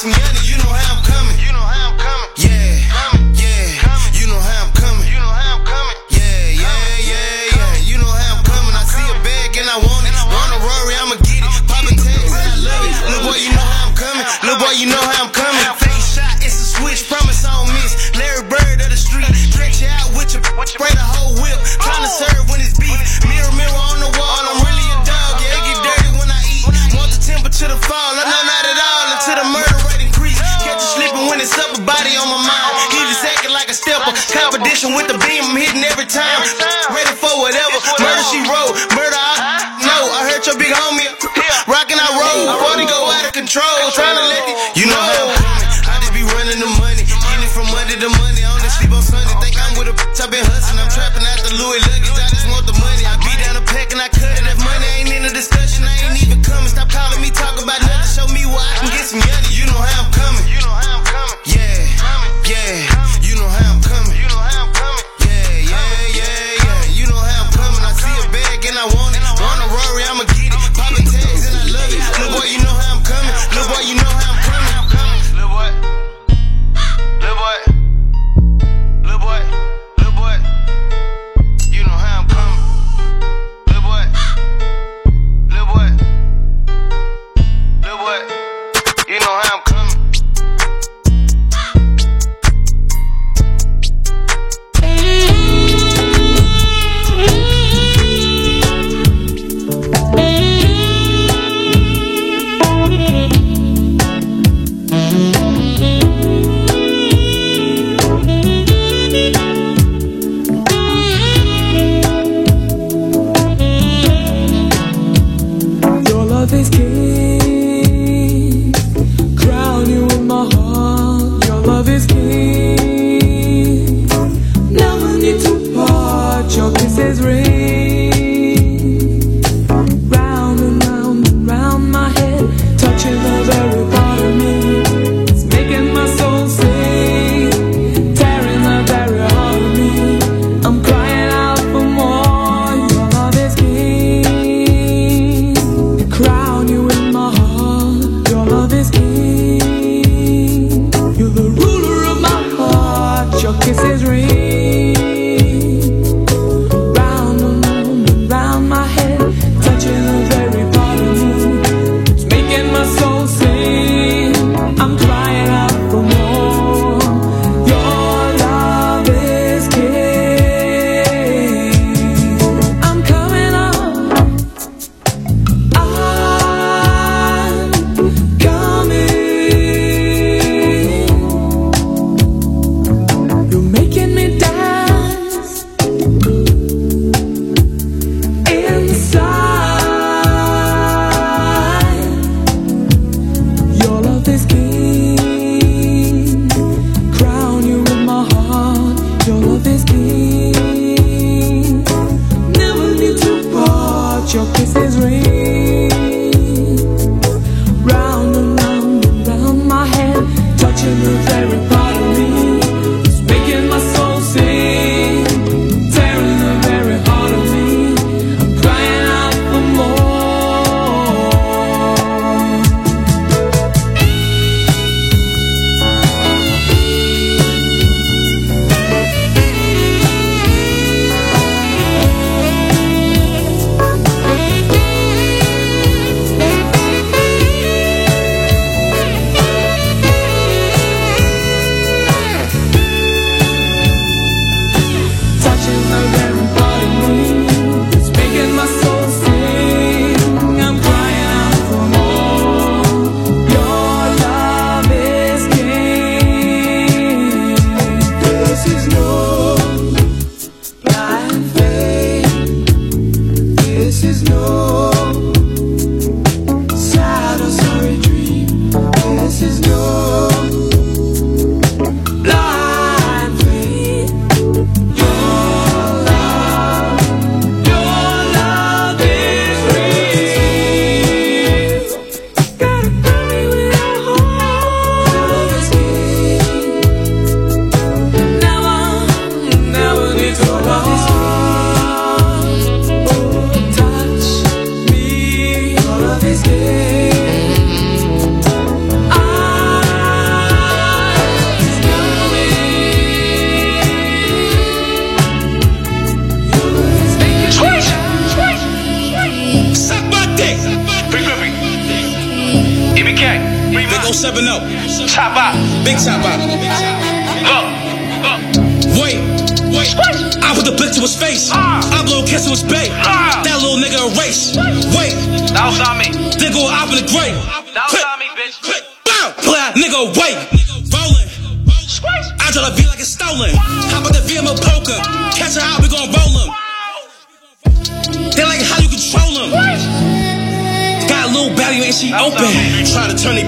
some money,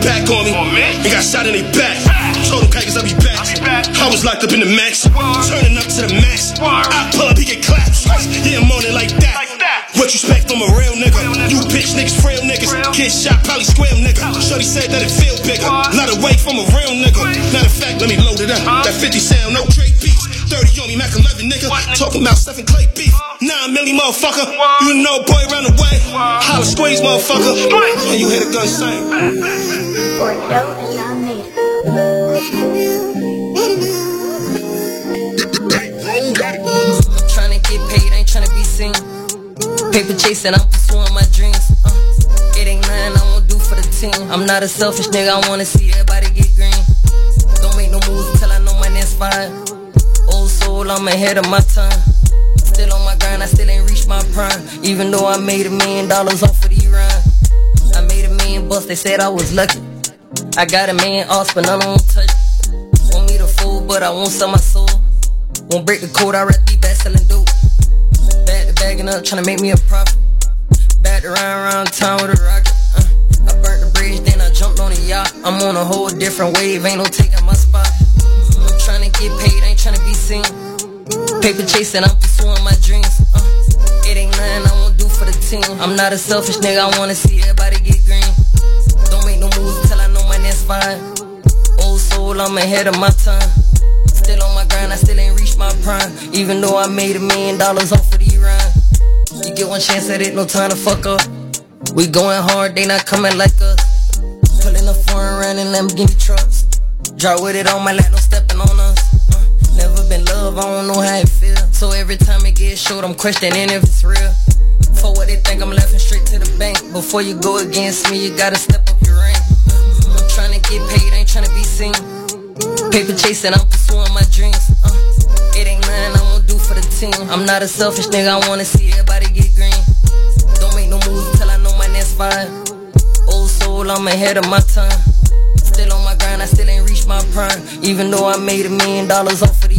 back on me. And got shot in their back. Told them crackers I'll be back. I'll be back. I was locked up in the max. Turning up to the max. I pull up, he get clapped. Yeah, I'm on it like that. What you expect from a real nigga? You bitch niggas, frail niggas. Get shot, probably square nigga. Shorty said that it feel bigger. Not of from a real nigga. Matter of fact, let me load it up. That 50 sound, no Drake beats. 30 on me, Mac 11 nigga. Talking about stuffing clay beef. 9 milli motherfucker. You know, boy, round the way. Holla squeeze motherfucker. And you hear the gun sing. Or dope and nominated. Tryna get paid, ain't tryna be seen. Paper chasing, I'm pursuing my dreams. Uh, it ain't nothing I won't do for the team. I'm not a selfish nigga, I wanna see everybody get green. Don't make no moves till I know my next five. Old soul, I'm ahead of my time. Still on my grind, I still ain't reached my prime. Even though I made a million dollars off of the rhyme. I made a million bucks, they said I was lucky. I got a man off, but none of them touch. Want me to fool, but I won't sell my soul. Won't break the code, I'd rather be back selling dope. Back to bagging up, tryna make me a profit. Back to riding around town with a rocket. Uh, I burnt the bridge, then I jumped on a yacht. I'm on a whole different wave, ain't no taking my spot. I'm tryna get paid, I ain't tryna be seen. Paper chasing, I'm pursuing my dreams. Uh, it ain't nothing I won't do for the team. I'm not a selfish nigga, I wanna see everybody I'm ahead of my time. Still on my grind, I still ain't reached my prime. Even though I made a million dollars off of the rhyme. You get one chance at it, no time to fuck up. We going hard, they not coming like us. Pulling a foreign round in Lamborghini trucks. Drive with it on my lap, no stepping on us. Uh, never been loved, I don't know how it feel. So every time it gets short, I'm questioning if it's real. For what they think, I'm laughing straight to the bank. Before you go against me, you gotta step Paper chasing, I'm pursuing my dreams. Uh, it ain't nothing I won't do for the team. I'm not a selfish nigga, I wanna see everybody get green. Don't make no moves till I know my next five. Old soul, I'm ahead of my time. Still on my grind, I still ain't reached my prime. Even though I made a million dollars off of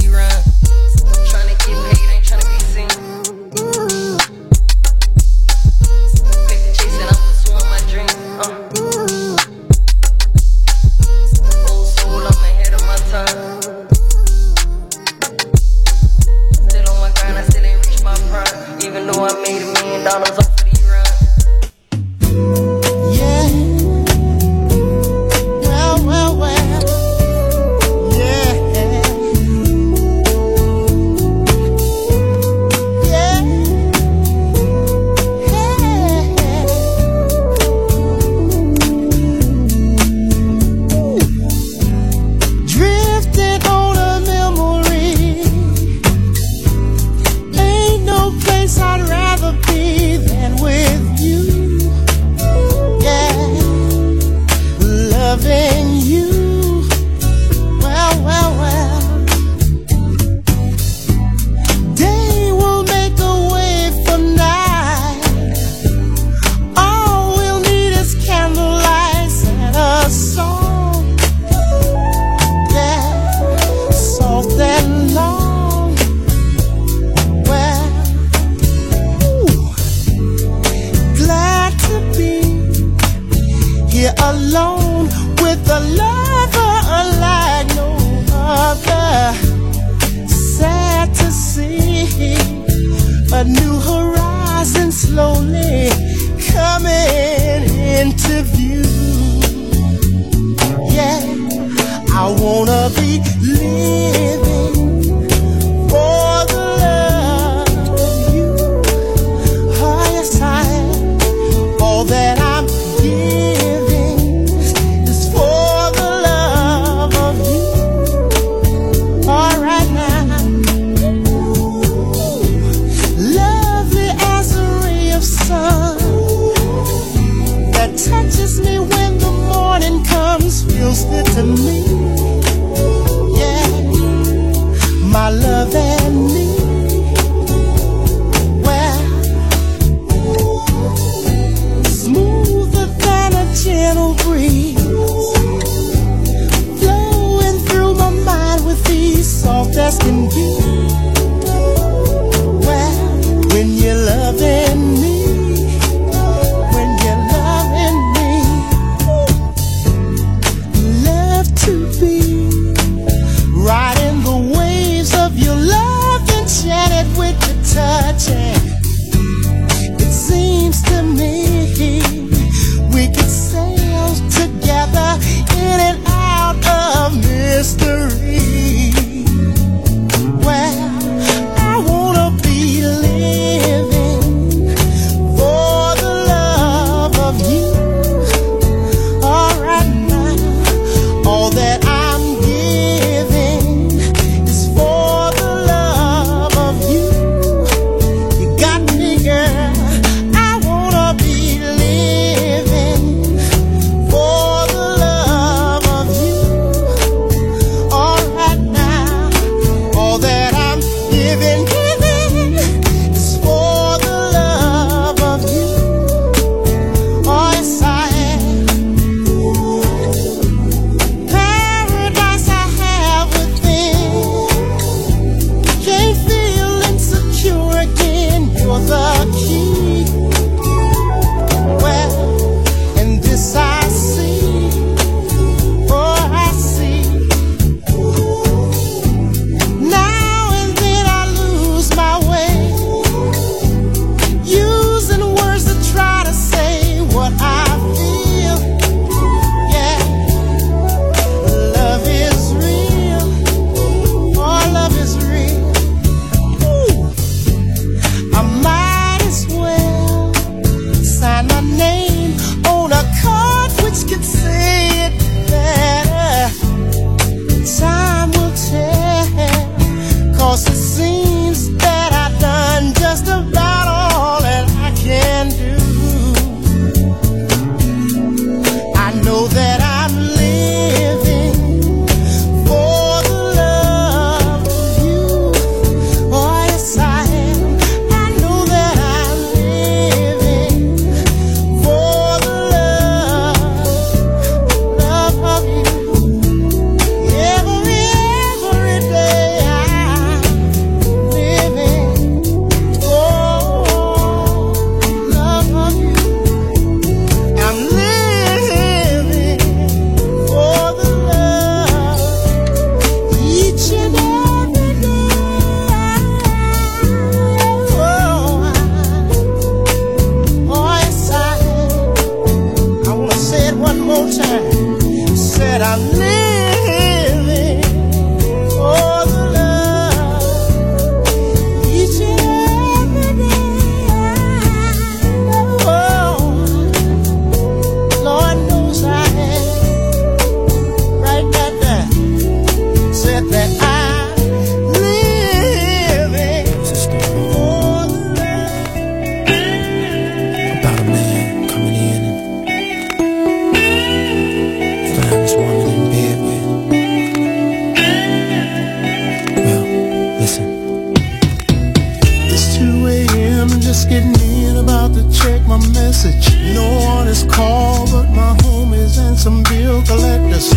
getting in about to check my message. No one is called but my homies and some bill collectors.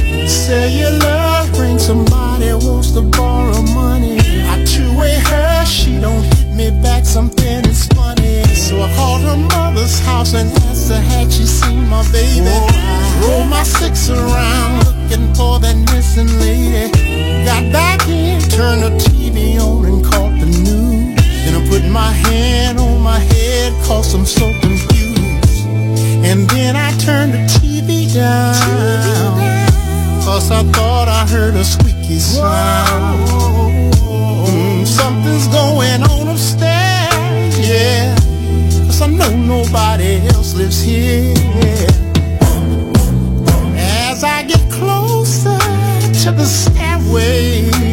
Say your love ring, somebody wants to borrow money. I two-way her, she don't hit me back, something is funny. So I called her mother's house and asked her had she seen my baby. Roll my six around looking for that missing lady. Got back in, turned the TV on and caught the news. Put my hand on my head, cause I'm so confused. And then I turned the TV down, cause I thought I heard a squeaky sound. Mm, something's going on upstairs, yeah. Cause I know nobody else lives here. As I get closer to the stairways,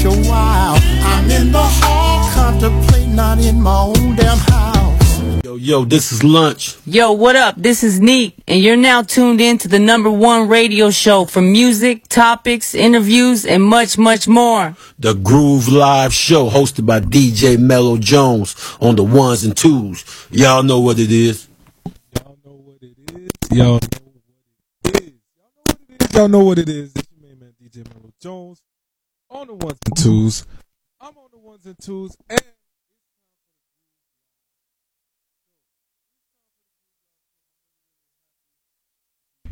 a preacher wild. I'm in the hall, contemplating, not in my own damn house. Yo, yo, this is lunch. Yo, what up? This is Neek, and you're now tuned in to the number one radio show for music, topics, interviews, and much, much more. The Groove Live Show, hosted by DJ Mello Jones on the ones and twos. Y'all know what it is. Y'all know what it is. Y'all know what it is. It's your main man DJ Mello Jones on the ones and twos. I'm on the ones and twos, and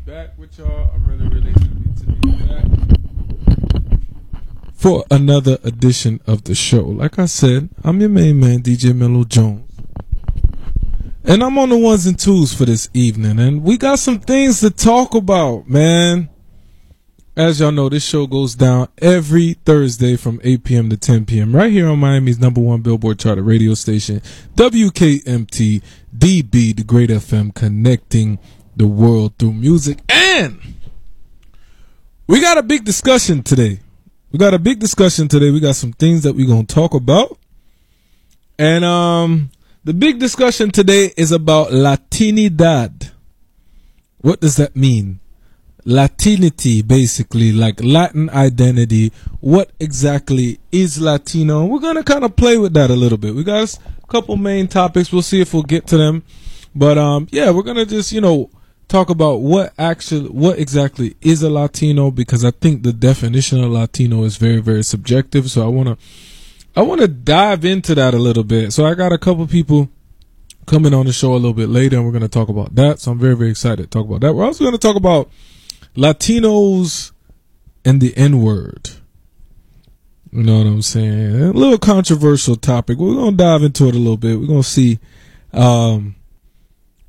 back with y'all. I'm really, really happy to be back for another edition of the show. Like I said, I'm your main man, DJ Mellow Jones. And I'm on the ones and twos for this evening. And we got some things to talk about, man. As y'all know, this show goes down every Thursday from 8 p.m. to 10 p.m. right here on Miami's number one Billboard charted radio station, WKMT DB, the Great FM, connecting the world through music. And we got a big discussion today. We got a big discussion today. We got some things that we're going to talk about. And um the big discussion today is about Latinidad. What does that mean? Latinity, basically, like Latin identity. What exactly is Latino? We're to kind of play with that a little bit. We got a couple main topics. We'll see if we'll get to them. But, um, yeah, we're to just, you know, talk about what actually, what exactly is a Latino because I think the definition of Latino is very, very subjective. So I want to, I want to dive into that a little bit. So I got a couple people coming on the show a little bit later, and we're to talk about that. So I'm very, very excited to talk about that. We're also to talk about Latinos and the N word. You know what I'm saying? A little controversial topic. We're to dive into it a little bit. We're to see um,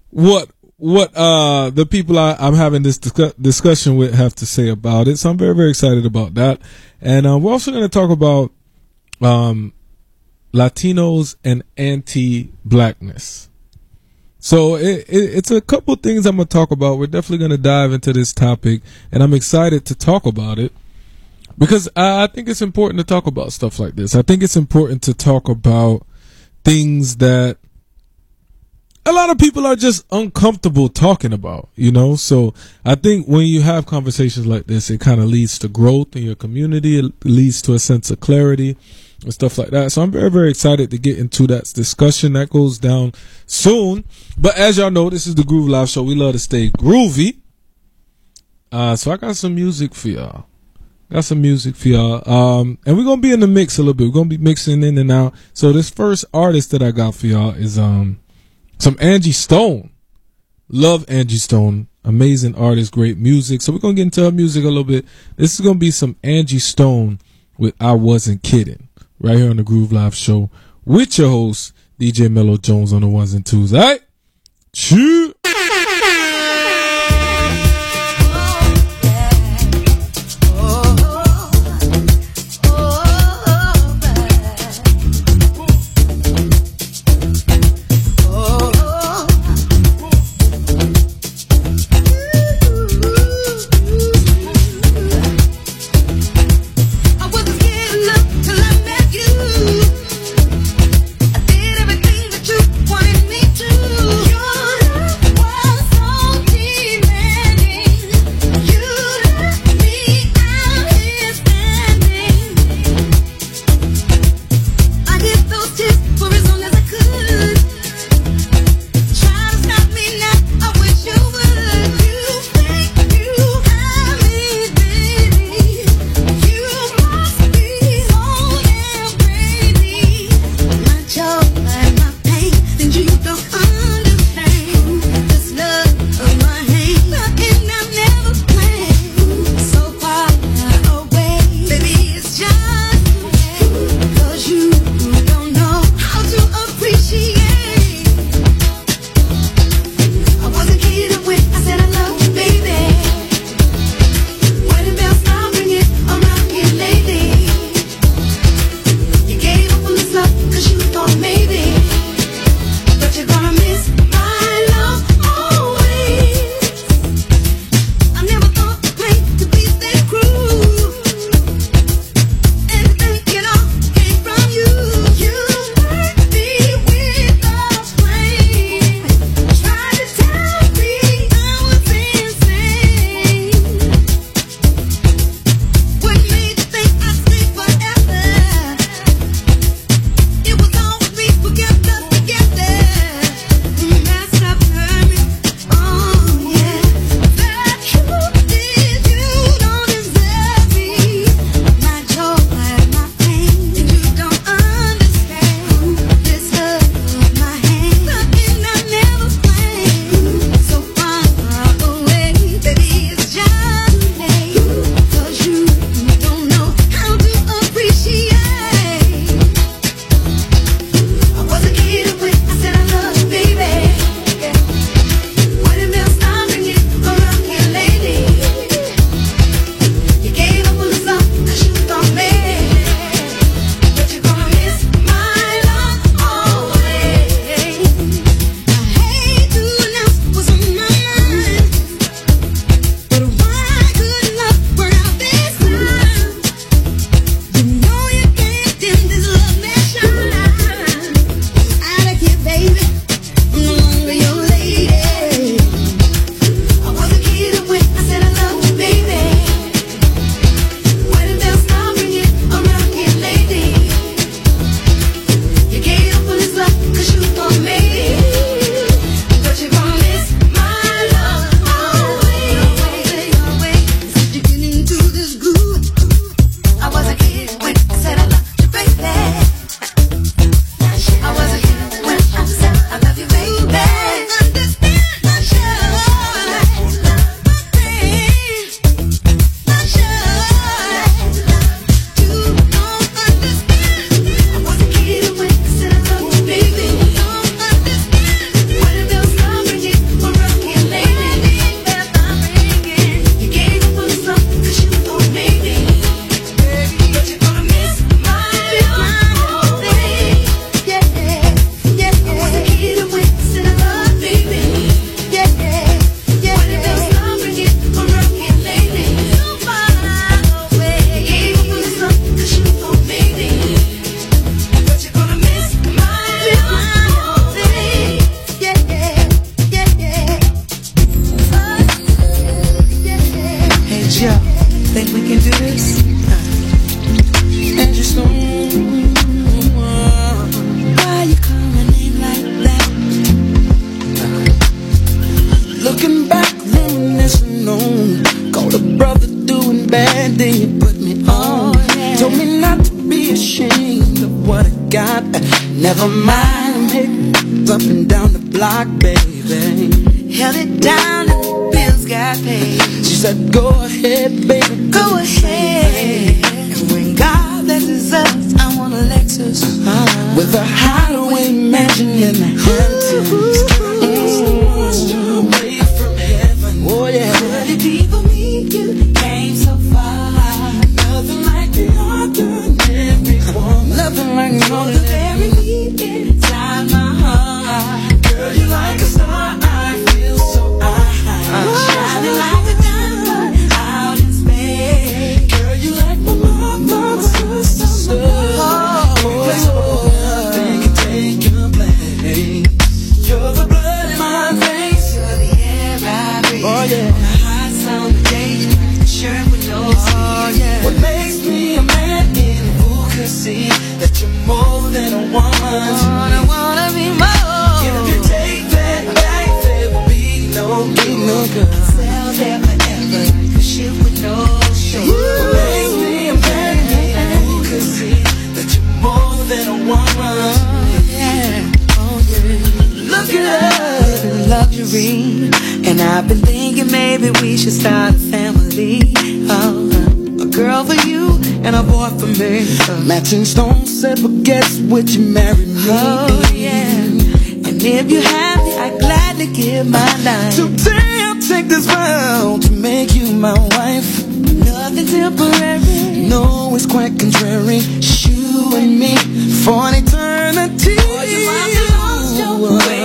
what what uh, the people I, am having this discuss- discussion with have to say about it. So I'm very, very excited about that. And uh, we're also to talk about um, Latinos and anti-blackness. So it, it, it's a couple things I'm gonna talk about. We're definitely gonna dive into this topic, and I'm excited to talk about it because I, I think it's important to talk about stuff like this. I think it's important to talk about things that a lot of people are just uncomfortable talking about, you know? So I think when you have conversations like this, it kind of leads to growth in your community. It leads to a sense of clarity and stuff like that. So I'm very, very excited to get into that discussion that goes down soon. But as y'all know, this is the Groove Live Show. We love to stay groovy. Uh, so I got some music for y'all. Got some music for y'all. Um, and we're gonna be in the mix a little bit. We're gonna be mixing in and out. So this first artist that I got for y'all is um some Angie Stone. Love Angie Stone. Amazing artist, great music. So we're gonna get into her music a little bit. This is gonna be some Angie Stone with I Wasn't Kidding. Right here on the Groove Live Show with your host, DJ Mellow Jones on the ones and twos. Alright? Choo! I Never mind, I'm up and down the block, baby. Held it down and the bills got paid. She said, Go ahead, baby. Go ahead. And when God blesses us, I want a Lexus. With a hideaway mansion in the Hamptons. Away from heaven. Oh, yeah. Could it be for me? You came so far. Nothing like the. Nothing like no The very a woman to. I wanna be more. If you take that back, there will be no no good. See that you're more than a woman yeah. Look at us. luxury. And I've been thinking maybe we should start and a boy for me. Matching stones said, but guess what? You married me. Oh yeah. And if you have me, I'd gladly give my life. Today I'll take this vow to make you my wife. Nothing temporary. No, it's quite contrary. You and me for an eternity. Oh, you want to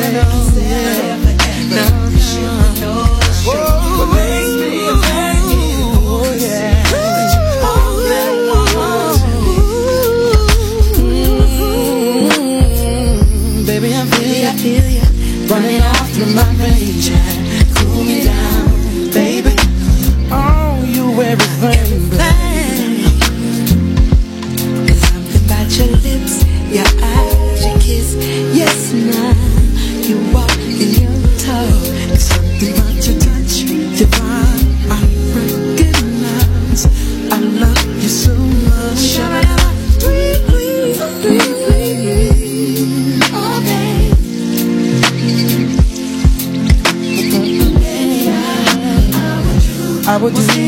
baby. I would do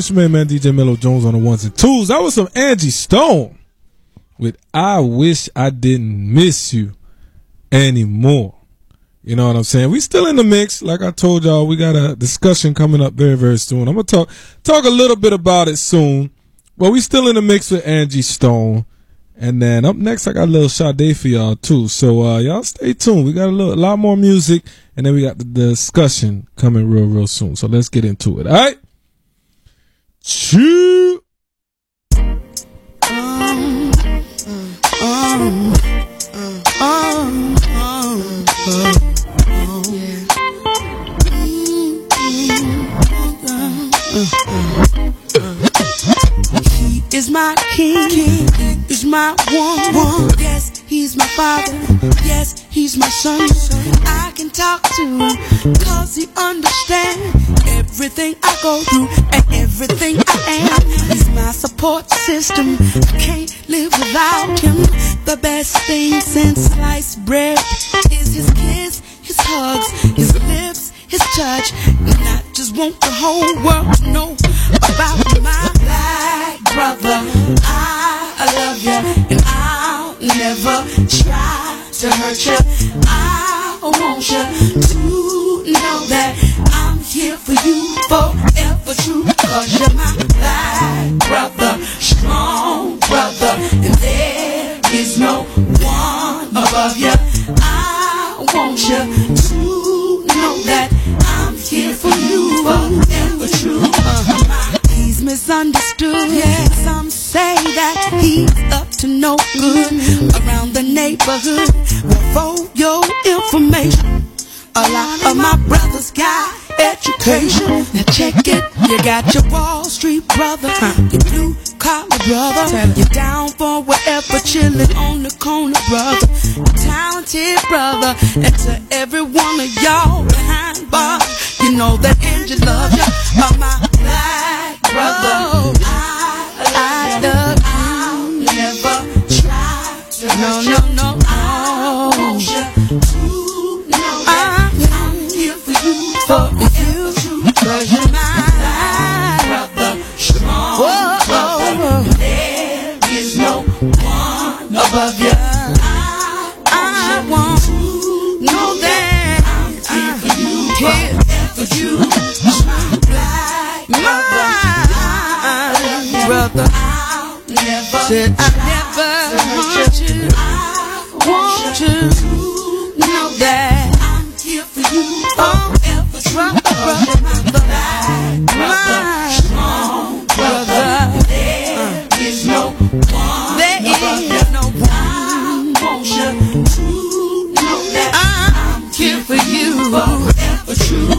This man, man, DJ Mello Jones on the ones and twos. That was some Angie Stone with I Wish I Didn't Miss You Anymore. You know what I'm saying? We still in the mix. Like I told y'all, we got a discussion coming up very, very soon. I'm gonna talk talk a little bit about it soon. But we still in the mix with Angie Stone. And then up next, I got a little Sade for y'all too. So uh, y'all stay tuned. We got a, little, a lot more music, and then we got the discussion coming real, real soon. So let's get into it. All right. Choo. He is my king. He is my one. one. Yes, he's my father. Yes, he's my son. I can talk to him cause he understands everything I go through without him. The best thing since sliced bread is his kiss, his hugs, his lips, his touch. And I just want the whole world to know about my black brother. I, I love you, and I'll never try to hurt you. I want you to know that I'm here for you forever true. Cause you're my black brother, strong above you. I want you to know that I'm here for you forever true. Uh-huh. He's misunderstood. Yeah. Some say that he's up to no good around the neighborhood. Well, for your information, a lot of my brothers got education. Now check it. You got your Wall Street brother, collar brother, you're down for whatever, chilling on the corner brother, talented brother, and to every one of y'all behind bars, you know that Angie loves you. Oh, my black brother, I, I love you. I'll never try to no, no, said I never want you, want you to know that I'm here for you, Oh, forever, brother, brother, my strong brother. There is no one, there is no one. Want you to know that I'm here for you, forever true.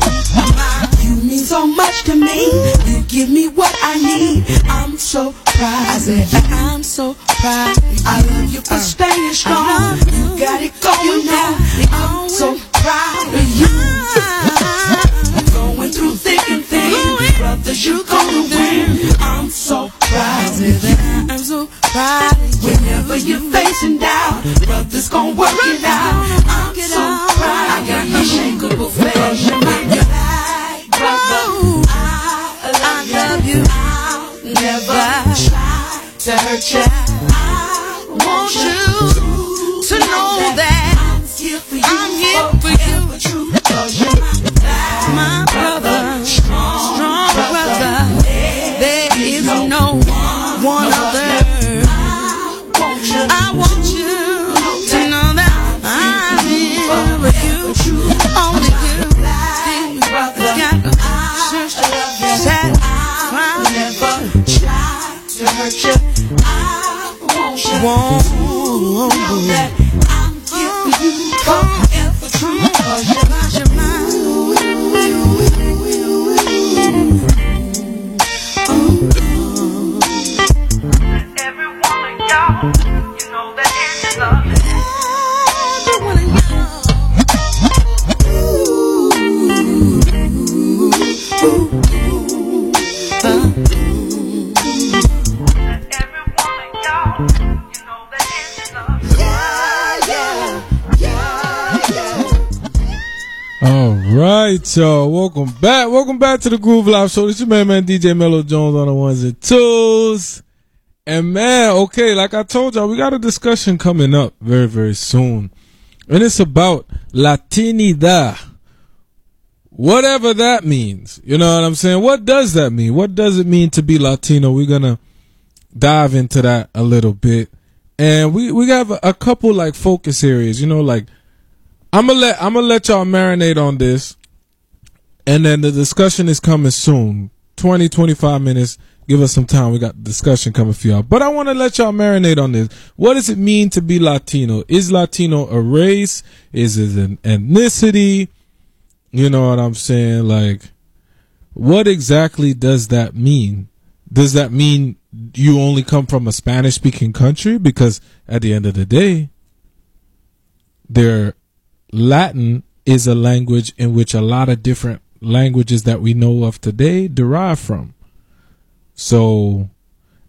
You mean so much to me. Give me what I need. I'm so proud. I said I'm so proud. I love you for staying strong. You got it going now. I'm so proud of you. Going through thick and thin, brothers, you're gonna win. I'm so proud of you. proud of you. Whenever you're facing doubt, brothers gon' work it out. I'm so proud. I got unshakable faith. Never try to hurt you. I want you to know that I'm here for you. I'm here for you. Want you. that I'm for you. Forever true. Cause you right, y'all. Welcome back. Welcome back to the Groove Live Show. This your man, man, DJ Mellow Jones on the ones and twos. And man, okay, like I told y'all, we got a discussion coming up very, very soon. And it's about Latinidad. Whatever that means. You know what I'm saying? What does that mean? What does it mean to be Latino? We're gonna dive into that a little bit. And we, we have a, a couple like focus areas, you know, like I'm gonna let I'm gonna let y'all marinate on this, and then the discussion is coming soon. 20, 25 minutes. Give us some time. We got discussion coming for y'all. But I want to let y'all marinate on this. What does it mean to be Latino? Is Latino a race? Is it an ethnicity? You know what I'm saying? Like, what exactly does that mean? Does that mean you only come from a Spanish speaking country? Because at the end of the day, there Latin is a language in which a lot of different languages that we know of today derive from. So,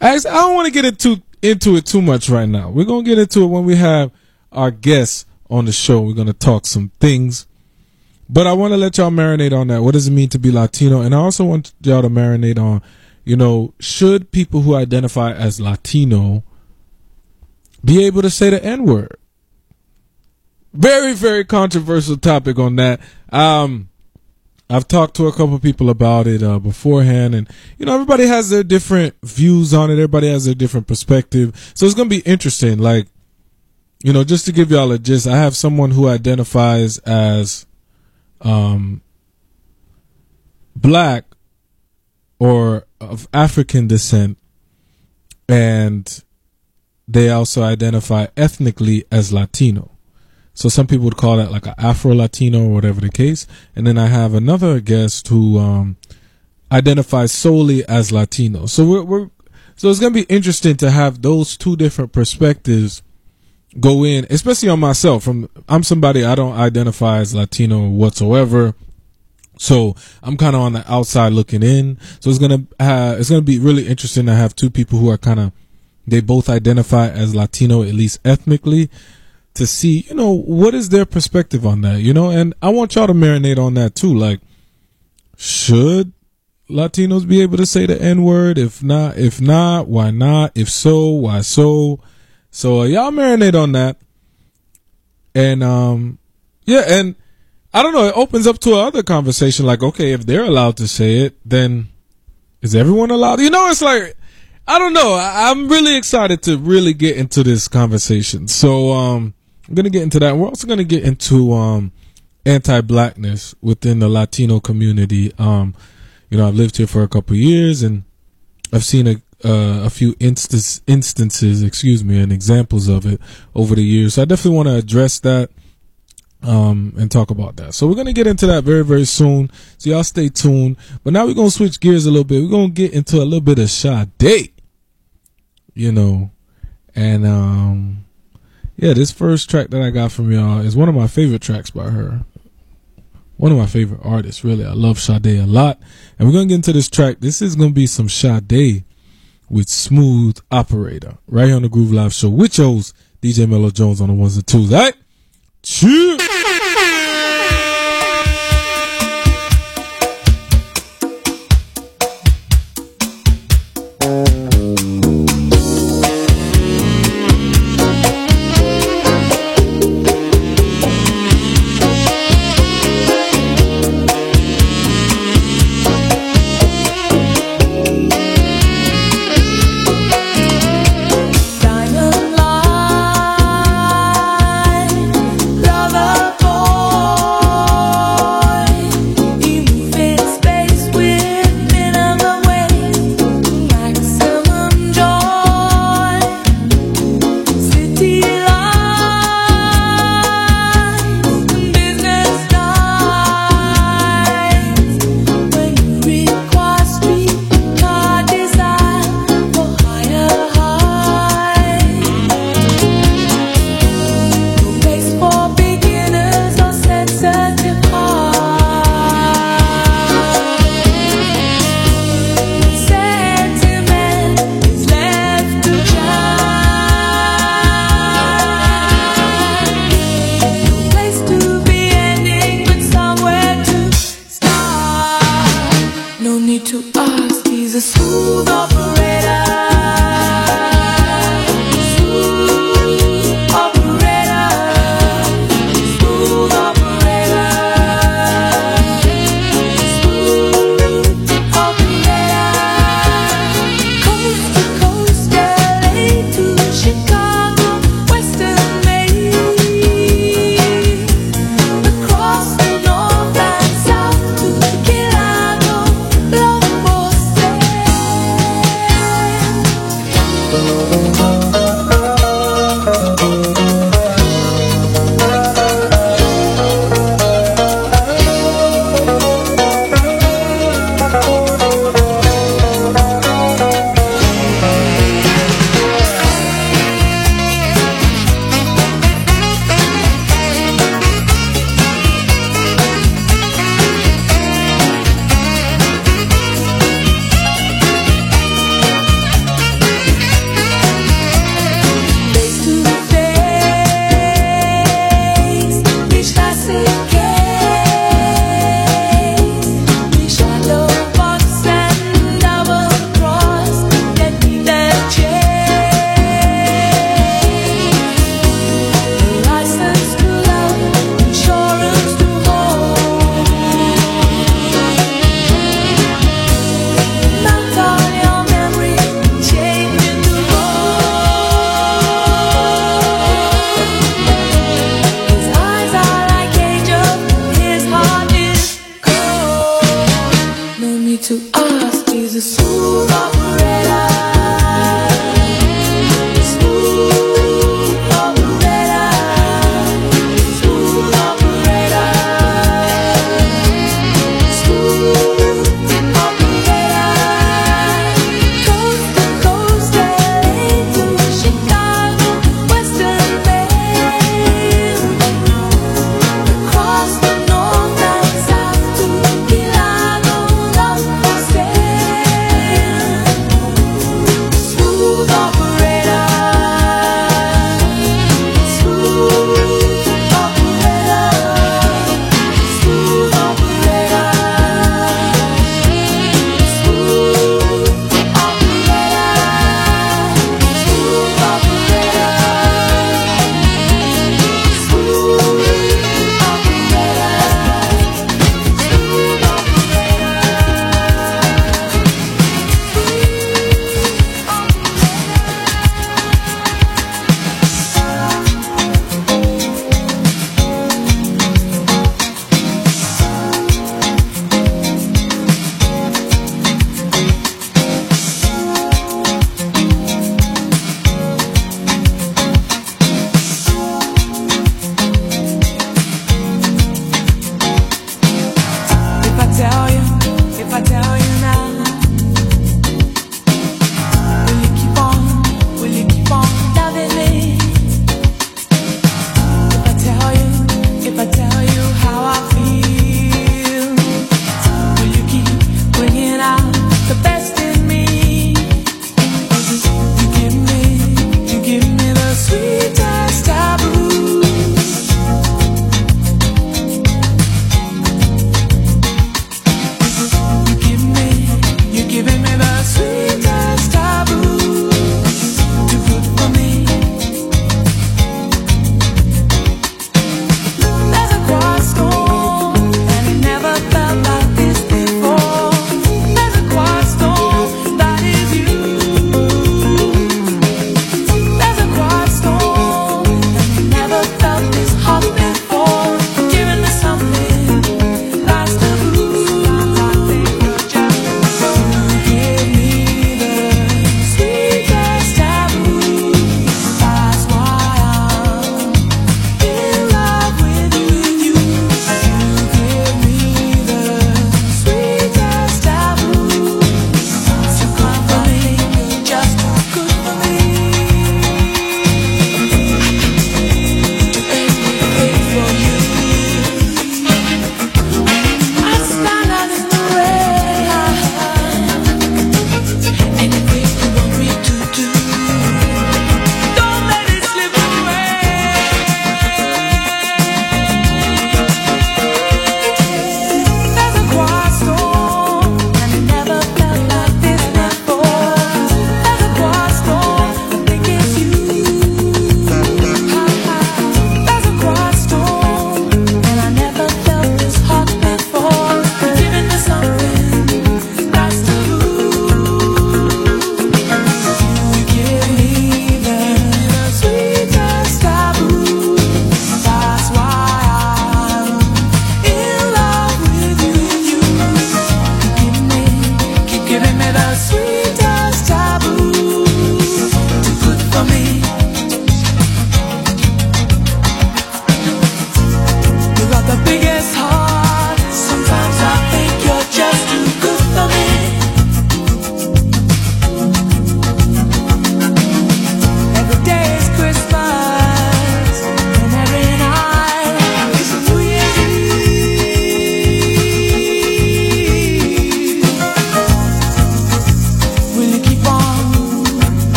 I don't want to get into into it too much right now. We're gonna get into it when we have our guests on the show. We're gonna talk some things, but I want to let y'all marinate on that. What does it mean to be Latino? And I also want y'all to marinate on, you know, should people who identify as Latino be able to say the N word? Very very controversial topic on that. Um i've talked to a couple people about it uh, beforehand and you know everybody has their different views on it. Everybody has their different perspective. So it's gonna be interesting. Like you know just to give y'all a gist i have someone who identifies as um black or of african descent and they also identify ethnically as latino so some people would call that like an Afro Latino or whatever the case. And then I have another guest who um, identifies solely as Latino. So we're, we're so it's gonna be interesting to have those two different perspectives go in, especially on myself. From I'm somebody I don't identify as Latino whatsoever. So I'm kind of on the outside looking in. So it's gonna it's gonna be really interesting to have two people who are kind of they both identify as Latino at least ethnically to see, you know, what is their perspective on that, you know? And I want y'all to marinate on that too. Like, should Latinos be able to say the N word? If not, if not, why not? If so, why so? So uh, y'all marinate on that. And, um, yeah, and I don't know, it opens up to another conversation. Like, okay, if they're allowed to say it, then is everyone allowed? You know, it's like, I don't know. I, I'm really excited to really get into this conversation. So, um, I'm gonna get into that. We're also gonna get into um, anti-blackness within the Latino community. Um, you know, I've lived here for a couple years, and I've seen a uh, a few instance, instances, excuse me, and examples of it over the years. So I definitely want to address that um, and talk about that. So we're gonna get into that very very soon. So y'all stay tuned. But now we're gonna switch gears a little bit. We're gonna get into a little bit of Sade. You know, and um yeah, this first track that I got from y'all is one of my favorite tracks by her. One of my favorite artists, really. I love Sade a lot. And we're going to get into this track. This is going to be some Sade with Smooth Operator right here on the Groove Live Show with your host, DJ Mello Jones on the ones and twos. All right? Cheers.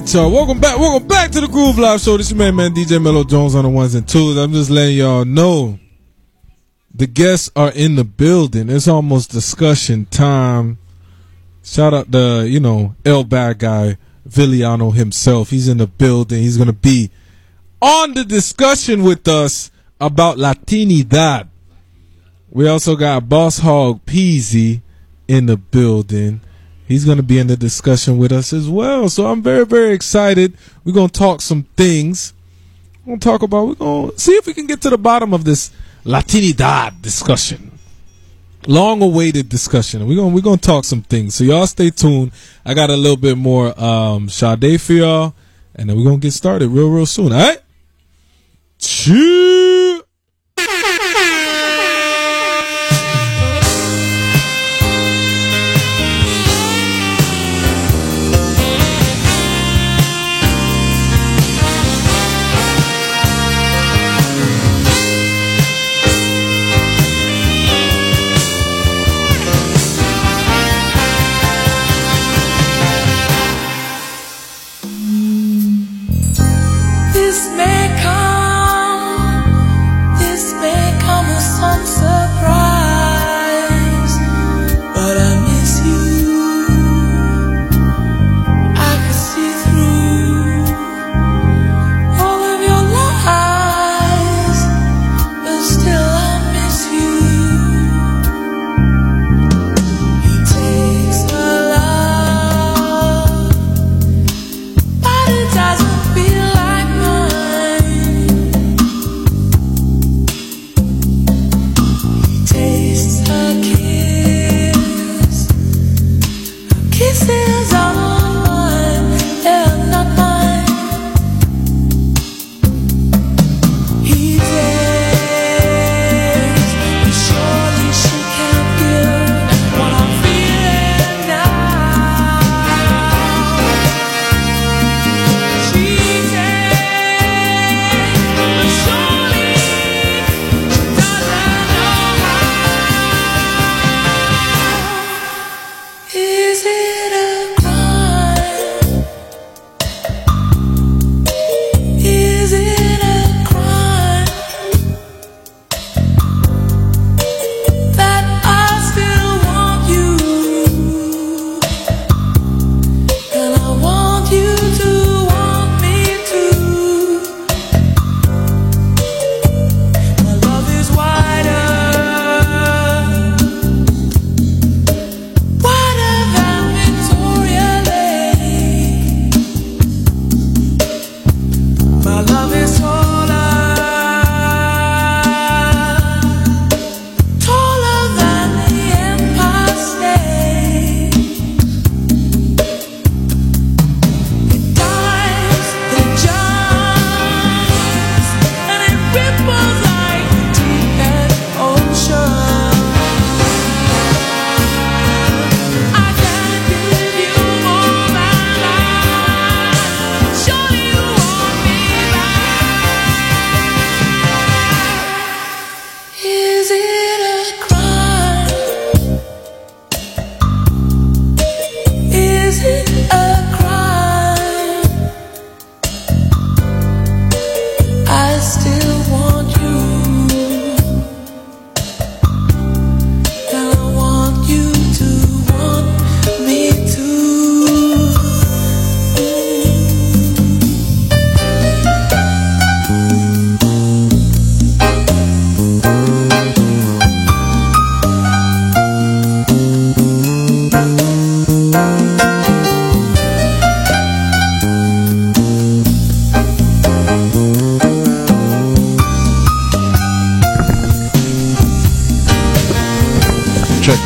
Right, y'all. Welcome back. Welcome back to the Groove Live Show. This is man, man, DJ Mello Jones on the ones and twos. I'm just letting y'all know the guests are in the building. It's almost discussion time. Shout out the, you know, El Bad guy, Villiano himself. He's in the building. He's to be on the discussion with us about Latinidad. We also got Boss Hog Peasy in the building. He's going to be in the discussion with us as well. So I'm very, very excited. We're going to talk some things. We're going to talk about, we're going to see if we can get to the bottom of this Latinidad discussion. Long awaited discussion. We're going, we're to talk some things. So y'all stay tuned. I got a little bit more, um, Sade for y'all. And then we're going to get started real, real soon. All right? Cheers.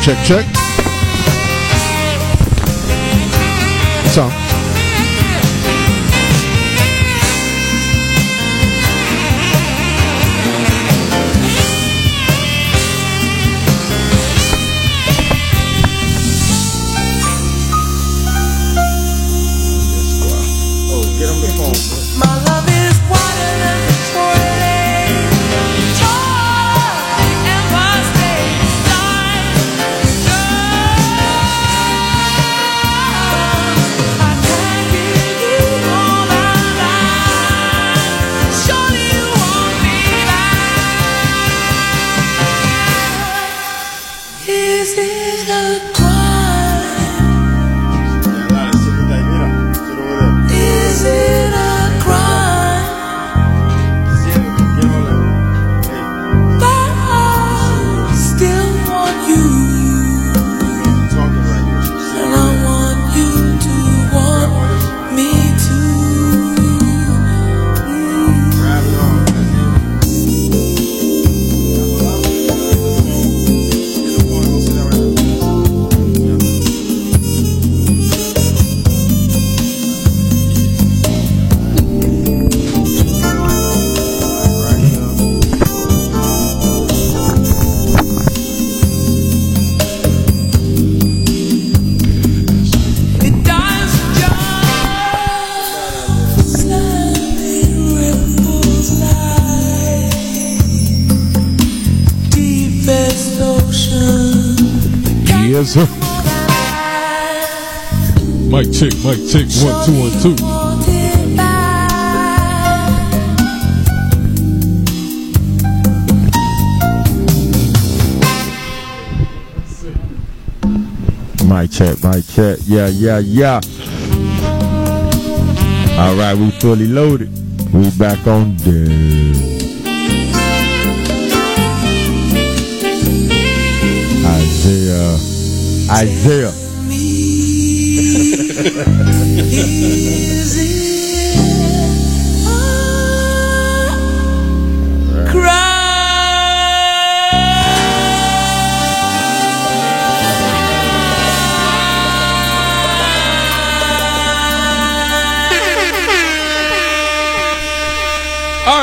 Check, check, check, mic check, one, two, one, two. Mic check, mic check. Yeah, yeah, yeah. All right, we fully loaded. We back on deck. Isaiah. Isaiah. All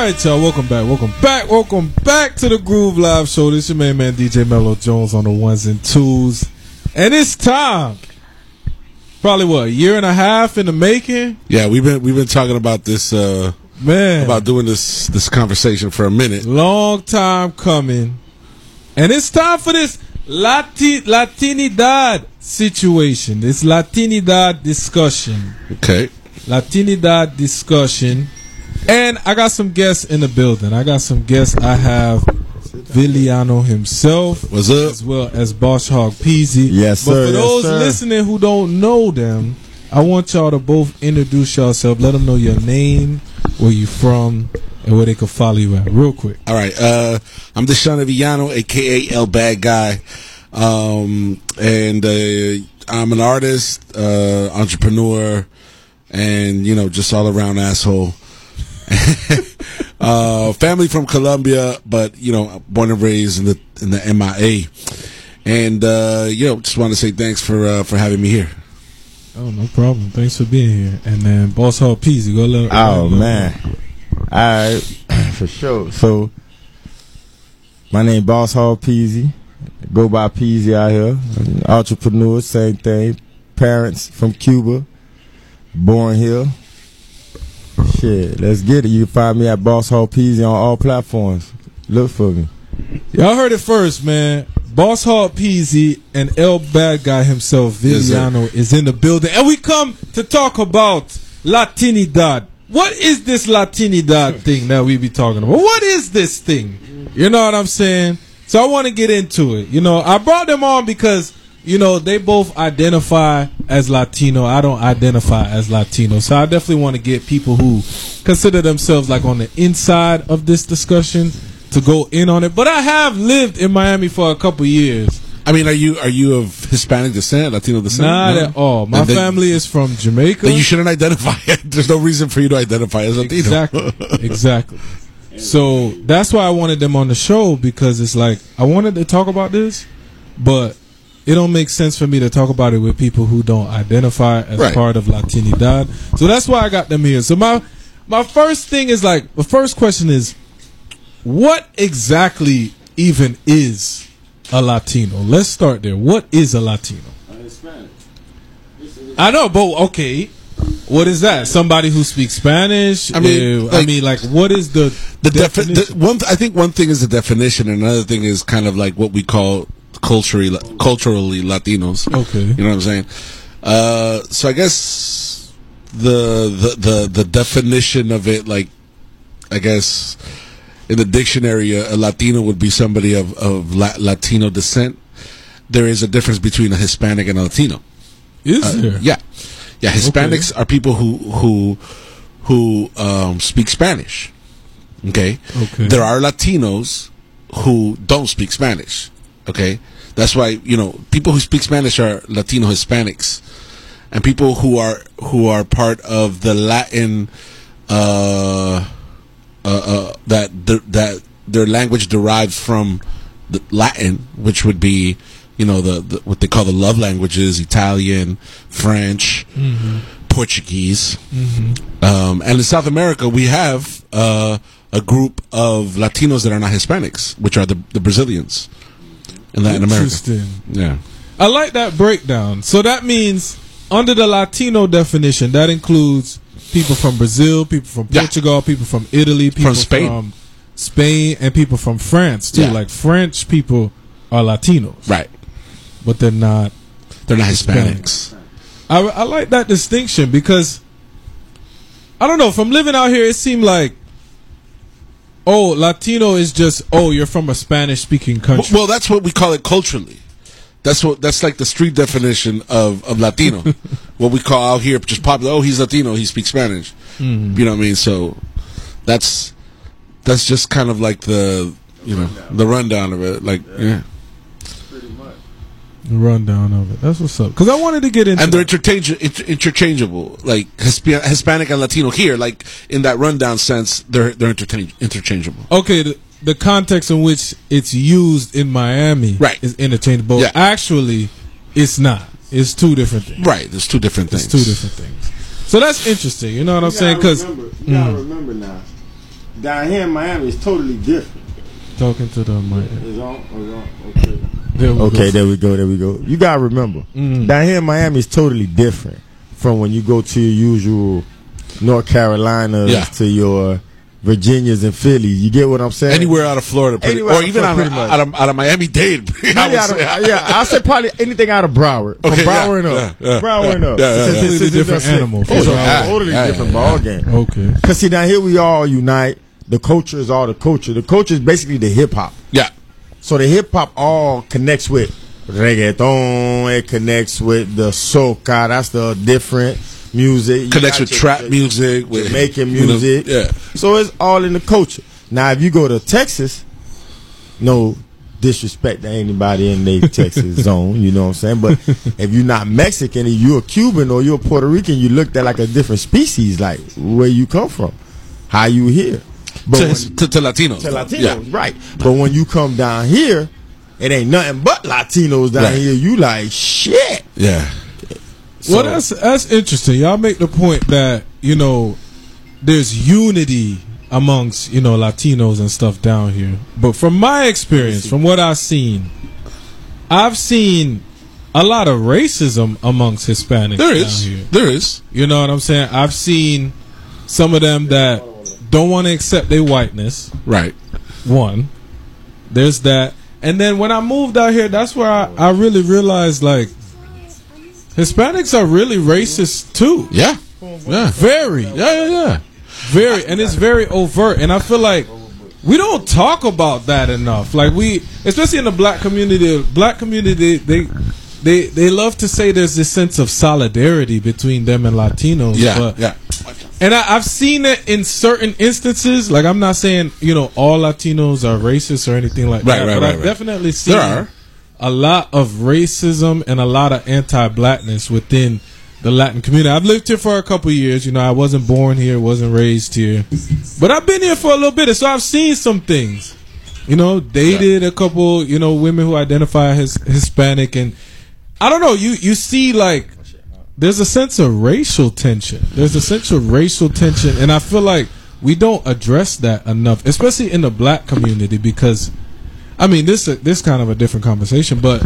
right, y'all. Welcome back. Welcome back. Welcome back to the Groove Live Show. This your main man DJ Mello Jones on the ones and twos, and it's time. Probably what a year and a half in the making. Yeah, we've been we've been talking about this uh man about doing this this conversation for a minute. Long time coming, and it's time for this Lati- Latinidad situation. This Latinidad discussion. Okay. Latinidad discussion. And I got some guests in the building. I got some guests. I have Villano himself. What's up? As well as Boss Hog Peasy. Yes, But sir, for yes, those sir. listening who don't know them, I want y'all to both introduce yourself. Let them know your name, where you from, and where they can follow you at. Real quick. All right. Uh, I'm Deshaun Villano, aka El Bad Guy, um, and uh, I'm an artist, uh, entrepreneur, and you know, just all around asshole. uh, family from Colombia, but you know, born and raised in the in the MIA, and uh, you know, just want to say thanks for uh, for having me here. Oh, no problem. Thanks for being here. And then Boss Hall Peasy, go let Oh let- man. All right, for sure. So, my name Boss Hall Peasy. Go by Peasy out here. Entrepreneur, same thing. Parents from Cuba. Born here. Shit, let's get it. You can find me at Boss Hall Peasy on all platforms. Look for me. Y'all heard it first, man. Boss Hog Peasy and El Bad Guy himself, Yes, is in the building. And we come to talk about Latinidad. What is this Latinidad thing that we be talking about? What is this thing? You know what I'm saying? So I want to get into it. You know, I brought them on because, you know, they both identify as Latino. I don't identify as Latino. So I definitely want to get people who consider themselves like on the inside of this discussion to go in on it. But I have lived in Miami for a couple years. I mean, are you are you of Hispanic descent, Latino descent? Not No? at all. My then- family is from Jamaica. Then you shouldn't identify. There's no reason for you to identify as Latino. Exactly. exactly. So that's why I wanted them on the show because it's like I wanted to talk about this, but it don't make sense for me to talk about it with people who don't identify as Right. part of Latinidad. So that's why I got them here. So my my first thing is like the first question is what exactly even is a Latino? Let's start there. What is a Latino? I know, but okay. What is that? Somebody who speaks Spanish? I mean, Uh, I like- mean, like, what is the the, defi- definition? the one I think one thing is the definition, and another thing is kind of like what we call culturally culturally Latinos. Okay. you know what I'm saying. Uh, so I guess the, the the the definition of it, like I guess in the dictionary, a, a Latino would be somebody of of La- Latino descent. There is a difference between a Hispanic and a Latino. Is Uh, there? Yeah, yeah. Hispanics are people who who who um, speak Spanish. Okay. Okay. There are Latinos who don't speak Spanish. Okay. That's why you know people who speak Spanish are Latino Hispanics, and people who are who are part of the Latin uh, uh, uh, that th- that their language derives from the Latin, which would be you know the, the what they call the love languages: Italian, French, Mhm. Portuguese. Mhm. Um, and in South America, we have uh, a group of Latinos that are not Hispanics, which are the, the Brazilians in Latin America. Interesting. Yeah. I like that breakdown. So that means under the Latino definition, that includes people from Brazil, people from Portugal, people from Italy, people Spain. from Spain, and people from France too. Yeah. Like French people are Latinos. Right. but they're not. They're not Hispanics. I, I like that distinction because I don't know. From living out here, it seemed like oh, Latino is just oh, you're from a Spanish speaking country. Well, that's what we call it culturally. That's what that's like the street definition of, of Latino. what we call out here just popular. Oh, he's Latino. He speaks Spanish. Mhm. You know what I mean? So that's that's just kind of like the you know the rundown of it. Like yeah, rundown of it. That's what's up. Because I wanted to get into and they're interchange- inter- interchangeable. Like Hispa- Hispanic and Latino here, like in that rundown sense, they're they're interchange- interchangeable. okay, the, the context in which it's used in Miami Right. is interchangeable. Yeah. Actually, it's not. It's two different things. Right. There's two different It's things. two different things. So that's interesting. You know what I'm You saying? Because remember- you mm. gotta remember now, down here in Miami is totally different. talking to the mic. It's on, it's on, okay. There we okay, go. there we go, there we go. You gotta remember, Mm. down here in Miami is totally different from when you go to your usual North Carolinas Yeah. to your Virginias and Phillies. You get what I'm saying? Anywhere out of Florida, pretty, or of even out Florida, of, pretty much. out, of, out of Miami Dade. I Really out of- say. yeah, I said probably anything out of Broward. From Okay, yeah, Broward and up. yeah, yeah, Broward yeah, up. yeah, yeah, Since- yeah. since- different that's it. animal. It's a totally different yeah, ball yeah. game. Okay. Cause see down here we all unite. The culture is all the culture. The culture is basically the hip hop. Yeah. So the hip hop all connects with reggaeton. It connects with the soca. That's the different music. You Connects with trap music, with Jamaican you know, music. yeah. So it's all in the culture. Now, if you go to Texas, no disrespect to anybody in the Texas zone, you know what I'm saying? But if you're not Mexican and you're a Cuban or you're a Puerto Rican, you looked at like a different species, like where you come from, how you here. But To, when- to, to Latinos. to Latinos, Yeah. right? But when you come down here, it ain't nothing but Latinos down Right. here. You like shit. Yeah. well, that's that's interesting. Y'all make the point that you know there's unity amongst you know Latinos and stuff down here. But from my experience, from what I've seen, I've seen a lot of racism amongst Hispanics. There down is. Here. There is. You know what I'm saying? I've seen some of them that don't want to accept their whiteness. Right. One, there's that, and then when I moved out here, that's where I, I really realized like Hispanics are really racist too. Yeah. Yeah. Very. Yeah, yeah, yeah. Very, and it's very overt. And I feel like we don't talk about that enough. Like we, especially in the black community, black community, they they they love to say there's this sense of solidarity between them and Latinos. Yeah. but, yeah. And I, I've seen it in certain instances. Like I'm not saying you know all Latinos are racist or anything like Right, that, right, but right, I've right. definitely seen There are. a lot of racism and a lot of anti-blackness within the Latin community. I've lived here for a couple years. You know, I wasn't born here, wasn't raised here, but I've been here for a little bit, so I've seen some things. You know, dated a couple, you know, women who identify as Hispanic, and I don't know. You you see like there's a sense of racial tension. There's a sense of racial tension, and I feel like we don't address that enough, especially in the black community, because I mean this this kind of a different conversation, but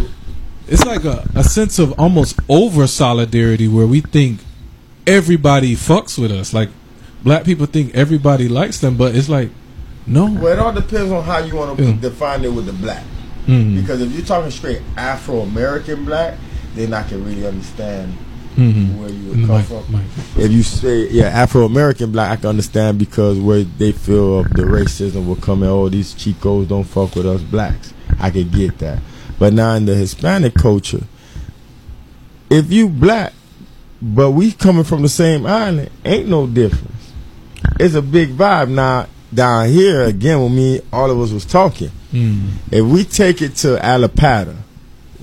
it's like a, a sense of almost over solidarity where we think everybody fucks with us. Like black people think everybody likes them, but it's like no. Well, it all depends on how you want to define it with the black. Mhm. Because if you're talking straight Afro American black, then I can really understand Mhm. where you would come Mike- from. Mike. If you say yeah Afro American black, I can understand because where they feel of the racism will come in. Oh, these Chicos don't fuck with us blacks. I can get that. But now in the Hispanic culture, if you black, but we coming from the same island, ain't no difference. It's a big vibe. Now down here again, when me all of us was talking, Mm. if we take it to Allapattah,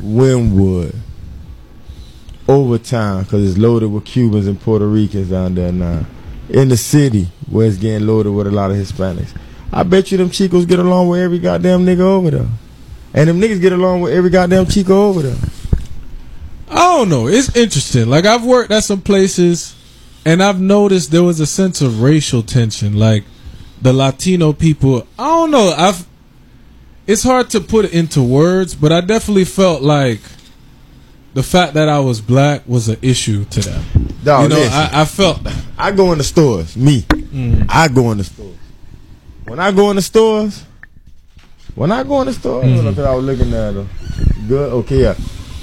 Wynwood, Overtown, because it's loaded with Cubans and Puerto Ricans down there now, in the city where it's getting loaded with a lot of Hispanics, I bet you them Chicos get along with every goddamn nigga over there. And them niggas get along with every goddamn Chico over there. I don't know. It's interesting. Like I've worked at some places, and I've noticed there was a sense of racial tension. Like the Latino people. I don't know. I've. It's hard to put it into words, but I definitely felt like the fact that I was black was an issue to them. Dog, you know, listen. I, I felt that. I go in the stores, me. Mm. I go in the stores. When I go in the stores, when I go in the stores, Mhm. because I was looking at them. Good, okay, yeah.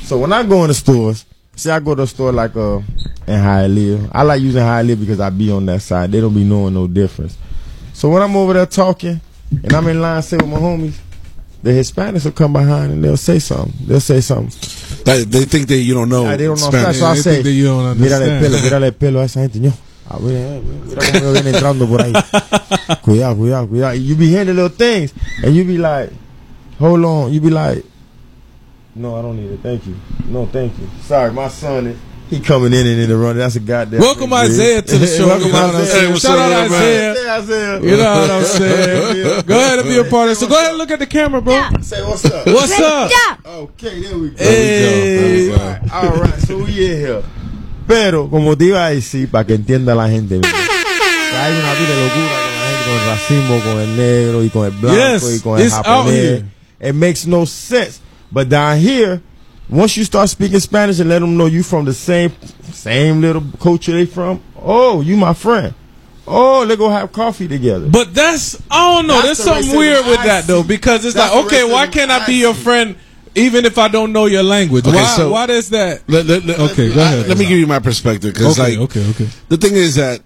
So when I go in the stores, see, I go to a store like uh in Hialeah. I like using Hialeah because I be on that side. They don't be knowing no difference. So when I'm over there talking and I'm in line, say with my homies, the Hispanics will come behind and they'll say something. They'll say something. They, they think that you don't know. They don't know Spanish. I say, think that you don't mira el pelo, mira el pelo a esa gente. ño. Ah, mira, mira cómo viene entrando por ahí. Cuidado, cuidado, cuidado. You be hearing little things and you be like, hold on. You be like, no, I don't need it. Thank you. No, thank you. Sorry, my son is. He coming in and in the run. That's a goddamn. Welcome thing, dude. Isaiah to the show. Welcome you know Isaiah. What's Shout up, out? Isaiah. Say Isaiah. You know what I'm saying? Go ahead and be a part of it. So go ahead and look at the camera, bro. Say what's up. What's up? Okay, there we go. Hey. All right, all right, so we in here. Pero, como te iba a decir, para que entienda la gente, mira, que hay una vida de locura con la gente, con el racismo, con el negro y con el blanco Yes, y con el japonés. here. It makes no sense. But down here, once you start speaking Spanish and let them know you from the same same little culture they from, oh, you my friend. Oh, they go have coffee together. But that's I don't know. That's There's the something weird with I that though because it's That's like okay, why can't I I be your see. friend even if I don't know your language? Okay, why? so- why does that? Let, let- let- Okay, go I- ahead. let me give you my perspective because, Okay, like, okay, okay. the thing is that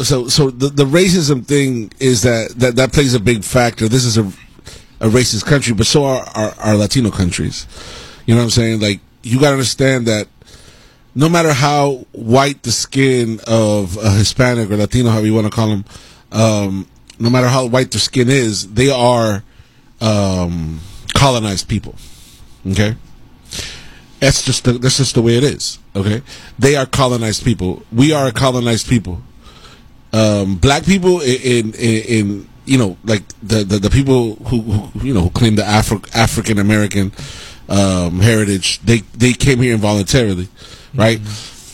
so so the the racism thing is that that that plays a big factor. This is a a racist country, but so are our, our Latino countries. You know what I'm saying? Like you got to understand that no matter how white the skin of a Hispanic or Latino, however you want to call them, um, no matter how white their skin is, they are um, colonized people. Okay, that's just the, that's just the way it is. Okay, they are colonized people. We are colonized people. Um, black people in, in in you know like the the, the people who, who you know who claim the Afro- African American um, heritage, they they came here involuntarily, right?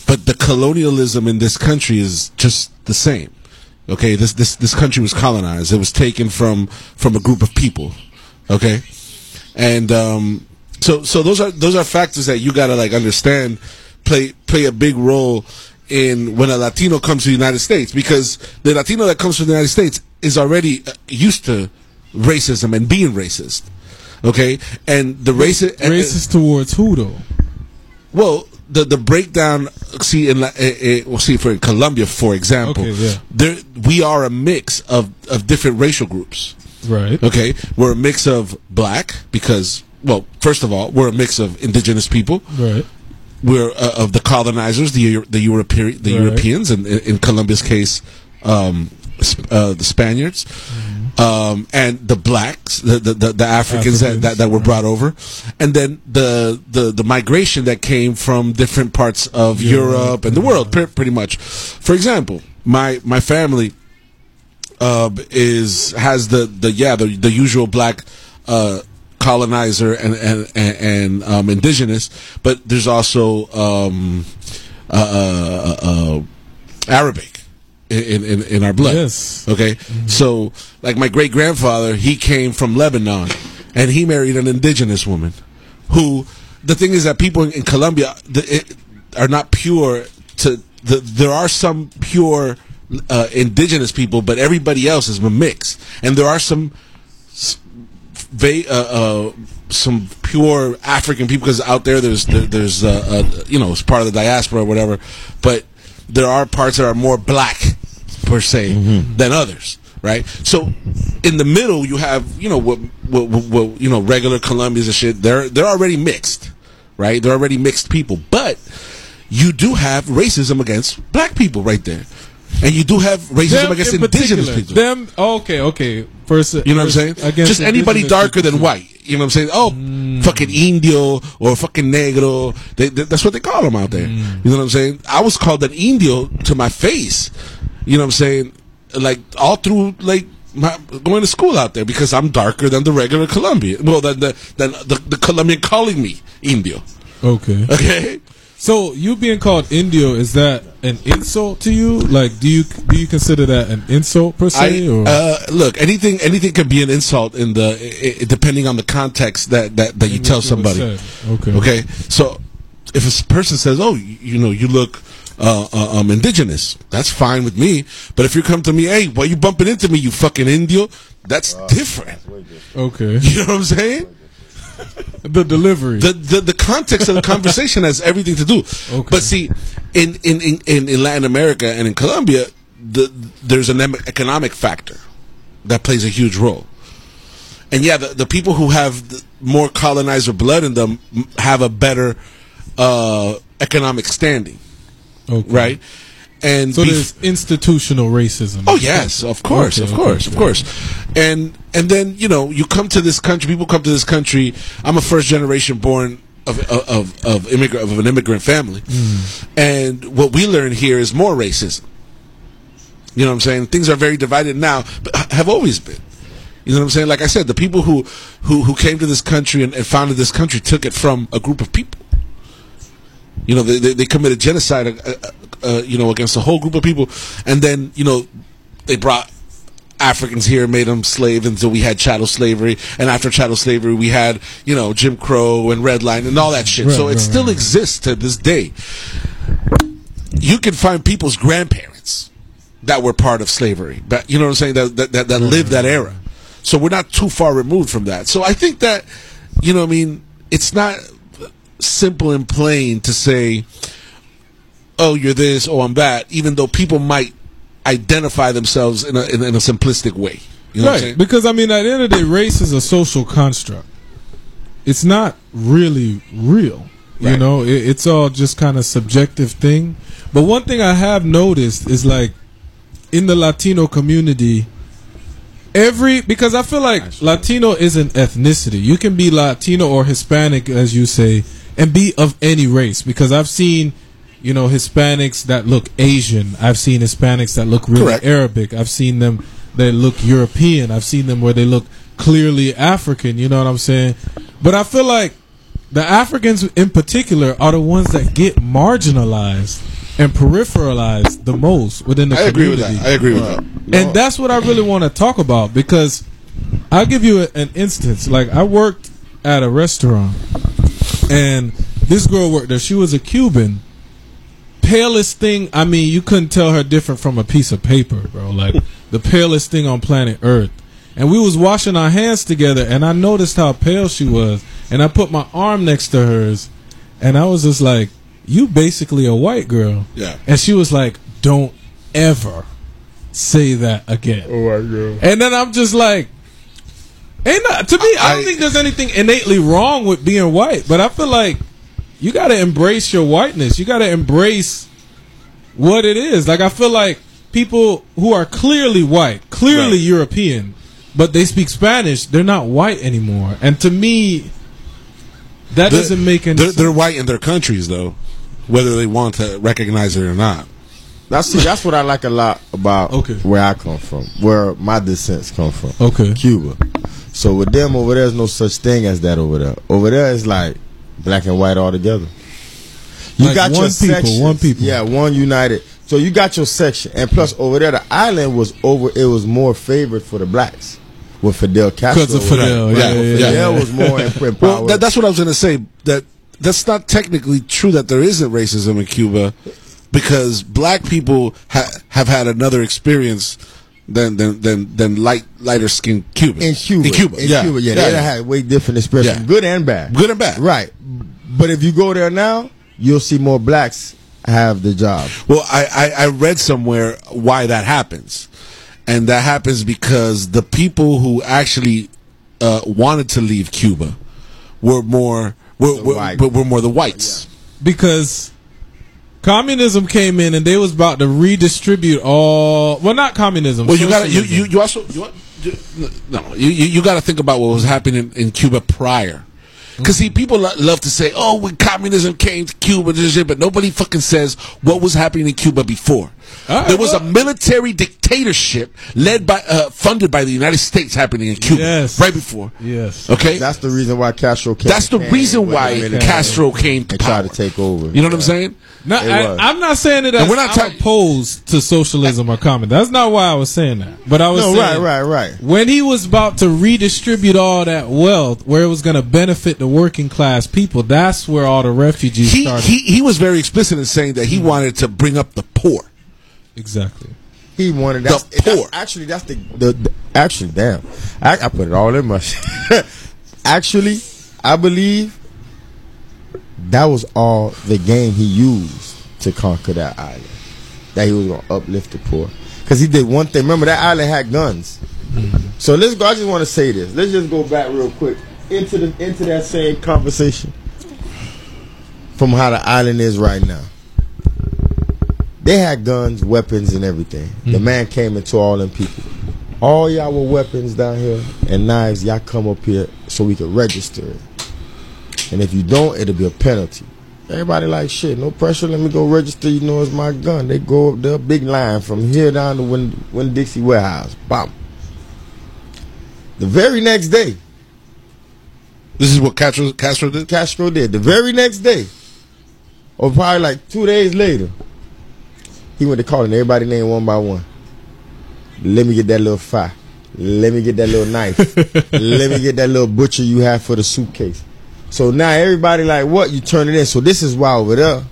But the colonialism in this country is just the same. Okay, this this this country was colonized. It was taken from from a group of people. Okay, and um, so so those are those are factors that you gotta like understand play play a big role in when a Latino comes to the United States because the Latino that comes to the United States is already uh, used to racism and being racist. Okay, and the racist Racist towards who though? well, the the breakdown. See, in eh, eh, see for Colombia, for example, Okay, yeah. there we are a mix of of different racial groups. Right. Okay, we're a mix of black because, well, first of all, we're a mix of indigenous people. Right. We're uh, of the colonizers, the the European the Right. Europeans, and in, in Colombia's case, um, uh, the Spaniards, Mm-hmm. um, and the blacks, the the, the, the Africans, that, that that were brought over, and then the, the the migration that came from different parts of Europe and the world, pre- pretty much. For example, my my family uh, is has the the yeah the the usual black uh, colonizer and and and, and um, indigenous, but there's also um, uh, uh, uh, Arabic in, in in our blood. Yes. Okay. So like my great grandfather, he came from Lebanon, and he married an indigenous woman, who the thing is that people in, in Colombia the, it, are not pure. To the, there are some pure uh, indigenous people, but everybody else is mixed, and there are some va- uh, uh, some pure African people because out there there's there, there's uh, uh, you know it's part of the diaspora or whatever, but there are parts that are more black per se mm-hmm. than others, right? So in the middle you have you know what what, what, you know regular Colombians and shit. They're they're already mixed, right? They're already mixed people, but you do have racism against black people right there, and you do have racism Them against in indigenous particular. people. Them. Okay. Okay. First, You know what I'm saying? Just anybody darker than white. You know what I'm saying? Oh, mm. fucking indio or fucking negro. They, they- that's what they call them out there. Mm. You know what I'm saying? I was called an indio to my face. You know what I'm saying? Like all through like my, going to school out there because I'm darker than the regular Colombian. Well, than the than the, the Colombian calling me indio. Okay. Okay. So you being called Indio is that an insult to you? Like, do you do you consider that an insult per se? I, or? uh, look, anything anything can be an insult in the i i depending on the context that that, that you tell it somebody. Okay. Okay. So if a person says, "Oh, you, you know, you look uh, uh, um, indigenous," that's fine with me. But if you come to me, "Hey, why you bumping into me, you fucking Indio?" That's different. okay. You know what I'm saying? the delivery. The, the the context of the conversation has everything to do. Okay. But see, in in, in, in in Latin America and in Colombia, the, there's an economic factor that plays a huge role. And yeah, the, the people who have more colonizer blood in them have a better uh, economic standing, right? And so bef- there's institutional racism. Oh yes, of course, Okay, of okay, course, okay. of course. And and then you know you come to this country. People come to this country. I'm a first generation born of of of immigrant of an immigrant family, Mm. and what we learn here is more racism. You know what I'm saying? Things are very divided now, but have always been. You know what I'm saying? Like I said, the people who who who came to this country and, and founded this country took it from a group of people. You know, they they, they committed genocide, uh, uh, uh, you know, against a whole group of people, and then you know, they brought Africans here, and made them slaves until we had chattel slavery, and after chattel slavery, we had you know Jim Crow and Red Line and all that shit. Right, so it right, still exists to this day. You can find people's grandparents that were part of slavery, but you know what I'm saying that that that, that lived that era. So we're not too far removed from that. So I think that you know, what I mean, it's not simple and plain to say, "Oh, you're this," "Oh, I'm that," even though people might identify themselves in a in, in a simplistic way. You know right. Because I mean, at the end of the day, race is a social construct. It's not really real. You know, it, it's all just kind of subjective thing. But one thing I have noticed is like in the Latino community, every because I feel like Latino is an ethnicity. You can be Latino or Hispanic, as you say, and be of any race. Because I've seen, you know, Hispanics that look Asian. I've seen Hispanics that look really Correct. Arabic. I've seen them that look European. I've seen them where they look clearly African. You know what I'm saying? But I feel like the Africans in particular are the ones that get marginalized and peripheralized the most within the I agree with community. that. I agree with that. And that's what I really want to talk about because I'll give you a, an instance. Like I worked at a restaurant and this girl worked there. She was a Cuban. Palest thing, I mean, you couldn't tell her different from a piece of paper, bro. Like the palest thing on planet Earth. And we was washing our hands together and I noticed how pale she was. And I put my arm next to hers and I was just like, You basically a white girl. Yeah. And she was like, Don't ever say that again. Oh my god. And then I'm just like, ain't not, to me, I, don't think there's anything innately wrong with being white, but I feel like you got to embrace your whiteness. You got to embrace what it is. Like I feel like people who are clearly white, clearly European, but they speak Spanish, they're not white anymore. And to me, that They're- doesn't make any They're, sense. they're white in their countries, though, whether they want to recognize it or not. That's see, that's what I like a lot about where I come from, where my descents come from. Okay, Cuba. So with them over there, there's no such thing as that over there. Over there, it's like black and white all together. You Like got one your people, sections. one people. Yeah, one united. So you got your section, and plus over there, the island was over. It was more favored for the blacks with Fidel Castro. 'Cause of. Fidel, Right, yeah, with yeah, Fidel yeah. was more in, in Well, that, that's what I was going to say. That that's not technically true that there isn't racism in Cuba, because black people ha- have had another experience than than than, than light lighter skinned Cubans in Cuba. In Cuba, in yeah, Cuba, yeah, yeah, they yeah. had way different experiences, Yeah. good and bad, good and bad. Right, but if you go there now, you'll see more blacks have the job. Well, I, I, I read somewhere why that happens. And that happens because the people who actually uh, wanted to leave Cuba were more were, were, were, were more the whites. because communism came in and they was about to redistribute all well not communism Well, you got you, you you also you, no you you, got to think about what was happening in Cuba prior. Because see, people lo- love to say, "Oh, when communism came to Cuba," but nobody fucking says what was happening in Cuba before. All right, there was well- a military dictatorship led by, uh, funded by the United States, happening in Cuba. Yes. right before. yes Okay, That's the reason why Castro came. that's the came reason why the military Castro came to and tried to take over. You know what I'm saying? No, I, I'm not saying that. We're not I'm talk- opposed to socialism or communism. That's not why I was saying that. But I was No, saying right, right, right. when he was about to redistribute all that wealth, where it was going to benefit the working class people, that's where all the refugees He, started. he he was very explicit in saying that he wanted to bring up the poor. Exactly. He wanted that's, The that's- poor. actually, that's the, the, the actually damn. I, I put it all in my. shit. actually, I believe that was all the game he used to conquer that island. That he was gonna uplift the poor. Cause he did one thing. Remember that island had guns. Mm-hmm. So let's go. I just want to say this. Let's just go back real quick into the into that same conversation from how the island is right now. They had guns, weapons, and everything. The hmm. man came into all them people. All y'all with weapons down here and knives, y'all come up here so we can register it. And if you don't, it'll be a penalty. Everybody like shit, no pressure. Let me go register. You know it's my gun. They go up there, big line from here down to Win, Winn-Dixie warehouse. Bam. The very next day, This is what Castro Castro did. Castro did. The very next day, or probably like two days later, he went to calling everybody name one by one. Let me get that little fire. Let me get that little knife. Let me get that little butcher you have for the suitcase. So now everybody like, what? You turn it in. So this is why over there,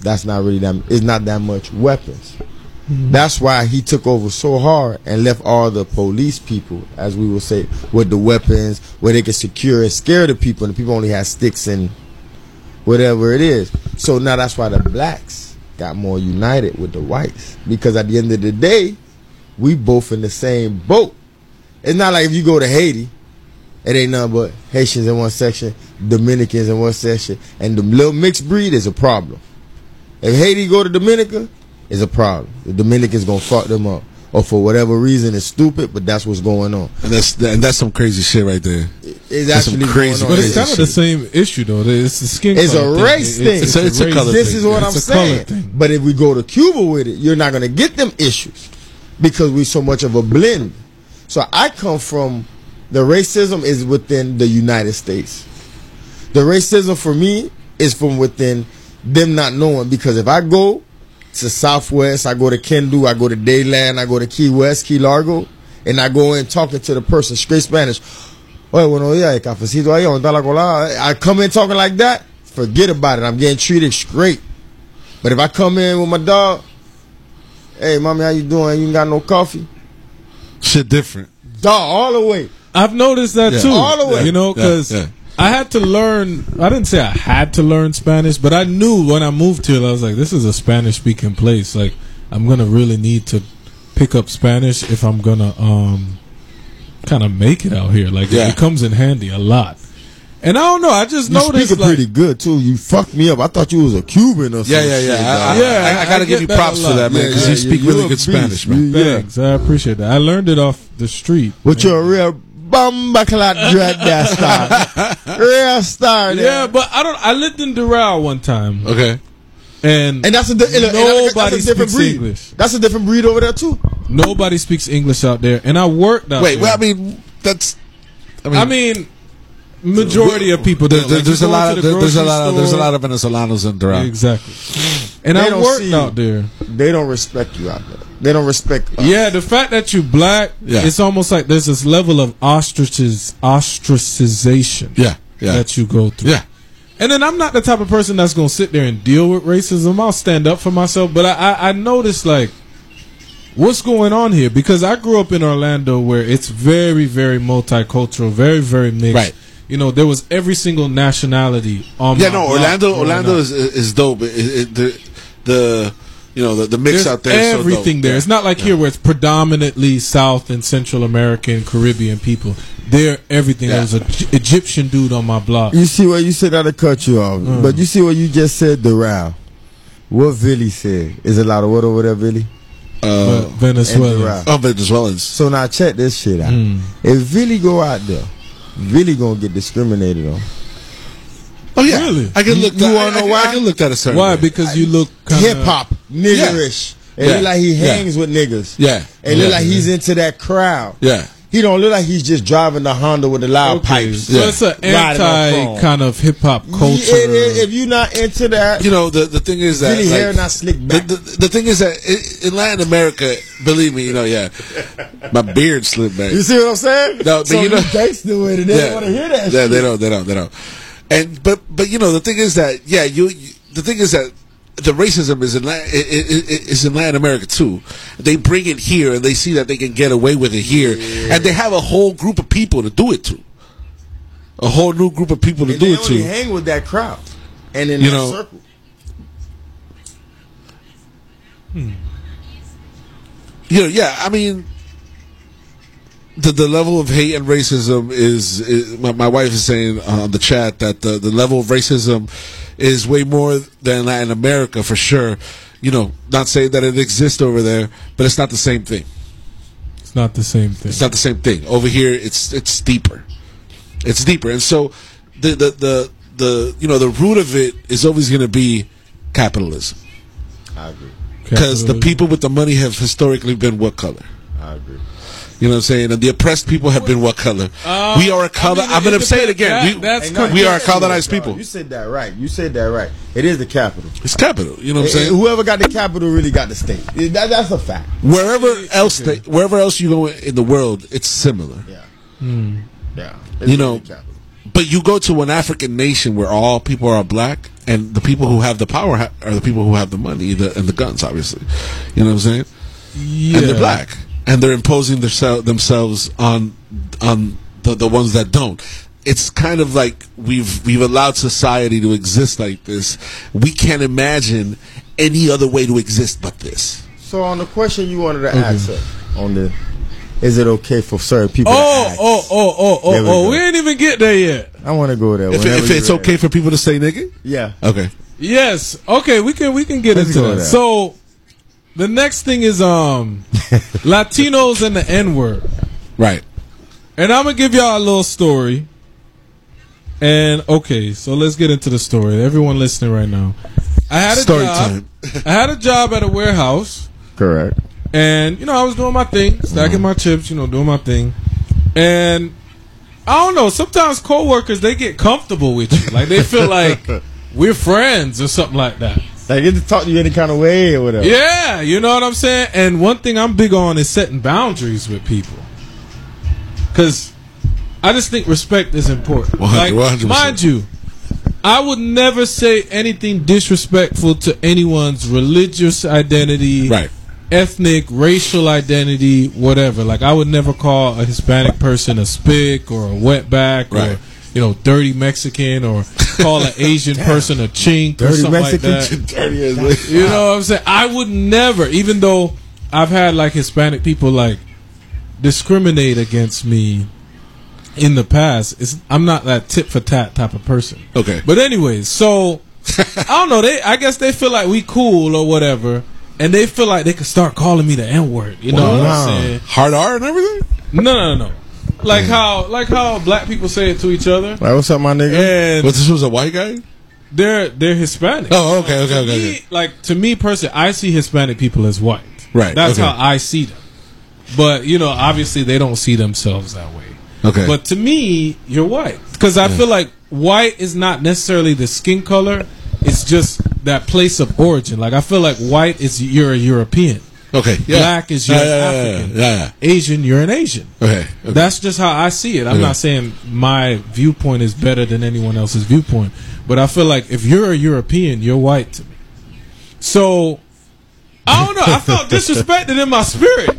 that's not really that. It's not that much weapons. Hmm. That's why he took over so hard and left all the police people, as we will say, with the weapons where they could secure and scare the people, and the people only had sticks and whatever it is. So now that's why the blacks got more united with the whites because at the end of the day, we both in the same boat. It's not like if you go to Haiti, it ain't nothing but Haitians in one section, Dominicans in one section, and the little mixed breed is a problem. If Haiti go to Dominica, it's a problem. The Dominicans gonna fuck them up, or for whatever reason, it's stupid, but that's what's going on. And that's and that's some crazy shit right there. It's That's some actually crazy. But it's kind of the same issue though. It's the skin. It's color a race thing. It's a- it's a race color thing. This is what Yeah, I'm it's a color saying. thing. But if we go to Cuba with it, you're not gonna get them issues because we're so much of a blend. So I come from the racism is within the United States. The racism for me is from within them not knowing because if I go to Southwest, I go to Kendall, I go to Dadeland, I go to Key West, Key Largo, and I go in talking to the person straight Spanish. Oye, bueno días, cafecito ahí, ¿dónde está la colada? I come in talking like that, forget about it. I'm getting treated straight. But if I come in with my dog, hey, mommy, how you doing? You ain't got no coffee? Shit different. Dog, all the way. I've noticed that Yeah. too. All the way. You know, Yeah, because yeah. I had to learn. I didn't say I had to learn Spanish, but I knew when I moved here, I was like, this is a Spanish speaking place. Like, I'm gonna really need to pick up Spanish if I'm gonna um kind of make it out here. Like, Yeah. it comes in handy a lot. And I don't know. I just You noticed speak like, pretty good too. You fucked me up. I thought you was a Cuban or something. Yeah, yeah, yeah. I, I, Yeah, I, I gotta I give you props for that, man, because yeah, you speak really good beast. Spanish, man. You- Yeah. Thanks. I appreciate that. I learned it off the street. But you're a real bumbaclat dread that star. Real star. there. Yeah, but I don't. I lived in Doral one time, Okay. and And that's a, di- and that's a- nobody that's a different speaks breed. English. That's a different breed over there too. Nobody speaks English out there, and I worked out Wait, there. well, I mean, that's. I mean, I mean, majority of people. there- there- Like, there's a lot of the there- there's a lot of there's a lot of Venezolanos in Doral. exactly. And They I don't worked see out there. They don't respect you out there. They don't respect. Us. Yeah, the fact that you black, Yeah. it's almost like there's this level of ostraciz, ostracization Yeah, yeah, that you go through. yeah. And then I'm not the type of person that's gonna sit there and deal with racism. I'll stand up for myself, but I, I, I noticed like what's going on here because I grew up in Orlando where it's very, very multicultural, very, very mixed. Right. You know, there was every single nationality on. Yeah, my no, Orlando, Orlando is is dope. It, it, the the you know the, the mix There's out there. everything dope. there. It's not like here where it's predominantly South and Central American, Caribbean people. There, everything. Yeah. There was an Egyptian dude on my block. You see what you said? Not to cut you off, Mm. but you see what you just said. Doral. What Villy said is a lot of what over there, Villy. Uh, Venezuela. Doral. oh, Venezuelans. So now check this shit out. Mm. If Villy go out there, Villy gonna get discriminated on. Oh yeah, Really? I can look. You that, wanna I, know why? I can look at a certain. Why? way. Because you look Hip hop, niggerish. It Yeah. look like he Yeah. hangs with niggas. Yeah, It yeah. look like he's into that crowd. Yeah, He don't look like he's just driving the Honda with the loud Okay, pipes. So Yeah. it's an anti kind of hip hop culture. Yeah, it is. if you're not into that, you know the the thing is that Villy like, hair not slicked the, back. the, the thing is that i in Latin America, believe me, you know, yeah, my beard slipped back. you see what I'm saying? No, but so you know- gangster with it. They don't want to hear that. Yeah, shit. they don't. They don't. They don't. And but but you know the thing is that yeah you, you the thing is that the racism is in is in Latin America too. They bring it here and they see that they can get away with it here, and they have a whole group of people to do it to. a whole new group of people to And do it to. hang with that crowd, and in You that know, circle. Hmm. you know, yeah, I mean, the the level of hate and racism is, is my, my wife is saying uh, on the chat that the the level of racism is way more than Latin America for sure. You know, not saying that it exists over there, but it's not the same thing. It's not the same thing. It's not the same thing. Over here, it's it's deeper. It's deeper, and so the the the, the you know the root of it is always going to be capitalism. I agree. Because the people with the money have historically been what color? I agree. You know what I'm saying? And the oppressed people have been what color? Uh, we are a color. I mean, I'm going to say it again. That- we, that's Hey, no, we are said that, colonized dog. people. You said that right. You said that right. It is the capital. It's capital. You know what I'm saying? Whoever got the capital really got the state. That, that's a fact. Wherever else, they, wherever else you go in the world, it's similar. Yeah. Hmm. Yeah. You know, but you go to an African nation where all people are black, and the people who have the power ha- are the people who have the money the, and the guns, obviously. You know what I'm saying? Yeah. And they're black, and they're imposing theirse- themselves on on the, the ones that don't. It's kind of like we've we've allowed society to exist like this. We can't imagine any other way to exist but this. So on the question you wanted to mm-hmm. ask her on the, is it okay for certain people? to Oh, ask? oh, oh, oh, oh There we oh, oh. go. We ain't even get there yet. I want to go there. If, if it's ready. okay for people to say nigga, Yeah. okay. Yes. Okay, we can we can get Let's into go that. So the next thing is um Latinos and the N word. Right. And I'm gonna give y'all a little story. And okay, so let's get into the story. Everyone listening right now. I had a Story job. time. I had a job at a warehouse. Correct. And you know, I was doing my thing, stacking my chips, you know, doing my thing. And I don't know, sometimes coworkers they get comfortable with you. Like they feel like we're friends or something like that. They get to talk to you any kind of way or whatever. Yeah, you know what I'm saying? And one thing I'm big on is setting boundaries with people. Cuz I just think respect is important. 100, Like, 100%. mind you, I would never say anything disrespectful to anyone's religious identity, Right. ethnic, racial identity, whatever. Like I would never call a Hispanic person a spick or a wetback or Right. You know, dirty Mexican or call an Asian person a chink or Dirty something Mexican. like that. You know what I'm saying? I would never, even though I've had like Hispanic people like discriminate against me in the past. It's, I'm not that tit for tat type of person. Okay. But anyways, so I don't know. They, I guess they feel like we cool or whatever, and they feel like they could start calling me the N word. You know what I'm saying? Hard R and everything? No, no, no, no. Like how, like how black people say it to each other, Like, what's up, my nigga? and But this was a white guy? they're they're Hispanic. Oh, okay, okay, okay. me, okay. Like to me personally, I see Hispanic people as white. Right, That's okay. how I see them. But you know, obviously, they don't see themselves that way. Okay. But to me, you're white because I feel like white is not necessarily the skin color. It's just that place of origin. Like I feel like white is you're a European. Okay. Yeah. Black is you're yeah, yeah, an yeah, African. Yeah, yeah. Asian, you're an Asian. Okay. okay. That's just how I see it. I'm Okay. not saying my viewpoint is better than anyone else's viewpoint, but I feel like if you're a European, you're white to me. So I don't know. I felt disrespected in my spirit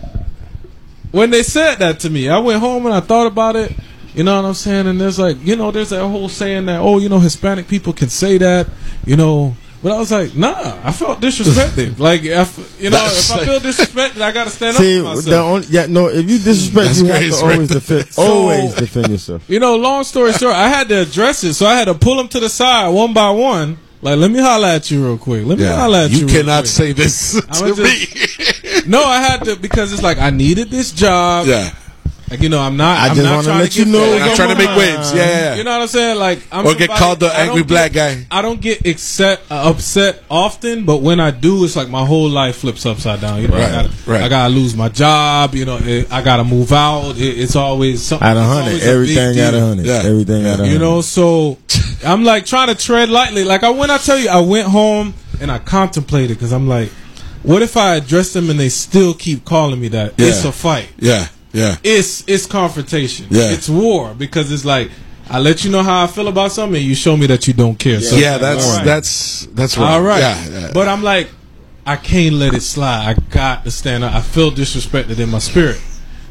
when they said that to me. I went home and I thought about it. You know what I'm saying? And there's like, you know, there's that whole saying that, oh, you know, Hispanic people can say that, you know. But I was like, nah, I felt disrespected. like, I f- you know, That's if I feel disrespected, I got to stand See, up for myself. the only, yeah, no. If you disrespect, That's you have to always right? defend. So- always defend yourself. You know, long story short, I had to address it, so I had to pull them to the side one by one. Like, let me holler at you real quick. Let me Yeah. holler at you. You real cannot quick. say this I'ma to me. No, I had to because it's like I needed this job. yeah. Like you know, I'm not. I I'm just wanna trying let to you know fed. what's Not trying to make waves. Yeah, yeah, yeah. You know what I'm saying? Like, I'm Or get called the I don't angry get- black guy. I don't get upset, uh, upset often, but when I do, it's like my whole life flips upside down. You know, I gotta, right. I gotta lose my job. You know, it, I gotta move out. It, it's always something. At a hundred, always a big everything at a deal. hundred, Yeah. everything at a hundred. You know, so I'm like trying to tread lightly. Like I when I tell you, I went home and I contemplated because I'm like, what if I address them and they still keep calling me that? Yeah. It's a fight. Yeah. Yeah. It's it's confrontation. Yeah. It's war because it's like I let you know how I feel about something and you show me that you don't care. So Yeah, that's right. that's that's right. all right. Yeah, yeah. But I'm like, I can't let it slide. I got to stand up. I feel disrespected in my spirit.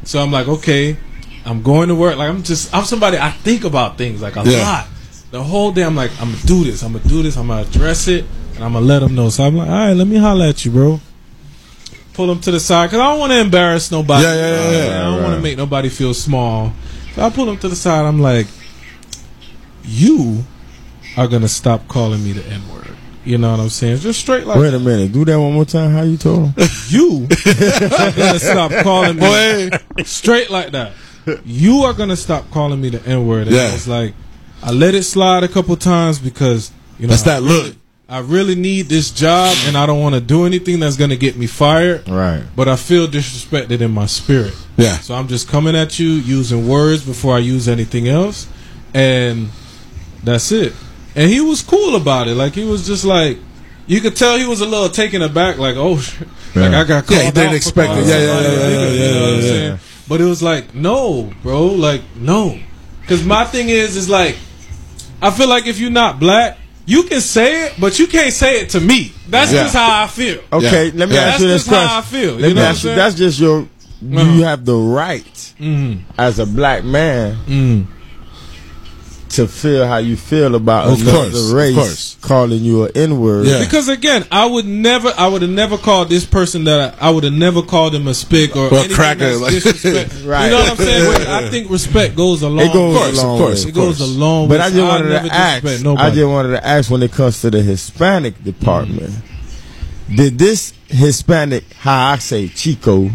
So I'm like, okay, I'm going to work. Like I'm just I'm somebody I think about things like a Yeah. lot. The whole day I'm like I'm gonna do this. I'm gonna do this. I'm gonna address it, and I'm gonna let them know. So I'm like, all right, let me holler at you, bro. Pull them to the side because I don't want to embarrass nobody. Yeah, yeah, yeah, yeah. I don't want to make nobody feel small. So I pull them to the side. I'm like, you are gonna stop calling me the N word. You know what I'm saying? Just straight like Wait a minute. Do that one more time. How you told him? you are gonna stop calling me Boy. straight like that. You are gonna stop calling me the N word. Yeah. It's like I let it slide a couple times because you know That's that look. I really need this job and I don't want to do anything that's gonna get me fired. Right. But I feel disrespected in my spirit. Yeah. So I'm just coming at you using words before I use anything else, and that's it. And he was cool about it. Like he was just like, you could tell he was a little taken aback. Like, oh, sh- like I got Yeah, called he didn't expect it. Yeah, yeah, somebody yeah, a yeah, yeah, you know what I'm yeah, saying? But it was like, no, bro, like no, because my thing is, is like, I feel like if you're not black. You can say it, but you can't say it to me. That's Yeah. just how I feel. Okay, Yeah. let me Yeah. ask you That's this just how question. I feel, Let you me know what ask you. I'm saying? That's just your. Uh-huh. You have the right Mm-hmm. as a black man Mm. To feel how you feel about Of another course, of race course. calling you an N word. Yeah. Because again, I would never, I would have never called this person that I, I would have never called him a spick or, Or a cracker, that's like- Right. You know what I'm saying? But I think respect goes a long. It goes Of course, a long of course, way. It goes a long. But way. I just wanted never to ask. disrespect I just wanted to ask when it comes to the Hispanic mm-hmm. department. Did this Hispanic, how I say Chico,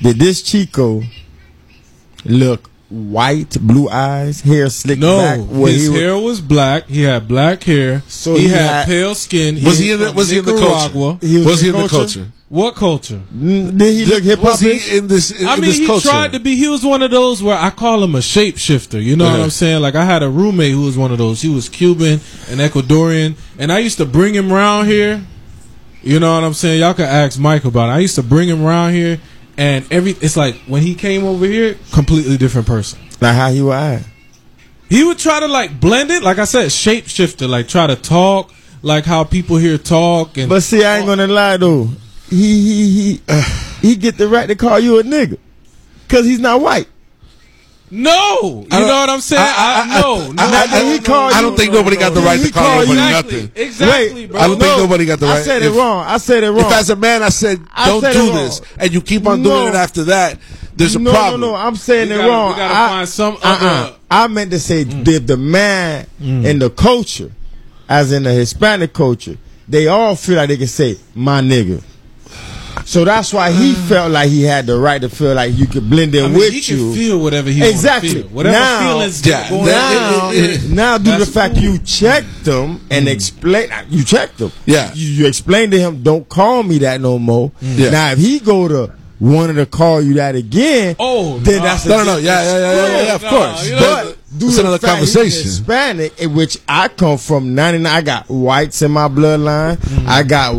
did this Chico look white, blue eyes, hair slicked back? no, where his was- hair was black. He had black hair. So he, he had, had- pale skin. Was he in the Was he in the culture? He was Was he in in the culture? culture? What culture? Mm, Did he look hip Was hop? he in this? In, I mean, this he culture? tried to be. He was one of those where I call him a shapeshifter. You know what Uh-huh. I'm saying? Like I had a roommate who was one of those. He was Cuban and Ecuadorian, and I used to bring him around here. You know what I'm saying? Y'all can ask Mike about it. I used to bring him around here, and every it's like when he came over here, completely different person. Like how he would act. He would try to like blend it, like I said, shapeshifter, like try to talk like how people here talk. And But see, I ain't gonna lie though. He he he he get the right to call you a nigga, cause he's not white. No, you know what I'm saying? I- I- I, no, no, I- Now, no, did he no, I don't think nobody got the right to call called you- nobody Exactly, nothing. exactly, Wait, bro. I don't think nobody got the right. I right. said if, it wrong. I said it wrong. If as a man I said don't said do this, and you keep on No. doing it after that, there's a no, problem. No, no, I'm saying We it gotta- wrong. we gotta I, find some uh-uh. I meant to say mm. the the man mm. in the culture, as in the Hispanic culture, they all feel like they can say my nigga. So that's why he mm. felt like he had the right to feel like you could blend in I mean, with he you. can feel whatever he was. exactly. Feel. Whatever now, feelings Yeah, going that- on. it- it- it- now, due to the fact cool. you checked them and mm. explain, you checked them. Yeah. you, you explained to him, don't call me that no more. Mm. Yeah. Now, if he go to wanted to call you that again, Oh, then no. that's No, no, no. different Yeah, yeah, yeah, yeah, yeah, of No, course. you know, But but due it's another the fact he's conversation. Hispanic, in which I come from, ninety nine. I got whites in my bloodline. Mm-hmm. I got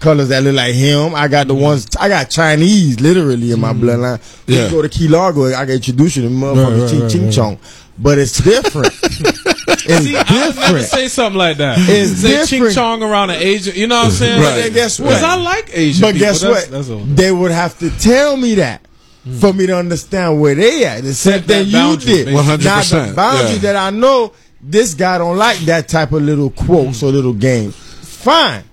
colors that look like him. I got the mm-hmm. ones. I got Chinese literally in my mm-hmm. bloodline. Mm-hmm. Yeah. You go to Key Largo, I can introduce you to motherfuckers Right, right, ching right, ching right. chong. But it's different. it's See, I would never different. say something like that. It's say ching chong around an Asian. You know what I'm saying? Right. But then guess what? Because I like Asian But people. guess That's- what? That's they would have to tell me that mm. for me to understand where they at. The same thing you boundary, did. 100%, Now the boundary yeah. that I know this guy don't like that type of little quotes mm. or little games. Fine.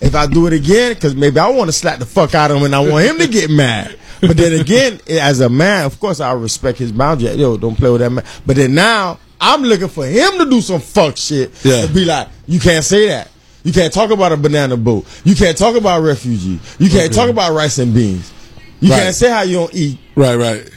If I do it again, because maybe I want to slap the fuck out of him and I want him to get mad. But then again, eh, as a man, of course I respect his boundary. Yo, don't play with that man. But then now I'm looking for him to do some fuck shit. Yeah. And be like, you can't say that. You can't talk about a banana boat. You can't talk about refugee. You can't talk about rice and beans. You Right. can't say how you don't eat. Right, right.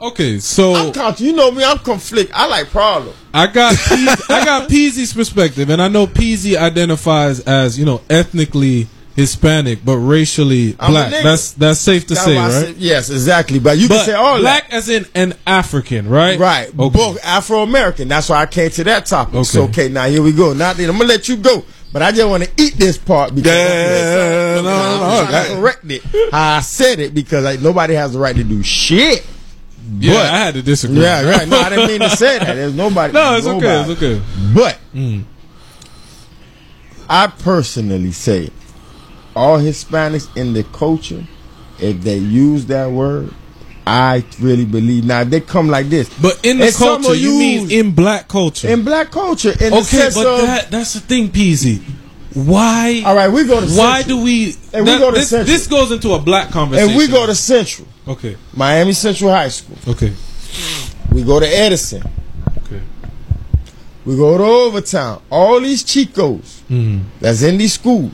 Okay, so I'm con- you know me, I'm conflict. I like problem. I got Peasy, I got Peasy's perspective, and I know Peasy identifies as you know ethnically Hispanic, but racially I'm black. That's that's safe to That's say, right? said- yes, exactly. But you but can say all black that. as in an African, right? Right. Okay. Both Afro American. That's why I came to that topic. So, Okay. okay, now here we go. Now I'm gonna let you go. But I just want to eat this part because Yeah, no, no, okay. to correct it. I said it because like, nobody has the right to do shit. Yeah, But- I had to disagree. Yeah, right. No, I didn't mean to say that. There's nobody. No, it's okay. It's okay. But Mm. I personally say all Hispanics in the culture, if they use that word, I really believe. Now they come like this, But in the And culture, you mean in black culture. in black culture. In the okay, but of, that that's the thing, Peasy. Why? All right, we go to Why Central. do we? And we that- go to this, Central. this goes into a black conversation. and we go to Central, Okay. Miami Central High School. Okay. We go to Edison. Okay. We go to Overtown. All these Chicos Mhm. that's in these schools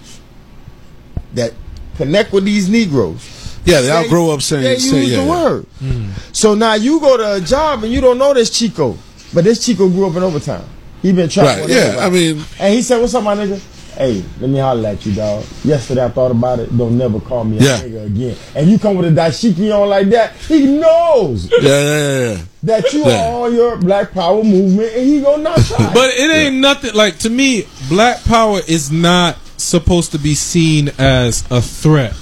that connect with these Negroes. Yeah, they all grow up saying- they say- use yeah, the yeah. word. Mm. So now you go to a job and you don't know this Chico, but this Chico grew up in Overtown. He been trapped. Right, yeah. I mean- and he said, "What's up, my nigga? Hey, let me holler at you, dog. Yesterday I thought about it. Don't never call me a Yeah. nigga again. And you come with a dashiki on like that, he knows Yeah, yeah, yeah, yeah. that you Yeah. are on your Black Power movement, and he gonna not try. But it ain't nothing like to me. Black power is not supposed to be seen as a threat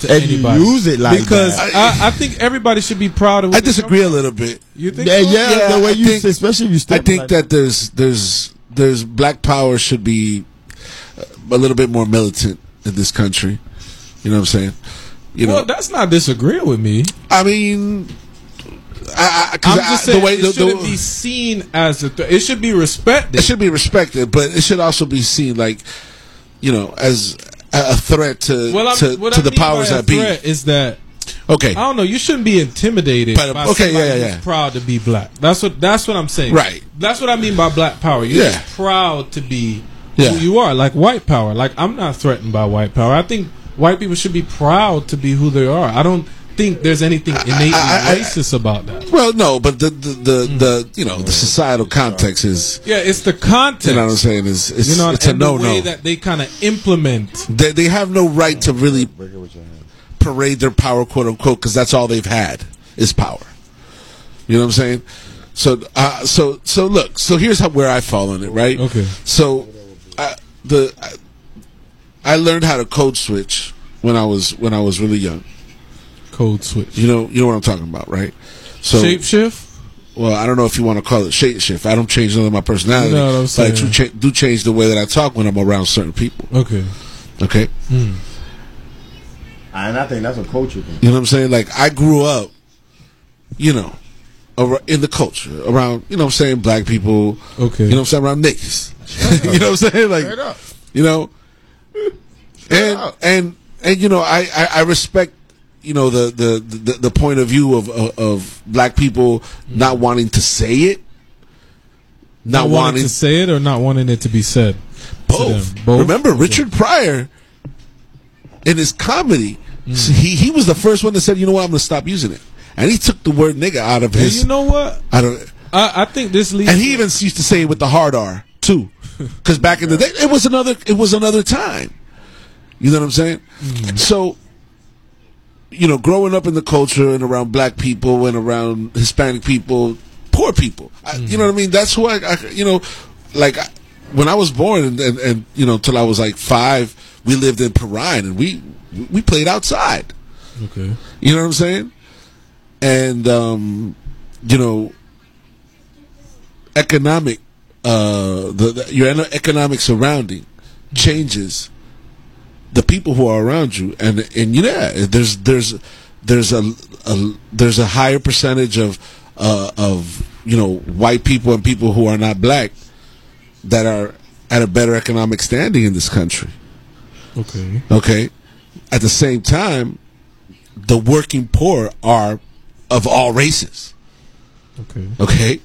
to If you anybody. use it like because that. I, I think everybody should be proud of. It. I disagree a little bit. You think? Yeah, so? yeah, the way I you think- especially if you I think like that there's there's there's black power should be a little bit more militant in this country. You know what I'm saying? You know, that's not disagreeing with me. I mean, I, I, 'cause I'm I- just the saying way it the- the- shouldn't be seen as a threat. It should be respected. it should be respected, but it should also be seen like you know as a, threat to Well, to, to the powers that be. is that Okay, I don't know. You shouldn't be intimidated But, by okay, yeah, yeah, yeah. proud to be black. That's what that's what I'm saying. Right. That's what I mean by black power. You're Yeah. just proud to be Yeah. who you are. Like white power. Like I'm not threatened by white power. I think white people should be proud to be who they are. I don't think there's anything innately I- I- racist about that. well, no, but the the the, Mm. the you know the societal context is Yeah, it's the context. you know what I'm saying is it's, You know, it's a no the way no. that they kind of implement. They they have no right to really parade their power, quote unquote, because that's all they've had is power. You know what I'm saying? So, uh, so, so look. So here's how where I fall on it, right? Okay. So, I, the I, I learned how to code switch when I was when I was really young. Code switch. You know, you know what I'm talking about, right? So, Shapeshift. well, I don't know if you want to call it shape shift. I don't change none of my personality, You know what I'm but I do, saying. cha- do change the way that I talk when I'm around certain people. Okay. Okay. Mm. And I think that's a culture thing. You know what I'm saying? Like I grew up, you know, in the culture around, you know what I'm saying, black people. Okay. You know what I'm saying, around niggas. you know what I'm saying? Like up. you know and up. and and you know, I, I, I respect you know the, the, the, the point of view of, of of black people not wanting to say it. Not, Not wanting wanting to say it or not wanting it to be said. both. Both? Remember, Okay. Richard Pryor in his comedy, Mm. he he was the first one that said, "You know what? I'm going to stop using it," and he took the word "nigga" out of And his. you know what? I don't. I, I think this leads. and he even used to say it with the hard R too, because back in the day, it was another it was another time. You know what I'm saying? Mm-hmm. So, you know, growing up in the culture and around black people and around Hispanic people, poor people, I, you know what I mean? That's who I, I you know, like I, when I was born and, and and you know till I was like five, we lived in Perrine and we we played outside. okay. You know what I'm saying? And um, you know, economic uh, the, the your economic surrounding changes the people who are around you, and and yeah, there's there's there's a, a there's a higher percentage of uh, of you know white people and people who are not black that are at a better economic standing in this country. Okay. Okay. At the same time, the working poor are of all races. Okay. Okay.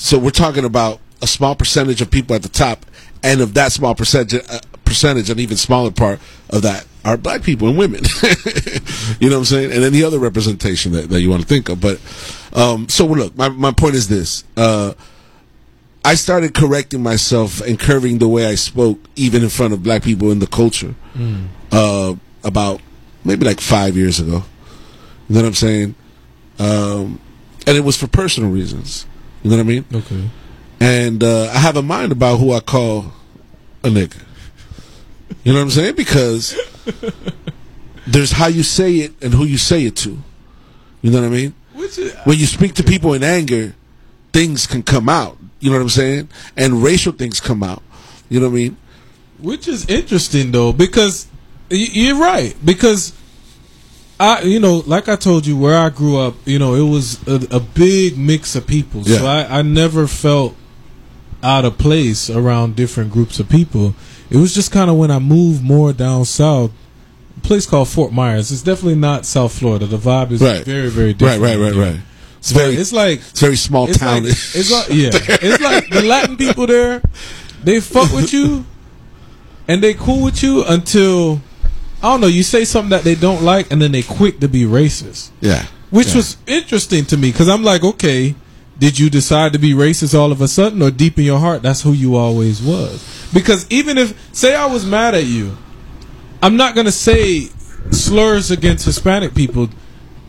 So we're talking about a small percentage of people at the top, and of that small percentage, uh, percentage, an even smaller part of that are black people and women. you know what I'm saying? And any other representation that, that you want to think of. But um, so look, my my point is this. Uh, I started correcting myself and curving the way I spoke, even in front of black people in the culture, Mm. uh, about maybe like five years ago. You know what I'm saying? Um, and it was for personal reasons. You know what I mean? Okay. And uh, I have a mind about who I call a nigga. You know what I'm saying? Because there's how you say it and who you say it to. You know what I mean? Which is, when you speak to people in anger, things can come out. You know what I'm saying? And racial things come out. You know what I mean? which is interesting though because y- you're right because I, you know, like I told you, where I grew up, you know, it was a, a big mix of people. So I, I never felt out of place around different groups of people. It was just kind of when I moved more down south, a place called Fort Myers. It's definitely not South Florida. The vibe is Right. very, very different. right, right, right, right. It's But very, it's like it's very small it's town. Like, it's like yeah, it's like the Latin people there. They fuck with you, and they cool with you until I don't know. You say something that they don't like, and then they quick to be racist. yeah, Which Yeah. was interesting to me because I'm like, okay, did you decide to be racist all of a sudden, or deep in your heart, that's who you always was? Because even if, say, I was mad at you, I'm not gonna say slurs against Hispanic people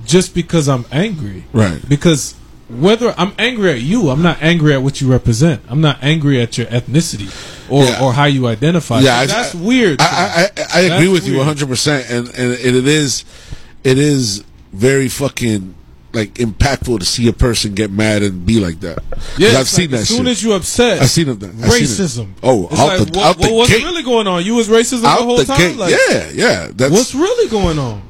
just because I'm angry, Right. Because whether I'm angry at you, I'm not angry at what you represent. I'm not angry at your ethnicity or Yeah. or how you identify. Yeah, I- that's weird. I. I, I, I agree with you 100, percent and and it is it is very fucking like impactful to see a person get mad and be like that. Yeah, I've it's seen that. As soon shit. as you upset, I've seen it. I've seen racism. Oh, It's out like, the what, out the what's gate. really going on? You was racism out the whole the time. Like, yeah, yeah. That's what's really going on?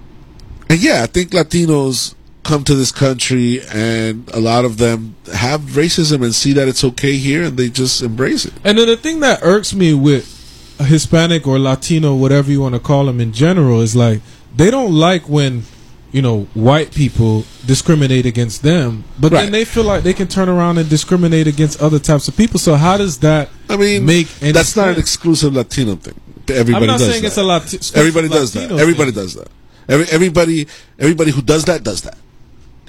And yeah, I think Latinos come to this country and a lot of them have racism and see that it's okay here and they just embrace it. And then the thing that irks me with a Hispanic or Latino, whatever you want to call them in general, is like they don't like when you know white people discriminate against them, but Right. then they feel like they can turn around and discriminate against other types of people. So how does that? I mean, make any that's not an exclusive Latino thing. Everybody I'm not does saying that. it's a Everybody does Latino that. Everybody thing. does that. Every, everybody, everybody who does that does that.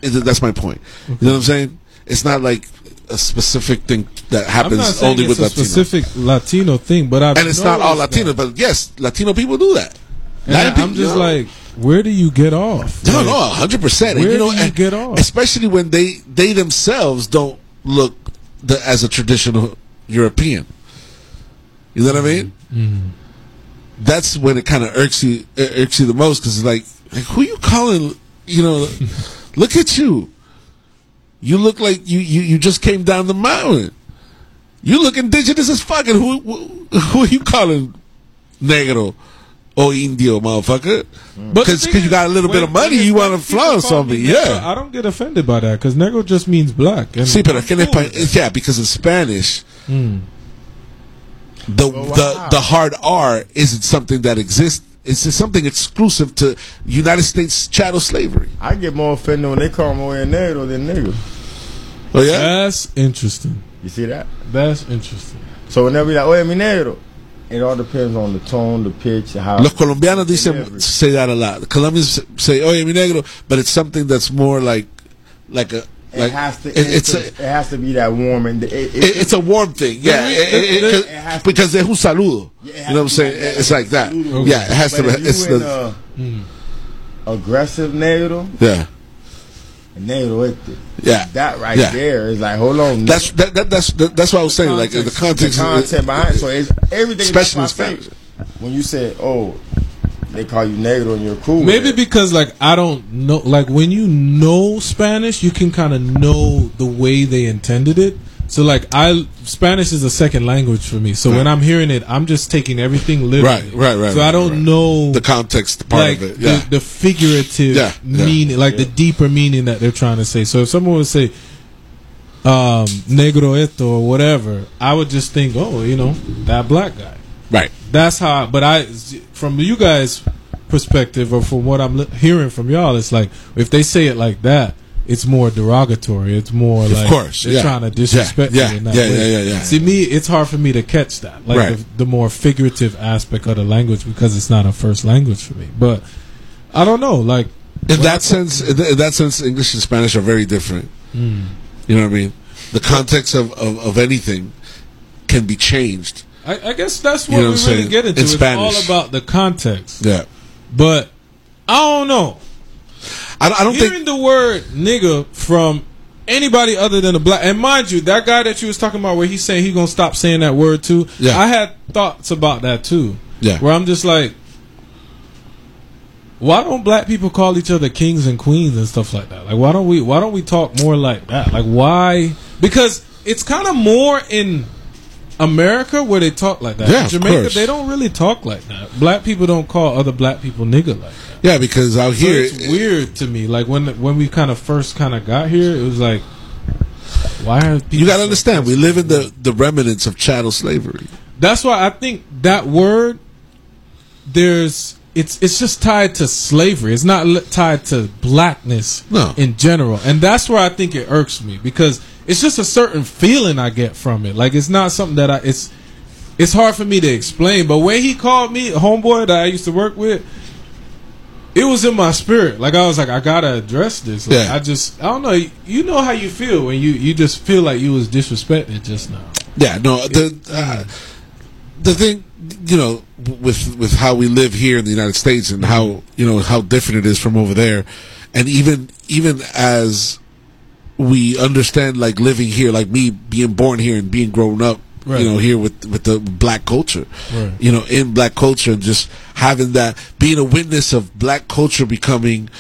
That's my point. You know what I'm saying? It's not like a specific thing that happens only it's with a Latino. specific Latino thing, but I've and it's not all noticed that. Latino, but yes, Latino people do that. And Latin I'm people- just yeah. like, where do you get off? No, Like, no, hundred percent. Where You know, do you and get off? especially when they they themselves don't look the, as a traditional European. You know what I mean? Mm-hmm. That's when it kind of irks you irks you the most because it's like, like, who you calling? You know, look at you. You look like you, you you just came down the mountain. You look indigenous as fucking. Who who, who are you calling negro? Or Indio, motherfucker. But Because thing you got a is, little bit of money, you want to Hispanic flaunt people call me something. Yeah. I don't get offended by that because negro just means black. And See, pero que cool espa- with that. yeah, because in Spanish, Mm. the Well, the the hard R isn't something that exists. It's just something exclusive to United States chattel slavery. I get more offended when they call me a negro than nigga. Oh yeah, That's interesting. You see that? That's interesting. So whenever you like, oh, oye, mi negro, it all depends on the tone, the pitch, how. Los colombianos dicen say that a lot. The Colombians say, oh, "Oye, mi negro," but it's something that's more like like a it like has to. it- It, it's it's a, it has to be that warm and it, it, it- it's a warm thing. Yeah, it- because they're un saludo. Yeah, it You know what I'm saying? like. It's like that. Okay. Yeah, it has to. Be It's the a hmm. aggressive negro, yeah. negro, este. Yeah. that right Yeah. there is like, hold on, That's that, that that's that, that's what I was saying. Like the context, the content behind. So it's everything. Especially that's why I in say, When you say, "Oh, they call you negro and you're cool," Maybe with it. because like I don't know, like when you know Spanish, you can kind of know the way they intended it. So like I Spanish is a second language for me. So when I'm hearing it, I'm just taking everything literally. Right, right, right, So I don't right. know the context part like of it. Yeah, the, the figurative Yeah, yeah. meaning, like the deeper meaning that they're trying to say. So if someone would say um, "negro esto" or whatever, I would just think, oh, you know, that black guy. right. That's how. But I, from you guys' perspective, or from what I'm li- hearing from y'all, it's like if they say it like that, it's more derogatory. It's more Of like course, they're yeah. trying to disrespect Yeah, you in that yeah, way. yeah, yeah, yeah. See, me, it's hard for me to catch that, like Right. the, the more figurative aspect of the language, because it's not a first language for me. But I don't know, like In that sense, in that sense, English and Spanish are very different. Mm. You know what I mean? The context of, of, of anything can be changed. I, I guess that's You what know we what really saying? get into. In it's Spanish. all about the context. Yeah, But I don't know. I, don't- I don't Hearing think. the word nigga from anybody other than a black, and mind you, that guy that you was talking about, where he's saying he gonna stop saying that word too. Yeah. I had thoughts about that too. Yeah. where I'm just like, why don't black people call each other kings and queens and stuff like that? Like, why don't we? Why don't we talk more like that? Like, why? Because it's kind of more in America where they talk like that. Yeah, Jamaica, they don't really talk like that. Black people don't call other black people nigga like that. Yeah, because out So here, it's weird to me. Like when when we kind of first kind of got here, it was like, why are people you got to so understand, we live in the the remnants of chattel slavery. That's why I think that word there's it's it's just tied to slavery. It's not li- tied to blackness No. in general. And that's where I think it irks me because it's just a certain feeling I get from it. Like it's not something that I it's it's hard for me to explain, but when he called me homeboy that I used to work with, it was in my spirit. Like I was like, I gotta address this. Like, Yeah. I just I don't know. You know how you feel when you you just feel like you was disrespected just now. Yeah, no, the uh, the thing, you know, with with how we live here in the United States and how you know how different it is from over there, and even even as we understand like living here, like me being born here and being grown up, Right. you know, here with with the black culture, Right. you know, in black culture, and just having that, being a witness of black culture becoming,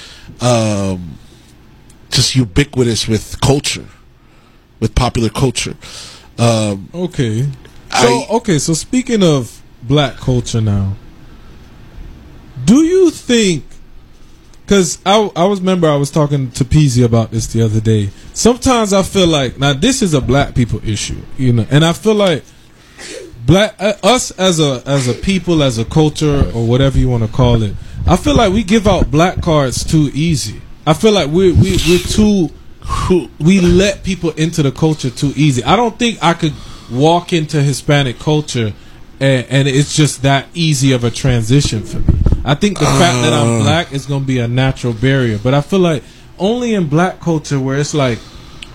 um, just ubiquitous with culture, with popular culture. Um, Okay. So okay, so speaking of black culture now, do you think? Because I I was remember I was talking to Peasy about this the other day. Sometimes I feel like now this is a black people issue, you know, and I feel like black uh, us as a as a people as a culture or whatever you want to call it. I feel like we give out black cards too easy. I feel like we we we're too we let people into the culture too easy. I don't think I could walk into Hispanic culture and, and it's just that easy of a transition for me. I think the fact that I'm Uh. black is going to be a natural barrier, but I feel like only in black culture where it's like,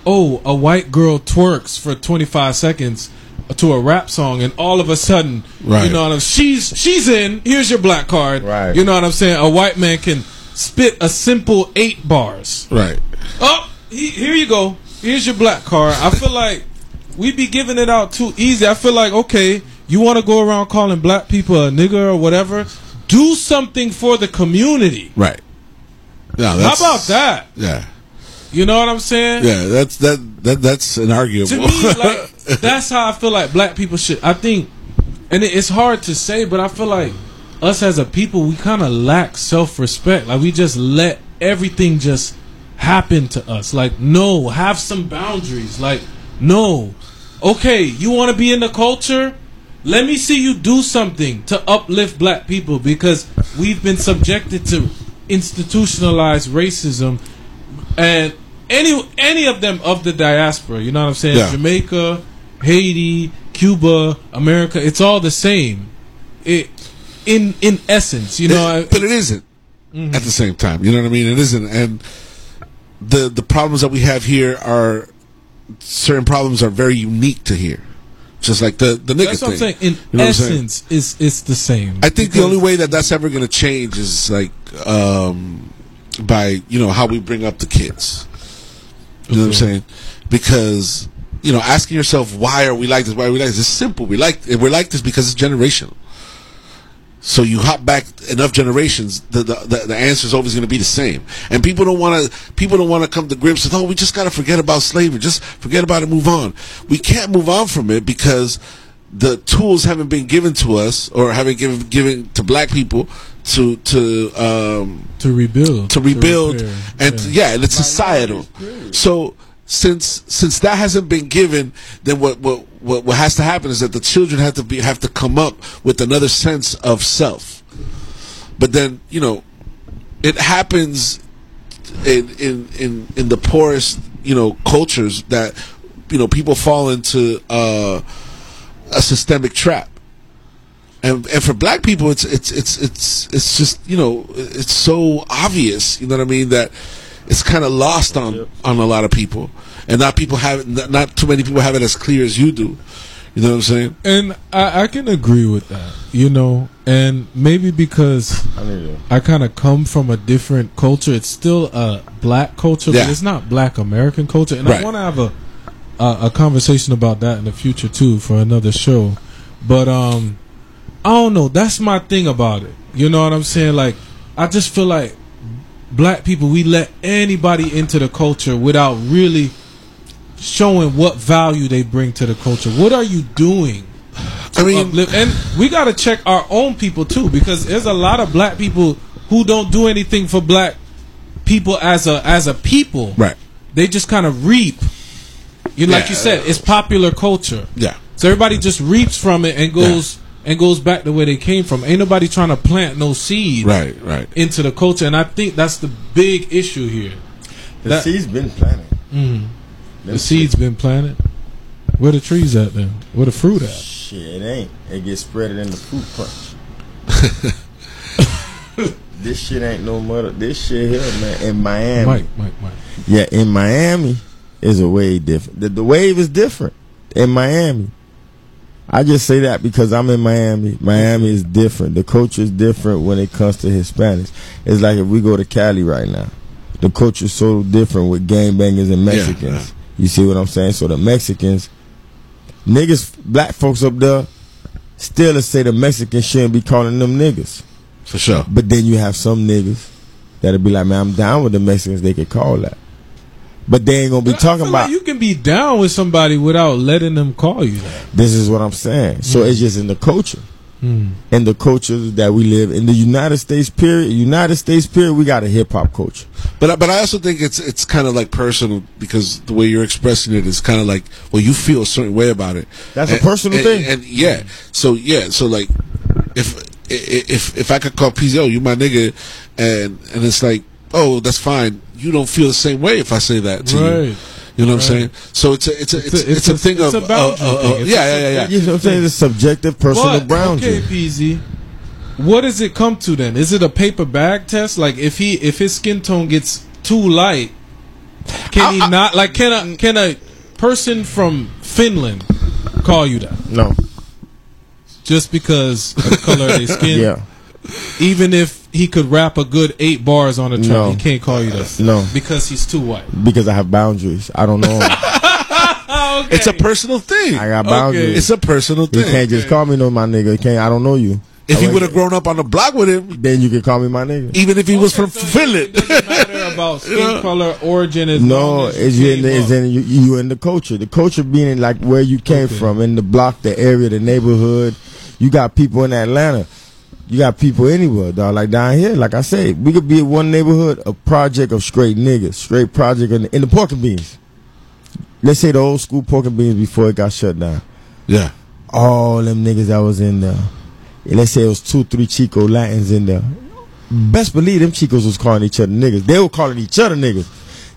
oh, a white girl twerks for 25 seconds to a rap song, and all of a sudden, Right. you know, what I'm, she's she's in. Here's your black card. Right. You know what I'm saying? A white man can spit a simple eight bars. right. Oh, he, here you go. Here's your black card. I feel like we be giving it out too easy. I feel like okay, you want to go around calling black people a nigger or whatever. Do something for the community. Right. No, How about that? Yeah. You know what I'm saying? Yeah, that's that that that's inarguable. To me, like that's how I feel like black people should. I think, and it, it's hard to say, but I feel like us as a people, we kind of lack self respect. Like we just let everything just happen to us. Like no, have some boundaries. Like no, okay, you want to be in the culture. Let me see you do something to uplift black people because we've been subjected to institutionalized racism and any any of them of the diaspora, you know what I'm saying? Yeah. Jamaica, Haiti, Cuba, America, it's all the same. It in in essence, you know. It- but it isn't mm-hmm. at the same time. You know what I mean? It isn't, and the the problems that we have here are certain problems are very unique to here. Just like the the nigga That's what I'm saying. In You know I'm saying? essence, it's it's the same. I think the only way that that's ever going to change is like um, by you know how we bring up the kids. You know what I'm saying? Because you know, asking yourself why are we like this? Why are we like this? It's simple. We like we're like this because it's generational. So you hop back enough generations, the the, the, the answer is always going to be the same. And people don't want to people don't want to come to grips with, oh, we just got to forget about slavery. Just forget about it, move on. We can't move on from it because the tools haven't been given to us or haven't given given to black people to to um, to rebuild to rebuild repair, and to- yeah, and it's societal. So since since that hasn't been given, then what what what, what has to happen is that the children have to be have to come up with another sense of self. But then you know, it happens in in in in the poorest you know cultures that you know people fall into uh, a systemic trap. And, and for black people, it's it's it's it's it's just you know it's so obvious, you know what I mean, that it's kind of lost on on a lot of people, and not people have not, not too many people have it as clear as you do. You know what I'm saying? And I, I can agree with that, you know, and maybe because I kind of come from a different culture. It's still a black culture, Yeah. but it's not black American culture. And I want to have a, a a conversation about that in the future too for another show. But um, I don't know. That's my thing about it. You know what I'm saying? Like, I just feel like black people we let anybody into the culture without really showing what value they bring to the culture. What are you doing to uplift, and we got to check our own people too, because there's a lot of black people who don't do anything for black people as a as a people. Right. They just kind of reap. You like Yeah. you said, it's popular culture. Yeah. So everybody just reaps from it and goes and goes back to where they came from. Ain't nobody trying to plant no seeds Right, right. into the culture, and I think that's the big issue here. The That- seed's been planted. Mm. The seeds been planted. Where the trees at then? Where the fruit at? Shit, it ain't. It gets spreaded in the fruit punch. this shit ain't no mother. This shit here, man, in Miami. Mike, Mike, Mike. Yeah, in Miami is a way different. The, the wave is different in Miami. I just say that because I'm in Miami. Miami is different. The culture is different when it comes to Hispanics. It's like if we go to Cali right now, the culture is so different with gangbangers and Mexicans. You see what I'm saying? So the Mexicans, niggas, black folks up there, still say the Mexicans shouldn't be calling them niggas. For sure. But then you have some niggas that'll be like, man, I'm down with the Mexicans. They could call that. But they ain't gonna be I talking feel about. like you can be down with somebody without letting them call you that. This is what I'm saying. So it's just in the culture. Mm. In the culture that we live in the United States period, United States period, we got a hip hop culture. But I- but I also think it's it's kind of like personal because the way you're expressing it is kind of like well you feel a certain way about it. That's a personal and- thing. And yeah, so yeah, so like if i- if if I could call PZO, you my nigga, and and it's like oh that's fine. You don't feel the same way if I say that to you. Right. You know what Right. I'm saying? So it's a it's a it's, It's a- it's, a, a- thing it's of a boundary uh, uh, thing. uh, It's yeah, a yeah yeah yeah. You know what I'm saying? It's a subjective personal But, boundary. Okay, PZ. What does it come to then? Is it a paper bag test? Like if he if his skin tone gets too light, can he not? Like can a can a person from Finland call you that? No. Just because of the color of their skin? Yeah. Even if he could rap a good eight bars on a track, No. he can't call you that. No. Because he's too white. Because I have boundaries. I don't know. It's a personal thing. I got boundaries. It's a personal thing. You can't just call me no my nigga. You can't. I don't know you. If I he would have grown up on the block with him, then you can call me my nigga. even if he was from Finland. matter about skin color, origin is No, it's in, the, it's in you, you in the culture. The culture being like where you came from, in the block, the area, the neighborhood. You got people in Atlanta. You got people anywhere, dog. Like down here, like I said, we could be in one neighborhood, a project of straight niggas, straight project in, in the pork and beans. Let's say the old school pork and beans before it got shut down. Yeah. All them niggas that was in there. Let's say it was two, three Chico Latins in there. Best believe them Chicos was calling each other niggas. They were calling each other niggas.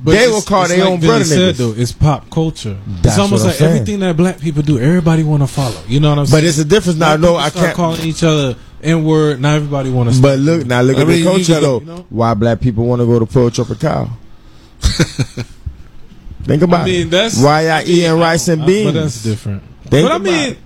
they it's- will call their like own Billy brother said, niggas. though, it's pop culture. That's it's almost like saying. everything that black people do, everybody want to follow. You know what I'm saying? But it's a difference now. No, I can't- calling each other N word. Now everybody want to. But look now, look I at mean, the culture gotta- though. you know? Why black people want to go to Pollo Tropical? Think about I mean, it. that's Why y'all eating rice and I- beans? But that's different. Think but I mean,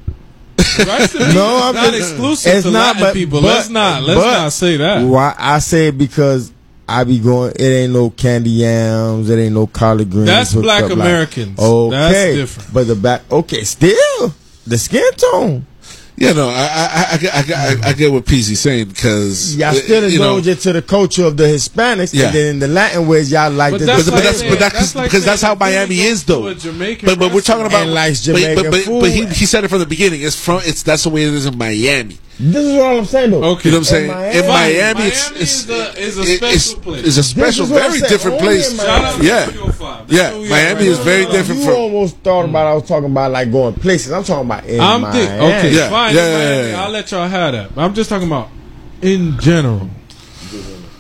rice and beans no, I'm not just- exclusive it's to not, Latin but, people. but- let's not. Let's but not say that. Why I say it because I be going. It ain't no candy yams. It ain't no collard greens. That's black up like- Americans. Okay, That's different. But the back. Okay, still the skin tone. Yeah, no, I I I, get- I, I, I get what PZ saying because Y'all uh, still you know, indulge into the culture of the Hispanics, Yeah. and then in the Latin ways, y'all like But the. that's but, but like that's saying- but that's, that's like because that's how Miami is though. Jamaican but but we're talking about And likes but- Jamaican but, but, food. but he he said it from the beginning. It's from it's that's the way it is in Miami. This is what I'm saying though. Okay. You know what I'm saying? Miami- In Miami, Miami it's it's is a- is a special it's, place. It's a special, is very different Only place. in Miami. Shout out to Yeah. 305. That's Yeah, Miami right is now. very No, different you from- almost thought about. I was talking about like going places. I'm talking about in I'm Miami. thinking. Okay, Yeah, fine. yeah, in yeah, yeah. I'll let y'all have that. I'm just talking about in general.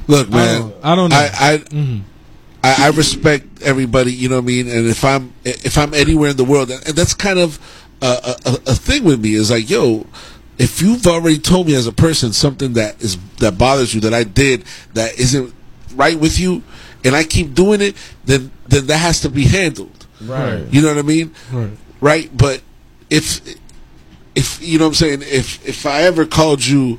Look, I man, don't- I don't know. I I, Mhm. I I respect everybody. You know what I mean. And if I'm if I'm anywhere in the world, and that's kind of a, a, a thing with me is like, yo, if you've already told me as a person something that is that bothers you that I did that isn't right with you, and I keep doing it, then then that has to be handled. Right. You know what I mean? Right. Right. But if if you know what I'm saying, if if I ever called you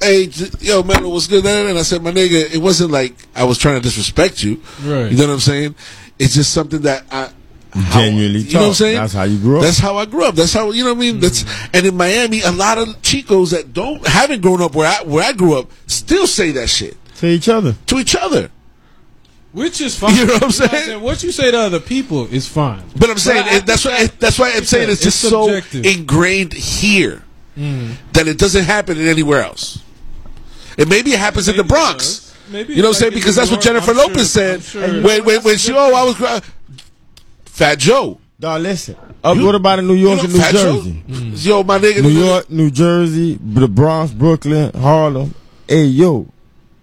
hey, yo, man, what's good? And I said, my nigga, it wasn't like I was trying to disrespect you. Right. You know what I'm saying? It's just something that I how- Genuinely you know what I'm saying? That's how you grew up. That's how I grew up. That's how you know what I mean. That's hmm. and in Miami, a lot of chicos that don't haven't grown up where I where I grew up still say that shit to each other. to each other. Which is fine. You know what I'm saying? What you say to other people is fine. But I'm saying I it, that's think why that's why I'm saying that, it's just so ingrained here Mm. that it doesn't happen in anywhere else. And maybe it happens in the Bronx. Maybe you know what I'm like saying? Because that's what Jennifer I'm sure- Lopez said I'm sure- when when, when she oh I was cry- Fat Joe. Dog, listen. Uh, what about in New York you and New Fat Joe? Jersey? Yo, my nigga, New York, New Jersey, the Bronx, Brooklyn, Harlem. Hey, yo,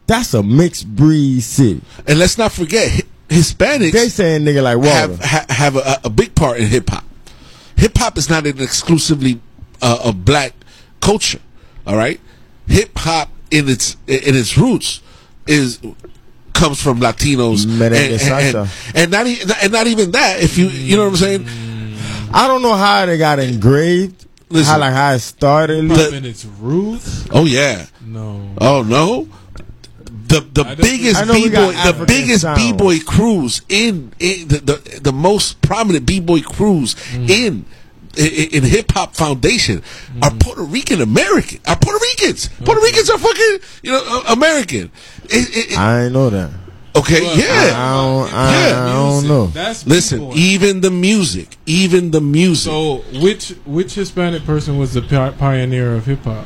that's a mixed breed city. And let's not forget Hi- Hispanics. They saying nigga like water. have ha, have a, a big part in hip hop. Hip hop is not an exclusively uh, a black culture. All right, hip hop in its in its roots is comes from Latinos and, and, and, and not e- and not even that. If you you know what I'm saying. I don't know how they got engraved. Listen. how like how it started. The- in its roots. Oh yeah. No. Oh no. The the I biggest I know we b got boy the biggest b boy crews in, in the, the the most prominent b boy crews Mm. in in, in hip hop foundation are Mm. Puerto Rican American are Puerto Ricans Puerto Ricans are fucking you know uh, American It- it- it- I know that. okay Well, yeah I don't. I, Yeah. I don't know. That's listen B-boy. even the music even the music So which which Hispanic person was the pi- pioneer of hip hop?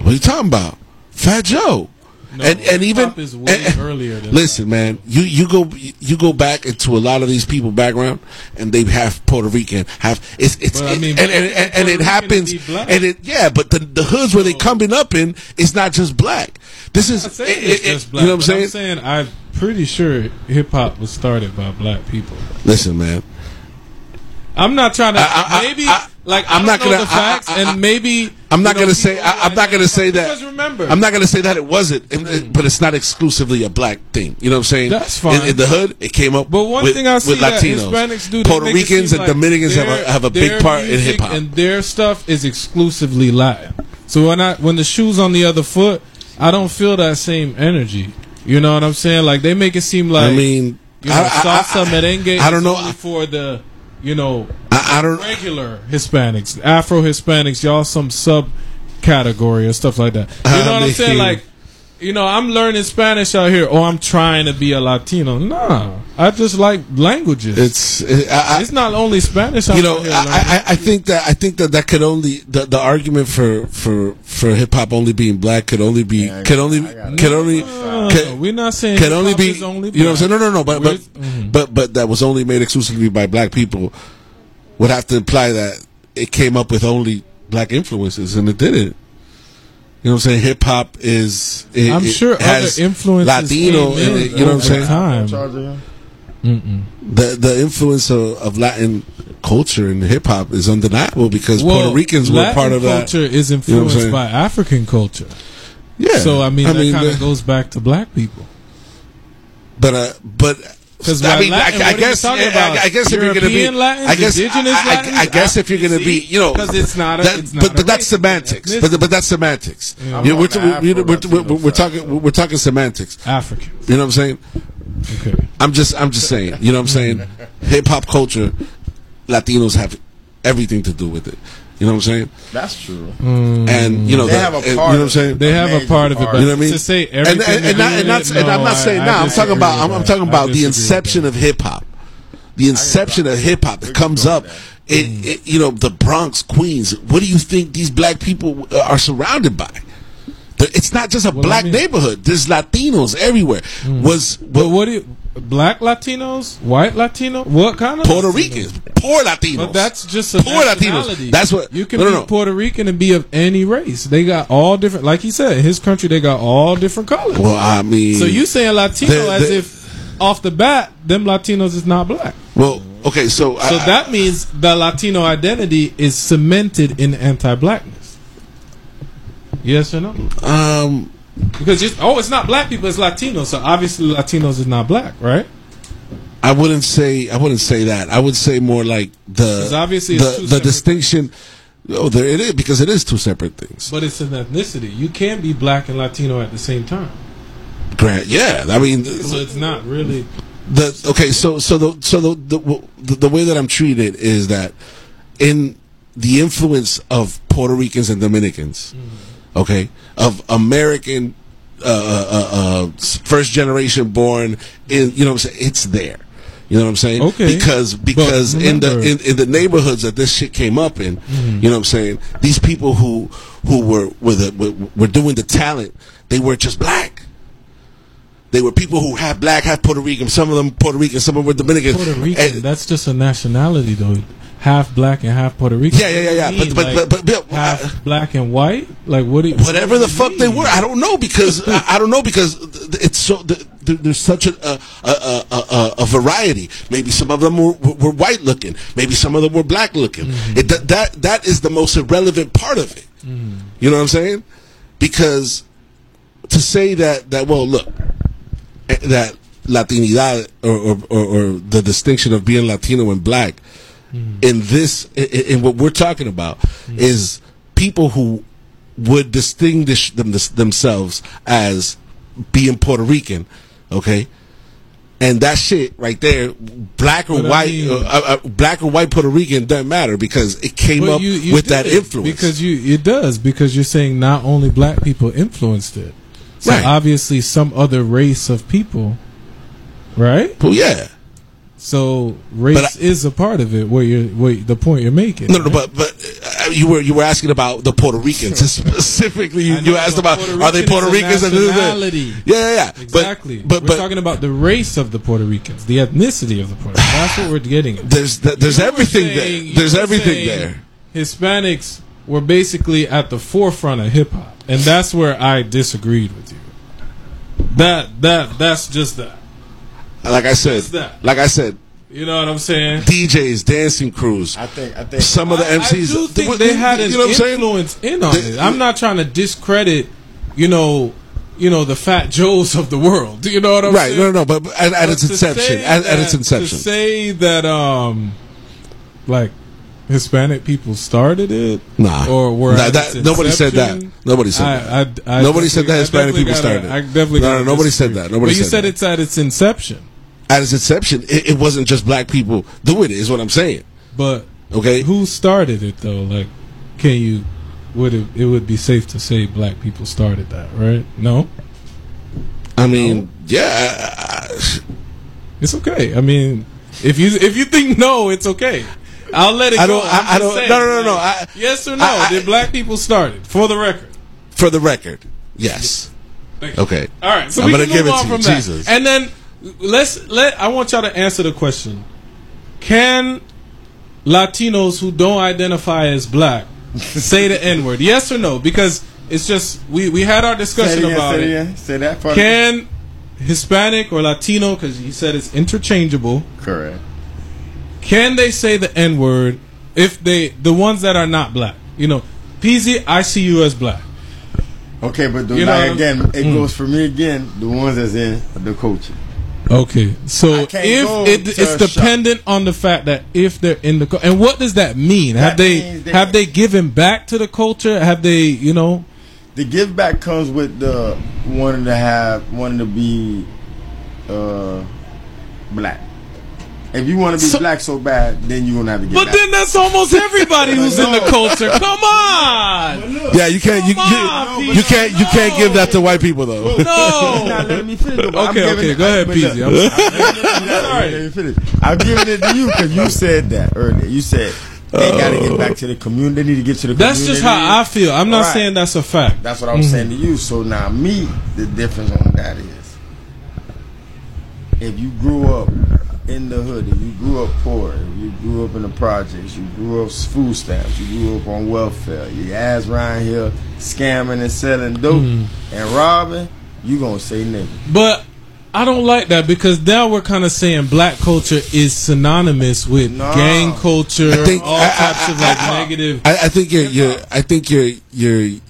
What are you talking about? Fat Joe. No, and and even hip-hop is way and- earlier than listen, man, you you go you go back into a lot of these people background, and they have Puerto Rican, have it's it's But, I mean, and, and, and, and, it happens, and it yeah, but the the hoods where they coming up in is not just black. This is I'm saying it- it's it- just black, you know what I'm but saying? I'm pretty sure hip hop was started by black people. Listen, man, I'm not trying to I- I- maybe I- like I'm not gonna- I- facts I- I- and maybe I'm not gonna say I, I'm not gonna say that. because remember I'm not gonna say that it wasn't, but it's not exclusively a black thing. You know what I'm saying? That's fine. In, in the hood, it came up. But one with, thing I see with that Latinos, Hispanics do, Puerto Ricans, and like Dominicans have a have a big part in hip hop. and their stuff is exclusively Latin. So when I when the shoes on the other foot, I don't feel that same energy. You know what I'm saying? Like they make it seem like I mean, you know, I- salsa I- merengue. I don't know. for the you know I, I don't. regular Hispanics, Afro Hispanics, y'all some sub category or stuff like that. You uh, know I what I'm saying? Like, you know, I'm learning Spanish out here, or I'm trying to be a Latino. Nah, I just like languages. It's it, I, I, it's not only Spanish. I'm you know here I. I, I think that I think that that could only the, the argument for for for hip hop only being black could only be could only could only No, could, we're not saying could only be is only you know what I'm saying no no no but but We're- mhm. but but that was only made exclusively by black people would have to imply that it came up with only black influences and it didn't. You know what I'm saying? Hip hop is. It, I'm it sure has other influences Latino. in in it, you know what I'm saying? time. Charge again? The the influence of, of Latin culture and hip hop is undeniable because Well, Puerto Ricans were part of that. culture is You know influenced by African culture. Yeah, So I mean, I that kind of goes back to black people. But uh, but 'Cause I mean, Latin, I, I you guess I? I guess if you're gonna be, European Latins, I guess I, I- Latins? I guess if you're gonna be, See? you know, 'Cause it's not a- that- it's but not a but that's semantics. But but that's semantics. You know, we're, I'm we're, we're, we're, we're, we're talking we're talking semantics. African. You know what I'm saying? Okay. I'm just I'm just saying. You know what I'm saying? Hip hop culture, Latinos have everything to do with it. You know what I'm saying? That's true. And you know, They the- have a and- you know what I'm saying? They have a part of it, but You know what I mean? to say and, everything and, and, to and, not, it, and I'm not saying I- I now. I'm talking about. I'm, I'm talking about the inception of hip hop. The inception of hip hop that comes up. It, Mm. it, you know, the Bronx, Queens. What do you think these black people are surrounded by? It's not just a Well, black I mean- Mm. neighborhood. There's Latinos everywhere. Was But what do you, black Latinos, white Latino, what kind of Puerto Latinos? Ricans, poor Latinos. But that's just a Poor Latinos. That's what- you can no, no, be. Puerto Rican and be of any race. They got all different. Like he said, his country they got all different colors. well, I mean. so you saying Latino the- as if off the bat them Latinos is not black. Well, okay, so So I, that means the Latino identity is cemented in anti-blackness. Yes or no? um, Because just, oh, it's not black people, it's Latinos. So obviously Latinos is not black, right? I wouldn't say I wouldn't say that. I would say more like the obviously the, the distinction. Oh, there it is because it is two separate things. But it's an ethnicity. You can be black and Latino at the same time. Grant, yeah. I mean, So it's not really. the okay. So so the so the the, the the way that I'm treated is that in the influence of Puerto Ricans and Dominicans, Mm-hmm. okay, of American uh, uh, uh, uh, first generation born in you know what I'm saying it's there you know what I'm saying Okay. because because in the in, in the neighborhoods that this shit came up in Mhm. you know what I'm saying these people who who were were, the, were were doing the talent they weren't just black they were people who half black half Puerto Rican some of them Puerto Rican some of them were Dominican Puerto Rican. that's just a nationality, though. Half black and half Puerto Rican. Yeah, yeah, yeah, yeah. What you But- mean? but- but- but- half uh, black and white. Like what? Do you, whatever the fuck they were. I don't know because I, I don't know because it's so th- th- there's such a a, a, a, a variety. Maybe some of them were, were white looking. Maybe some of them were black looking. Mm-hmm. It, that that that is the most irrelevant part of it. Mm-hmm. You know what I'm saying? Because to say that that well, look, eh, that Latinidad or or, or, or the distinction of being Latino and black in this in, in what we're talking about is people who would distinguish them, themselves as being Puerto Rican, okay. And that shit right there, black or But I white, mean- uh, uh, uh, black or white Puerto Rican doesn't matter because it came up you- you with that influence. because you it does because you're saying not only black people influenced it, so Right. obviously some other race of people, right? Well, yeah. So race is a part of it. Where you're, where the point you're making. No, no, but but uh, you were you were asking about the Puerto Ricans specifically. You, I you asked about Puerto are they Puerto Ricans? and nationality. Yeah, yeah, yeah. Exactly. But but, we're but talking about the race of the Puerto Ricans, the ethnicity of the Puerto Ricans. That's what we're getting. At. there's th- there's You everything saying- there. There's everything there. Hispanics were basically at the forefront of hip hop, and that's where I disagreed with you. That that that's just that. Like I said, like I said, You know what I'm saying? DJs, dancing crews. I think I think Some of the I- MCs. I do think they had an you know what I'm saying? influence in on They- it. I'm not trying to discredit, you know, you know the Fat Joes of the world. Do You know what I'm Right, saying? Right. No, no, but at, at But its inception, say at, at its that- inception, to say that um, like Hispanic people started it, Nah. or were Nah, that- nobody said that. Nobody said I- that. I- I Nobody said that Hispanic people gotta- started. I definitely No, no, nobody said that. Nobody but you said said that. it's at its inception. At its inception, it, it wasn't just black people doing it. Is what I'm saying. But Okay, who started it though? Like, can you? Would it? It would be safe to say black people started that, right? No, I mean, yeah, I- I- it's okay. I mean, if you if you think no, it's okay. I'll let it I go. don't- I- I don't- saying, no, no, no, no, I- yes or no? I- did black people start it? For the record. for the record, yes. You. Okay, All right, so I'm we can give move it on to you. from that. Jesus. And then let's let I want y'all to answer the question: Can Latinos who don't identify as black say the N word? Yes or no? Because it's just we we had our Say it discussion about say it. it again. Say that part. Can Hispanic or Latino, because you said it's interchangeable, Correct. can they say the N word if they the ones that are not black? You know, PZ, I see you as black. Okay, but the, You know like again, it Mm. goes for me again. The ones that's in the culture. Okay, so if it, it's a shop. dependent on the fact that if they're in the and what does that mean? have That they, they- have they given back to the culture? Have they you know? The give back comes with the wanting to have, wanting to be uh, black. If you want to be So- black so bad, then you're gonna have to get But back. then that's almost everybody who's in the culture. Come on, yeah, you can't you, Come on, you, you can't you can't give that to white people though. You're not no. me finish. though, Okay, okay, it- go ahead, but PZ. look, I'm- Let me finish. I'm giving it to you because you said that earlier. You said they uh, got to get back to the community. They need to get to the That's community. just how I feel. I'm not Right. saying that's a fact. That's what I was mm-hmm. saying to you. So now, me, the difference on that is, if you grew up in the hood, if you grew up poor, if you grew up in the projects, you grew up on food stamps, you grew up on welfare, your ass around here scamming and selling dope hmm. and robbing, you gonna say nigga. But I don't like that because now we're kind of saying black culture is synonymous with No. gang culture, I think- all I- types of like negative. I, I think you're you're I think you're you're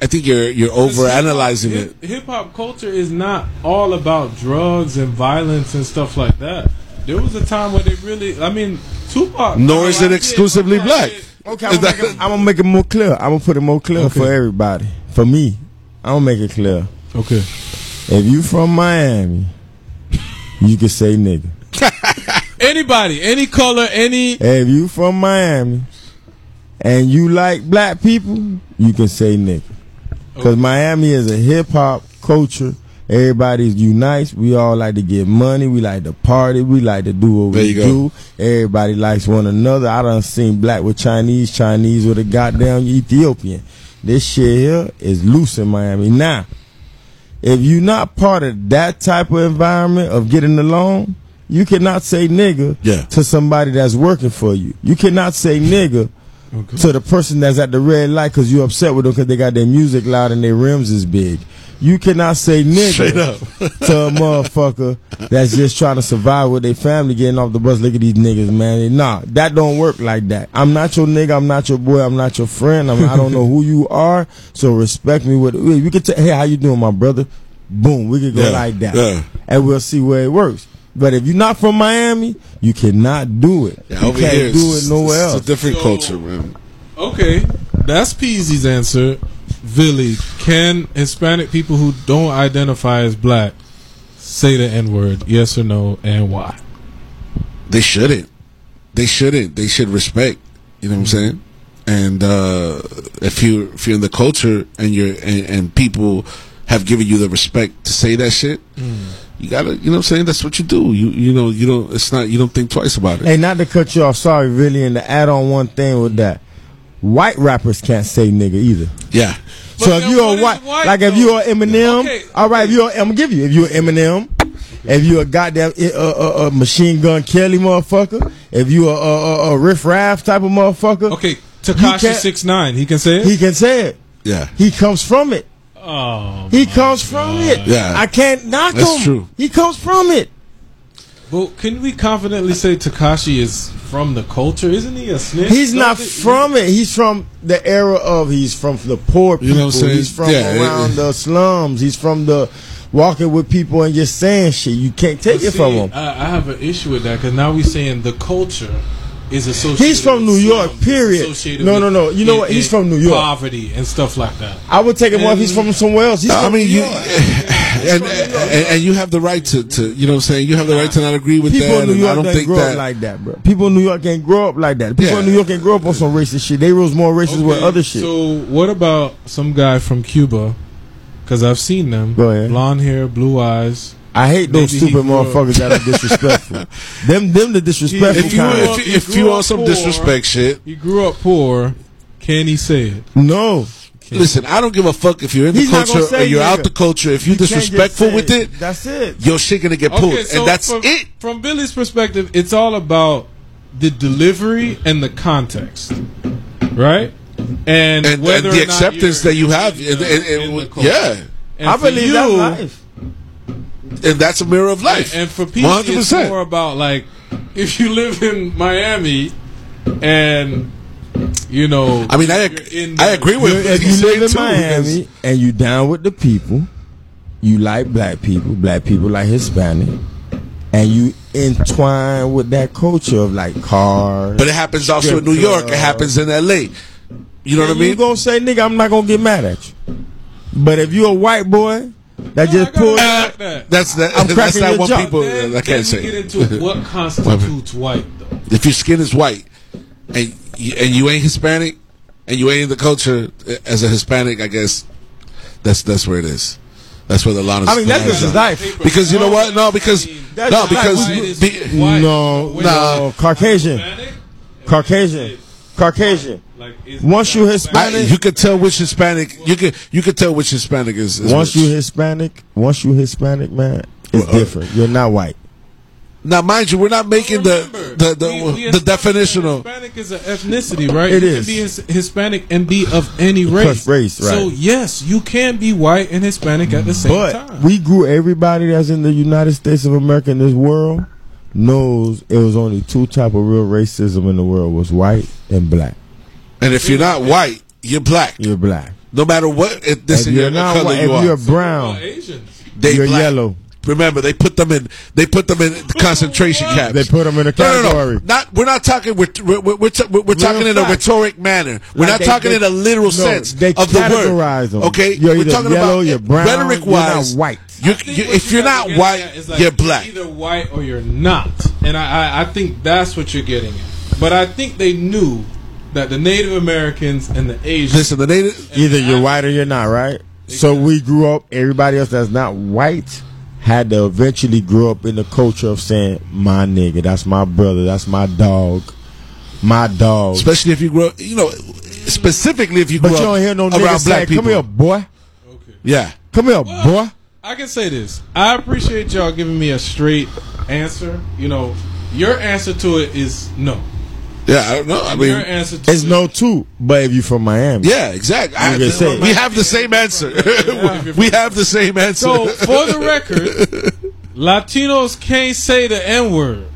I think you're you're over analyzing it. Hip hop culture is not all about drugs and violence and stuff like that. There was a time where they really, I mean, Tupac. Nor is it exclusively black. Okay, I'm gonna, make it, I'm gonna make it more clear. I'm gonna put it more clear Okay. for everybody. For me, I'm gonna make it clear. Okay. If you from Miami, you can say nigga. Anybody, any color, any. If you from Miami and you like black people, you can say nigga. Cause Miami is a hip hop culture. Everybody unites. We all like to get money. We like to party. We like to do what There we go. do. Everybody likes one another. I done seen black with Chinese, Chinese with a goddamn Ethiopian. This shit here is loose in Miami. Now, if you're not part of that type of environment of getting along, you cannot say nigga Yeah. to somebody that's working for you. You cannot say nigga to the person that's at the red light because you upset with them because they got their music loud and their rims is big. You cannot say nigga to a motherfucker that's just trying to survive with their family getting off the bus. Look at these niggas, man. Nah, that don't work like that. I'm not your nigga. I'm not your boy. I'm not your friend. I, mean, I don't know who you are. So respect me. With we could say, hey, how you doing, my brother? Boom, we could go Yeah, like that, yeah. and we'll see where it works. But if you're not from Miami, you cannot do it. Yeah, you over can't here, do it nowhere else. it's else. a different culture, man. Okay, that's Peasy's answer. Billy, can Hispanic people who don't identify as black say the N word? Yes or no, and why? They shouldn't. They shouldn't. They should respect. You know what I'm saying? And uh, if you if you're in the culture and you're and, and people have given you the respect to say that shit, you gotta. You know what I'm saying? That's what you do. You you know you don't. It's not. You don't think twice about it. Hey, not to cut you off, sorry, really, and to add on one thing with that, white rappers can't say nigga either. Yeah. So if you're a white, like if you're an Eminem, all right, if you're, I'm gonna give you, if you're Eminem, if you're a goddamn uh, uh, uh, machine gun Kelly motherfucker, if you a, a, a, a riff raff type of motherfucker, Okay, Takashi can't- six nine. He can say it. he can say it. Yeah. He comes from it. oh, He comes from it. Yeah. I can't knock That's him. true. He comes from it. Well, can we confidently say Takashi is from the culture? Isn't he a snitch? He's not Don't it- from it. He's from the era of. He's from the poor people. You know what I'm saying? He's from Yeah, it- around the slums. He's from the walking with people and just saying shit. You can't take But it from see, him. I, I have an issue with that because now we're saying the culture is associated. He's from New York, period. No, no, no. You know in- what? He's in from New York. Poverty and stuff like that. I would take him off. He's from somewhere else. He's I from mean, New you York. and, and and you have the right to, to you know what I'm saying. You have the right to not agree with People that. in New York I don't think grow that. up like that, bro. People in New York can't grow up like that. People Yeah. in New York can't grow up on some racist shit. They was more racist with other shit. So what about some guy from Cuba? Because I've seen them. Go ahead. Blonde hair, blue eyes. I hate those Maybe stupid motherfuckers that are disrespectful. them, them the disrespectful if you kind. if, you- if you want some disrespect shit, He grew up poor. Can he say it? no, listen. I don't give a fuck if you're in the He's not culture or you're out the culture. If you're You disrespectful with it, That's it. your shit gonna get pulled, Okay, so and that's from, it. From Billy's perspective, it's all about the delivery and the context, right? And, And, whether and the or acceptance you're that you have, in and, the- and- in the yeah, And I believe you, that's life. And that's a mirror of life. And for people, one hundred it's more about like if you live in Miami and you know. I mean, I you're in I agree with You're- if you live in too. Miami and you down with the people, you like black people, black people like Hispanic, and you entwine with that culture of like cars. But it happens also in New strip York. It happens in L.A. You know what I mean? You mean? gonna say, nigga, I'm not gonna get mad at you. But if you're a white boy that No, just I gotta pulled respect that. That's that. I'm that's cracking not your what jaw. people. Then, I can't then we say. get into what constitutes white, though. if your skin is white and you, and you ain't Hispanic and you ain't in the culture eh, as a Hispanic, I guess that's that's where it is. That's where the line is. I mean, that's just his life. Because you know what? No, because That's no, because like white is be- white. No, When no, Caucasian, Hispanic, Caucasian, Caucasian. like, is Once you I, Hispanic, you could tell which Hispanic. You could you could tell which Hispanic is. is once which. you Hispanic, once you Hispanic, man, it's Well, uh, different. You're not white. now, mind you, we're not making the Remember, the the, we- we the established definition of. Hispanic is an ethnicity, right? It you is. can be his- Hispanic and be of any race. race, right. So yes, you can be white and Hispanic at the same But time. we grew everybody that's in the United States of America in this world knows it was only two type of real racism in the world was white and black. And if you're not white, you're black. You're black. No matter what If ethnicity you're not color white, you if you're brown, Asians. they you're black. yellow. Remember, they put them in. They put them in concentration camps. They put them in a No, no, no. Not. We're not talking. We're we're, we're, we're, we're talking in a rhetoric manner. We're Like not they- talking they- in a literal no, sense they of the categorize word. them. Okay, You're we're talking yellow, about you're brown, rhetoric you're not white. You, I you, what if you you're not white, at like you're black. Either white or you're not, and I, I I think that's what you're getting at. But I think they knew that the Native Americans and the Asians. Listen, the native. Either you're white or you're not, right? So we grew up. Everybody else that's not white had to eventually grow up in the culture of saying, "My nigga, that's my brother, that's my dog, my dog." Especially if you grow, you know, specifically if you But grow you don't hear no up niggas around say, black people. "Come here, boy." Okay. Yeah. Come here, boy. I can say this. I appreciate y'all giving me a straight answer. You know, your answer to it is no. Yeah, I don't know. I mean, your answer to It's no two, but if you're from Miami, yeah, exactly. I- You can say we have the same answer. we have the same answer. So, for the record, Latinos can't say the N word.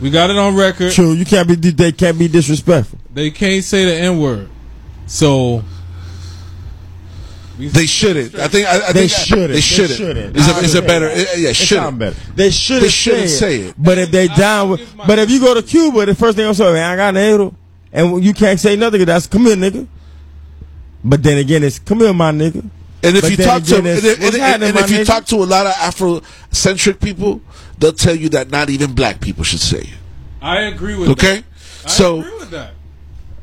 We got it on record. true. You can't be. They can't be disrespectful. They can't say the N word. So they shouldn't. I think. I, I They think shouldn't. They shouldn't. shouldn't. Is a, is a It better? Yeah, It shouldn't. sound better. They shouldn't. They shouldn't say it. But if they down with, but if you go to Cuba, the first thing I'm saying, man, I got negro, and you can't say nothing. That's come here, nigga. But then again, it's come here, my nigga. And if But you then talk to again, and, if- and- and if you nigga? talk to a lot of Afrocentric people, they'll tell you that not even black people should say it. I agree with Okay, that. so agree with that.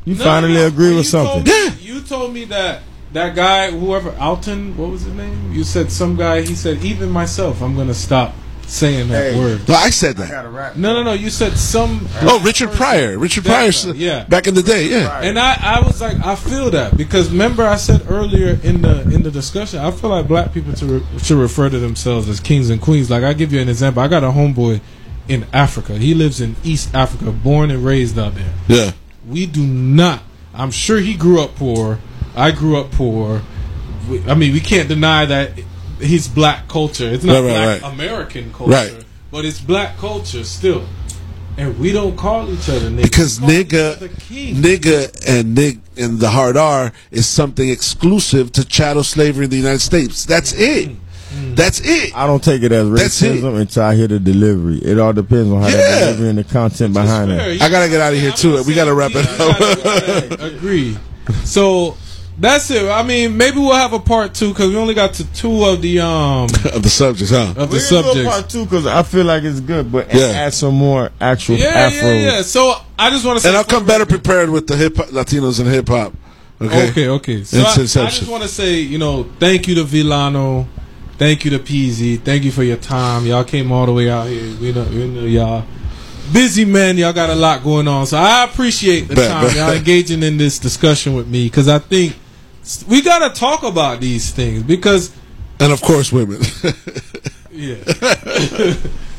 You No, finally no, no. agree with something. Told me, You told me that that guy, whoever Alton, what was his name? You said some guy. He said even myself, I'm gonna stop saying that Hey. word. no, I said that. No, no, no. You said some. Oh, Richard Pryor. Richard Pryor. guy, yeah. back in the day. Yeah, And I, I was like, I feel that because remember I said earlier in the in the discussion, I feel like black people to re- should refer to themselves as kings and queens. Like I give you an example. I got a homeboy in Africa. He lives in East Africa, born and raised out there. yeah. We do not. I'm sure he grew up poor. I grew up poor. We, I mean, we can't deny that he's black culture. It's not Right, right, black right. American culture, Right. but it's black culture still. And we don't call each other niggas. Because We call each nigga, nigga, and nig and the hard R is something exclusive to chattel slavery in the United States. That's mm-hmm. it. Mm-hmm. That's it. I don't take it as That's it. racism until I hear the delivery. It all depends on how Yeah. that delivery and the content behind fair. it. I gotta get out of here too. We gotta wrap it up. Agree. So that's it. I mean, maybe we'll have a part two because we only got to two of the um of the subjects, huh? of the We're a subjects. part two because I feel like it's good, but Yeah. add some more actual Yeah, Afro. yeah, yeah. So I just want to say, And I'll come better record- prepared with the hip Latinos and hip hop. Okay. Okay, okay. So It's I, I just want to say, you know, thank you to Villano, thank you to Peasy, thank you for your time. Y'all came all the way out here. We know, we know y'all busy man. Y'all got a lot going on, so I appreciate the Bet, time bet. y'all engaging in this discussion with me because I think s- we got to talk about these things because And of course, women. yeah.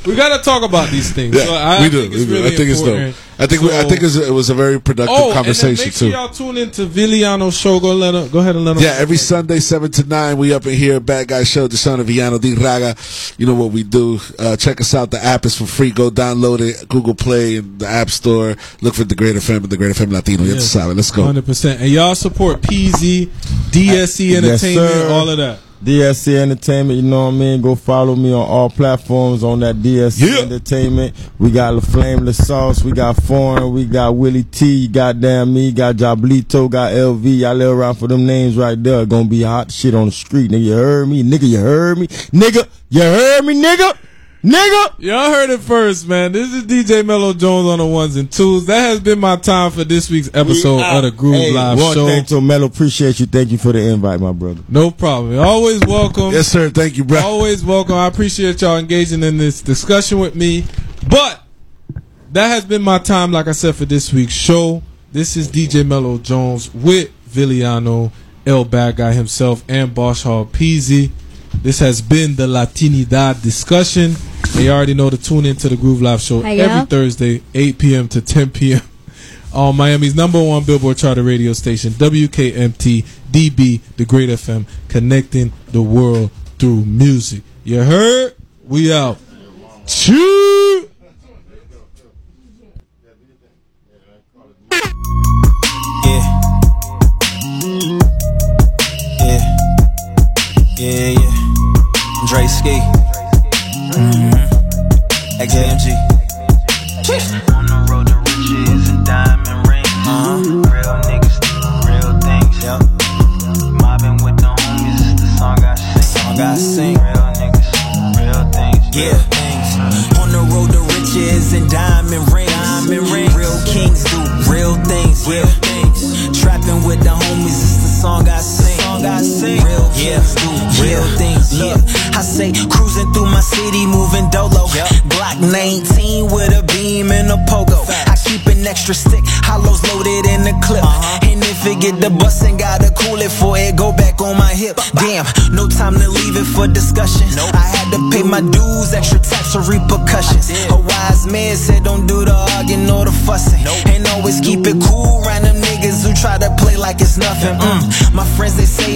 we got to talk about these things. yeah, So I, we I do. think we it's do. really I think it's important. dope. I think we, I So- think it's, it was a very productive Oh, conversation and then make sure too. y'all tune into Villano's show. Go let go ahead and let them. Yeah, every Sunday, 7 to 9, we up in here, Bad Guy Show, the son of Villano Di Raga. You know what we do. Uh, check us out. The app is for free. Go download it, Google Play and the App Store. Look for the Greater and the Greater FM Latino. Yeah. Yes. Let's go. Hundred percent, and y'all support PZ, DSC Yes, Entertainment, sir. all of that. DSC Entertainment, you know what I mean? Go follow me on all platforms on that DSC Yeah. Entertainment. We got La Flame La Sauce, we got Foreign, we got Willie T, goddamn me, got Jablito, got LV. Y'all live around for them names right there. Gonna be hot shit on the street, nigga. You heard me? Nigga, you heard me? Nigga, you heard me, nigga? Nigga! Y'all heard it first, man. This is DJ Mello Jones on the ones and twos. That has been my time for this week's episode of the Groove Hey, Live one Show. thing to Mello, appreciate you. Thank you for the invite, my brother. No problem. Always welcome. Yes, sir. Thank you, bro. Always welcome. I appreciate y'all engaging in this discussion with me. But that has been my time, like I said, for this week's show. This is DJ Mello Jones with Viliano, El Bad Guy himself, and Bosch Hall Peasy. This has been the Latinidad discussion. And you already know to tune into the Groove Live Show Hi, every. Thursday, 8 p.m. to 10 p.m. on Miami's number one Billboard charter radio station, WKMT DB, the Great FM, connecting the world through music. You heard? We out. Choo! Yeah. Yeah. Yeah, yeah. Dre Ski.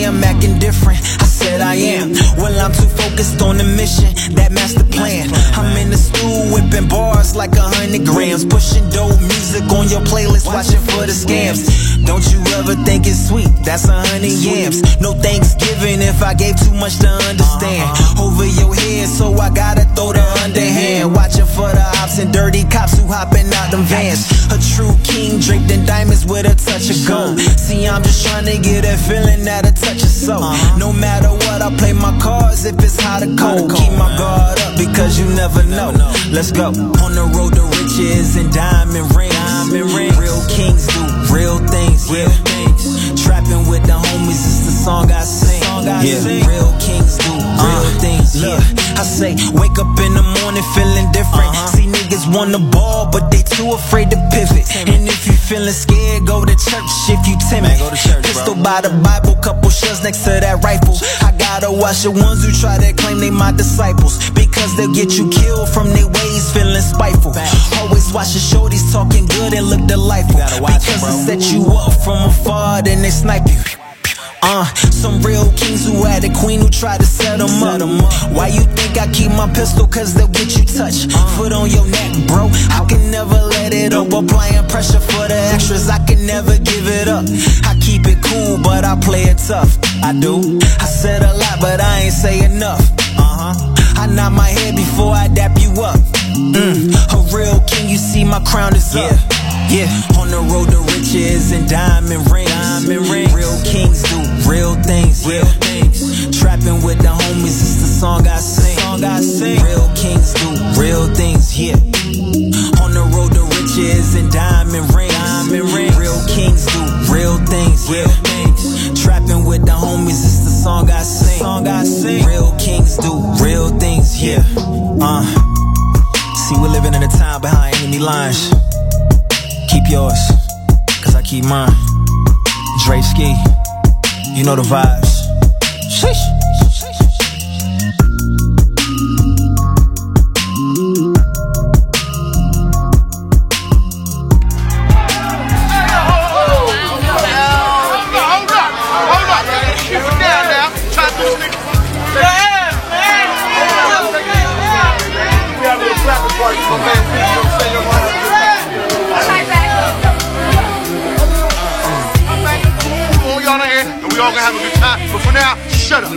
I'm acting different. I said I am. Well, I'm too focused on the mission, that master plan. I'm in the stool whipping bars like a hundred grams. Pushing dope music on your playlist, watching for the scams. Don't you ever think it's sweet? That's a hundred yams. No Thanksgiving if I gave too much to understand. Over your head, so I gotta throw the underhand. Watching for the ops and dirty cops who hopping out them vans. A true king in diamonds with a touch of gold. See, I'm just trying to get that feeling that a touch of soul. No matter what, I play my cards if it's hot or cold. Keep my guard up because you never know. Let's go. On the road to riches and diamond rings. Real kings do real things. Things. Trapping with the homies is the song I sing. yeah. Real kings do real things. Yeah. I say, wake up in the morning feeling different. See niggas want the ball, but they too afraid to pivot. And if you feeling scared, go to church if you timid. go to church, Pistol by the Bible, couple shells next to that rifle. I gotta watch the ones who try to claim they my disciples. Because they'll get you killed from their ways, feeling spiteful. Always watch the shorties talking good and look delightful. Because it set you up from afar, then they snipe you. Uh, some real kings who had a queen who tried to set them up. Why you think I keep my pistol? Cause they'll get you touched. Foot on your neck, bro. I can never let it up. Applying pressure for the extras. I can never give it up. I keep it cool, but I play it tough. I do. I said a lot, but I ain't say enough. Uh huh. I nod my head before I dap you up. Mm, a real king, you see my crown is up. Yeah, on the road to riches and diamond rings. Diamond rings. Real kings do real things. Real things. Trapping with the homies is the song I sing. Song I sing. Real kings do real things. Yeah. On the road to riches and diamond rings. Diamond rings. Real kings do real things. Real things. Trapping with the homies is the song I sing. Song I sing. Real kings do real things. Yeah. Uh. See, we're living in a time behind enemy lines. Yours, cause I keep mine. Dre Ski, you know the vibes. Sheesh. Shut up.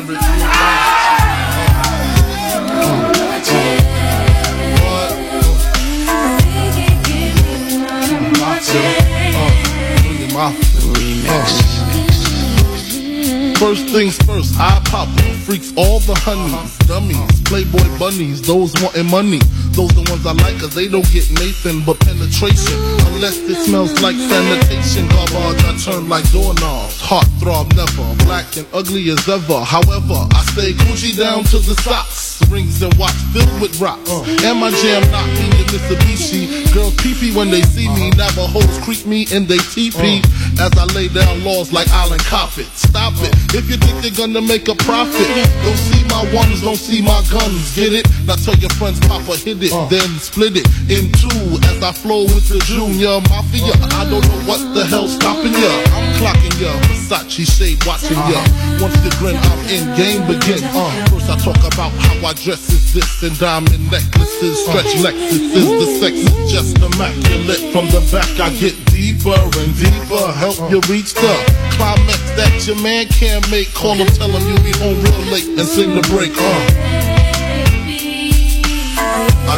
First things first, I pop freaks all the honeys, dummies, playboy bunnies, those wanting money. Those the ones I like cause they don't get Nathan but penetration. Unless it smells like sanitation. Garbage I turn like doorknobs. Heart throb never, black and ugly as ever. However, I stay Gucci down to the socks. Rings and watch filled with rocks. Uh. And my jam knock me in Mitsubishi. Girls pee when they see me. Uh-huh. Navajos creep me and they teepee. Uh. As I lay down laws like Island Coppet. Stop it. Uh. If you think you're gonna make a profit, don't see my ones, don't see my guns. Get it? Now tell your friends, Papa hit it, then split it in two. I flow with the Junior Mafia, I don't know what the hell's stopping ya. I'm clocking ya, Versace shade watching ya. Once you grin, I'm in, game begin. Uh, first I talk about how I dress is this and diamond necklaces, stretch Lexuses. The sex is just immaculate. From the back I get deeper and deeper, help you reach the climax that your man can't make. Call him, tell him you'll be home real late and sing the break. Uh.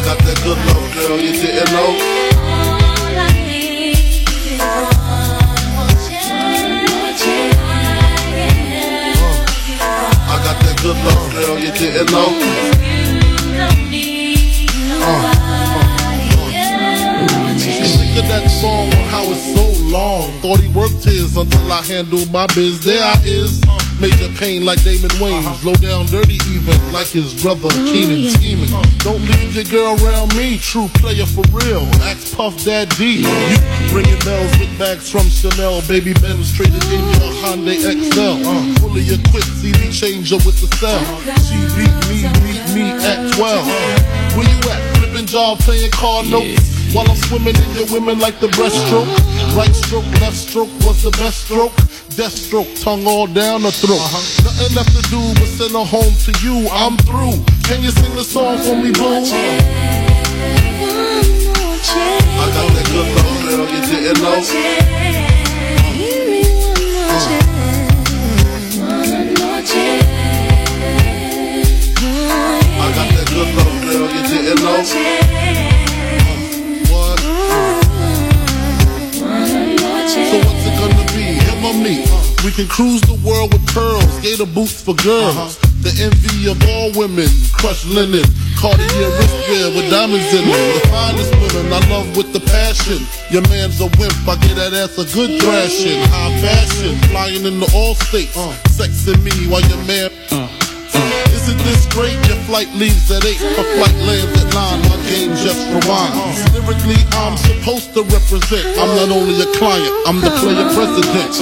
I got that good love, girl, you didn't know. I got that good love, girl, you didn't know. Think of that song how it's so long. Thought he worked his until I handled my biz. There I is. Major pain like Damon Wayans. Low down dirty even like his brother Keenan scheming. Don't leave your girl around me, true player for real. Ask Puff Dad D. You ringing bells with bags from Chanel. Baby Ben's traded in your Hyundai XL. Uh, fully equipped CD changer with the cell. She beat me, meet me at 12. Where you at? Flipping job, playing card notes. While I'm swimming in your women like the breaststroke. Right stroke, left stroke was the best stroke. Death stroke, tongue all down the throat. Uh-huh. Nothing left to do but send her home to you. I'm through. Can you sing the song for me, boo? I got that good love, girl, you didn't know. I got that good love, girl, you didn't know. Or me? We can cruise the world with pearls, gator boots for girls. Uh-huh. The envy of all women, crushed linen, Cartier wristwear with diamonds in it. The finest women I love with the passion. Your man's a wimp, I get that ass a good thrashing. High fashion, flying in the all states, uh. sexing me while your man. Uh. Isn't this great? Your flight leaves at 8, her flight lands at 9, my game just rewinds. Lyrically, I'm supposed to represent. I'm not only a client, I'm the player president.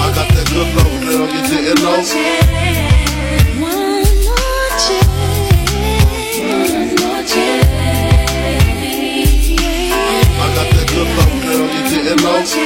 I got that good love, girl, you didn't know. I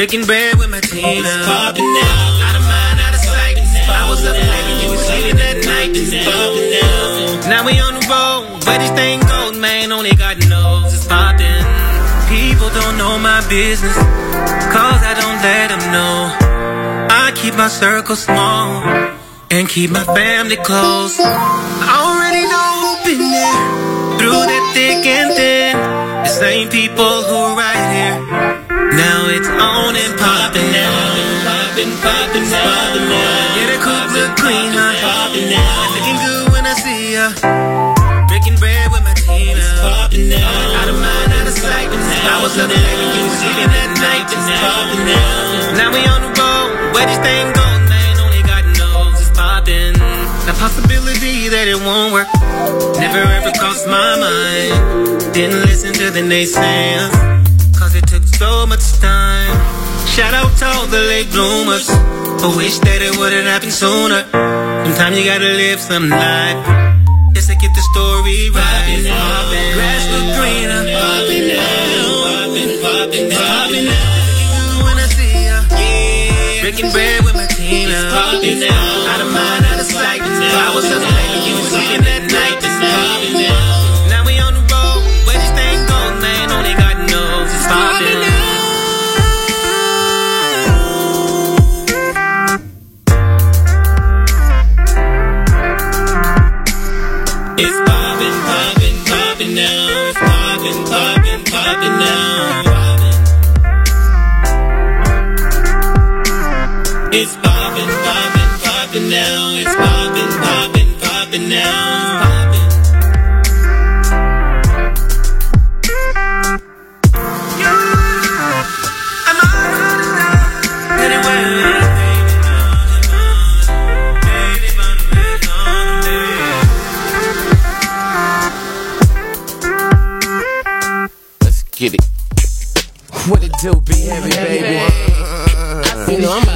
Breaking bread with my Tina. It's poppin' Out of mind, out of sight. I was up late and you was sleeping that night. It's poppin' now. Now we on the road. Where this thing goes, man, only God knows. It's poppin'. People don't know my business. Cause I don't let them know. I keep my circle small and keep my family close. I already know who been there through that thick and thin. The same people who. Now it's on and poppin' now. Poppin', poppin' now. Poppin' now. Yeah, the coupe look clean, huh? Poppin' now. Looking good when I see ya. Breaking bread with my Tina. Poppin' now. Out of mind, out of sight. I was late and you was sleeping that night. It's poppin' now. Now we on the road. Where this thing goes, man, only God knows it's poppin'. The possibility that it won't work never ever crossed my mind. Didn't listen to the naysayers, cause it took so much. Shout out to all the late bloomers who wish that it would've happened sooner. Sometimes you gotta live some life just to get the story right. Grass look greener. Poppin' now, poppin', poppin', poppin' now. When I see ya, yeah. Breaking bread with my Tina. Poppin' now, out of mind, out of sight. I was up late and you was sleeping that It's poppin', poppin', poppin' now. It's poppin', poppin', poppin' now. Let's get it. What it do, be heavy, baby? You know, I'm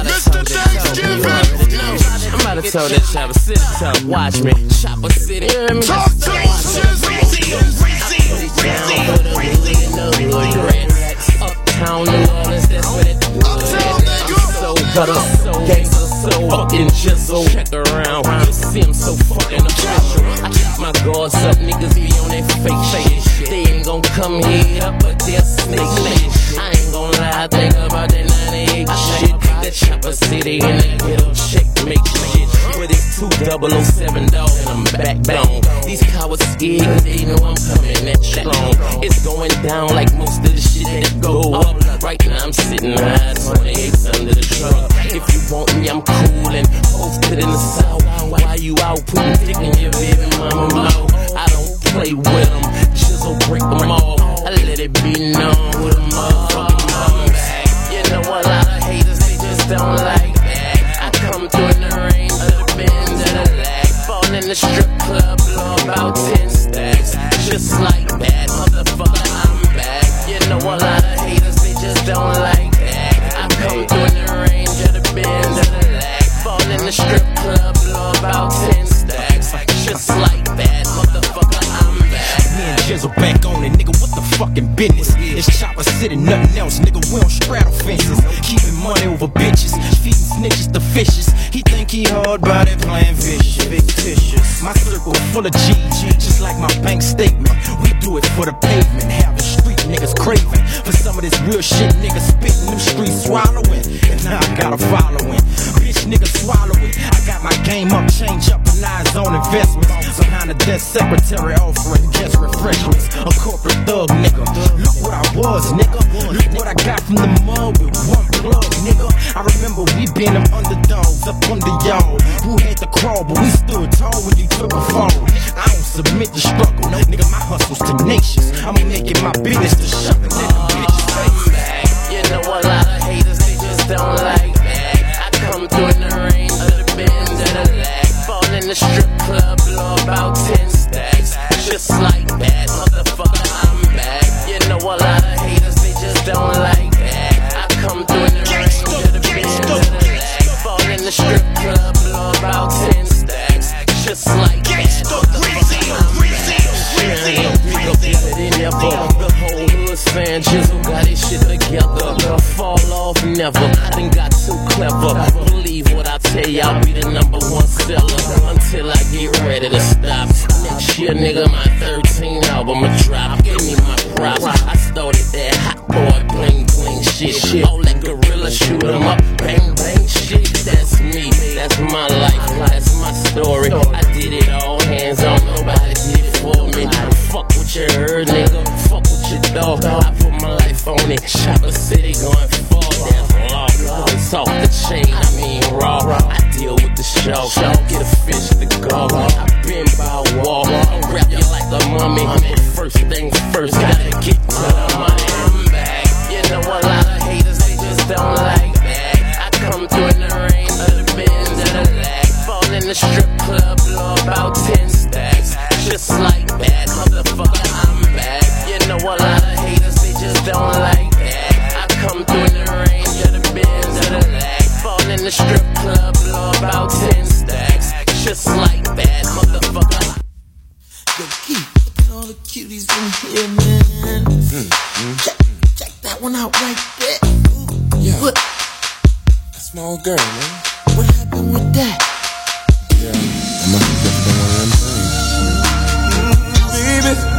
know. I'm about to tell chopper. Sit up, watch me. Chopper City. Hear me? Talk to Uptown New Orleans, that's what it do. So gutter, so gangster, so fucking jizzle. Check around, you see him so fucking official. I keep my guards up, niggas be on that fake shit. They ain't gon' come here, but they'll snake shit. I ain't gon' lie, I think about that 98 city and they a checkmate shit. But it's 2007 dog and I'm back down. These cowards scared they know I'm coming that strong. It's going down like most of the shit that go up. Right now I'm sitting high, 28 under the truck. If you want me, I'm cool and posted in the south. Why you out putting dick in your baby mama mouth? I don't play with them, chisel break them all. I let it be known with a motherfucking back. You know lot don't like that. I come through in the rain, of the bends of the lag. Fall in the strip club, blow about 10 stacks. Just like that, motherfucker, I'm back. You know a lot of haters, they just don't like that. I come through in the rain of the bends of the lag. Fall in the strip club, blow about 10 stacks. Just like Jizzle back on it, nigga. What the fucking business? It's Chopper City, nothing else, nigga. We don't straddle fences. Keeping money over bitches, feeding snitches to fishes. He think he hard, but it playing vicious, fictitious. My circle full of G's, just like my bank statement. We do it for the pavement, having street niggas craving for some of this real shit, niggas spitting them streets swallowing. And now I got a following, bitch, nigga swallow it. I got my game up, change up, and eyes on investments. Behind the desk secretary offering just refreshments. A corporate thug, nigga. Look what I was, nigga. Look what I got from the mud with one plug, nigga. I remember we been them underdogs up under y'all who had to crawl, but we stood tall when you took a fall. I don't submit to struggle, nigga. My hustle's tenacious. I'ma make it my business to shut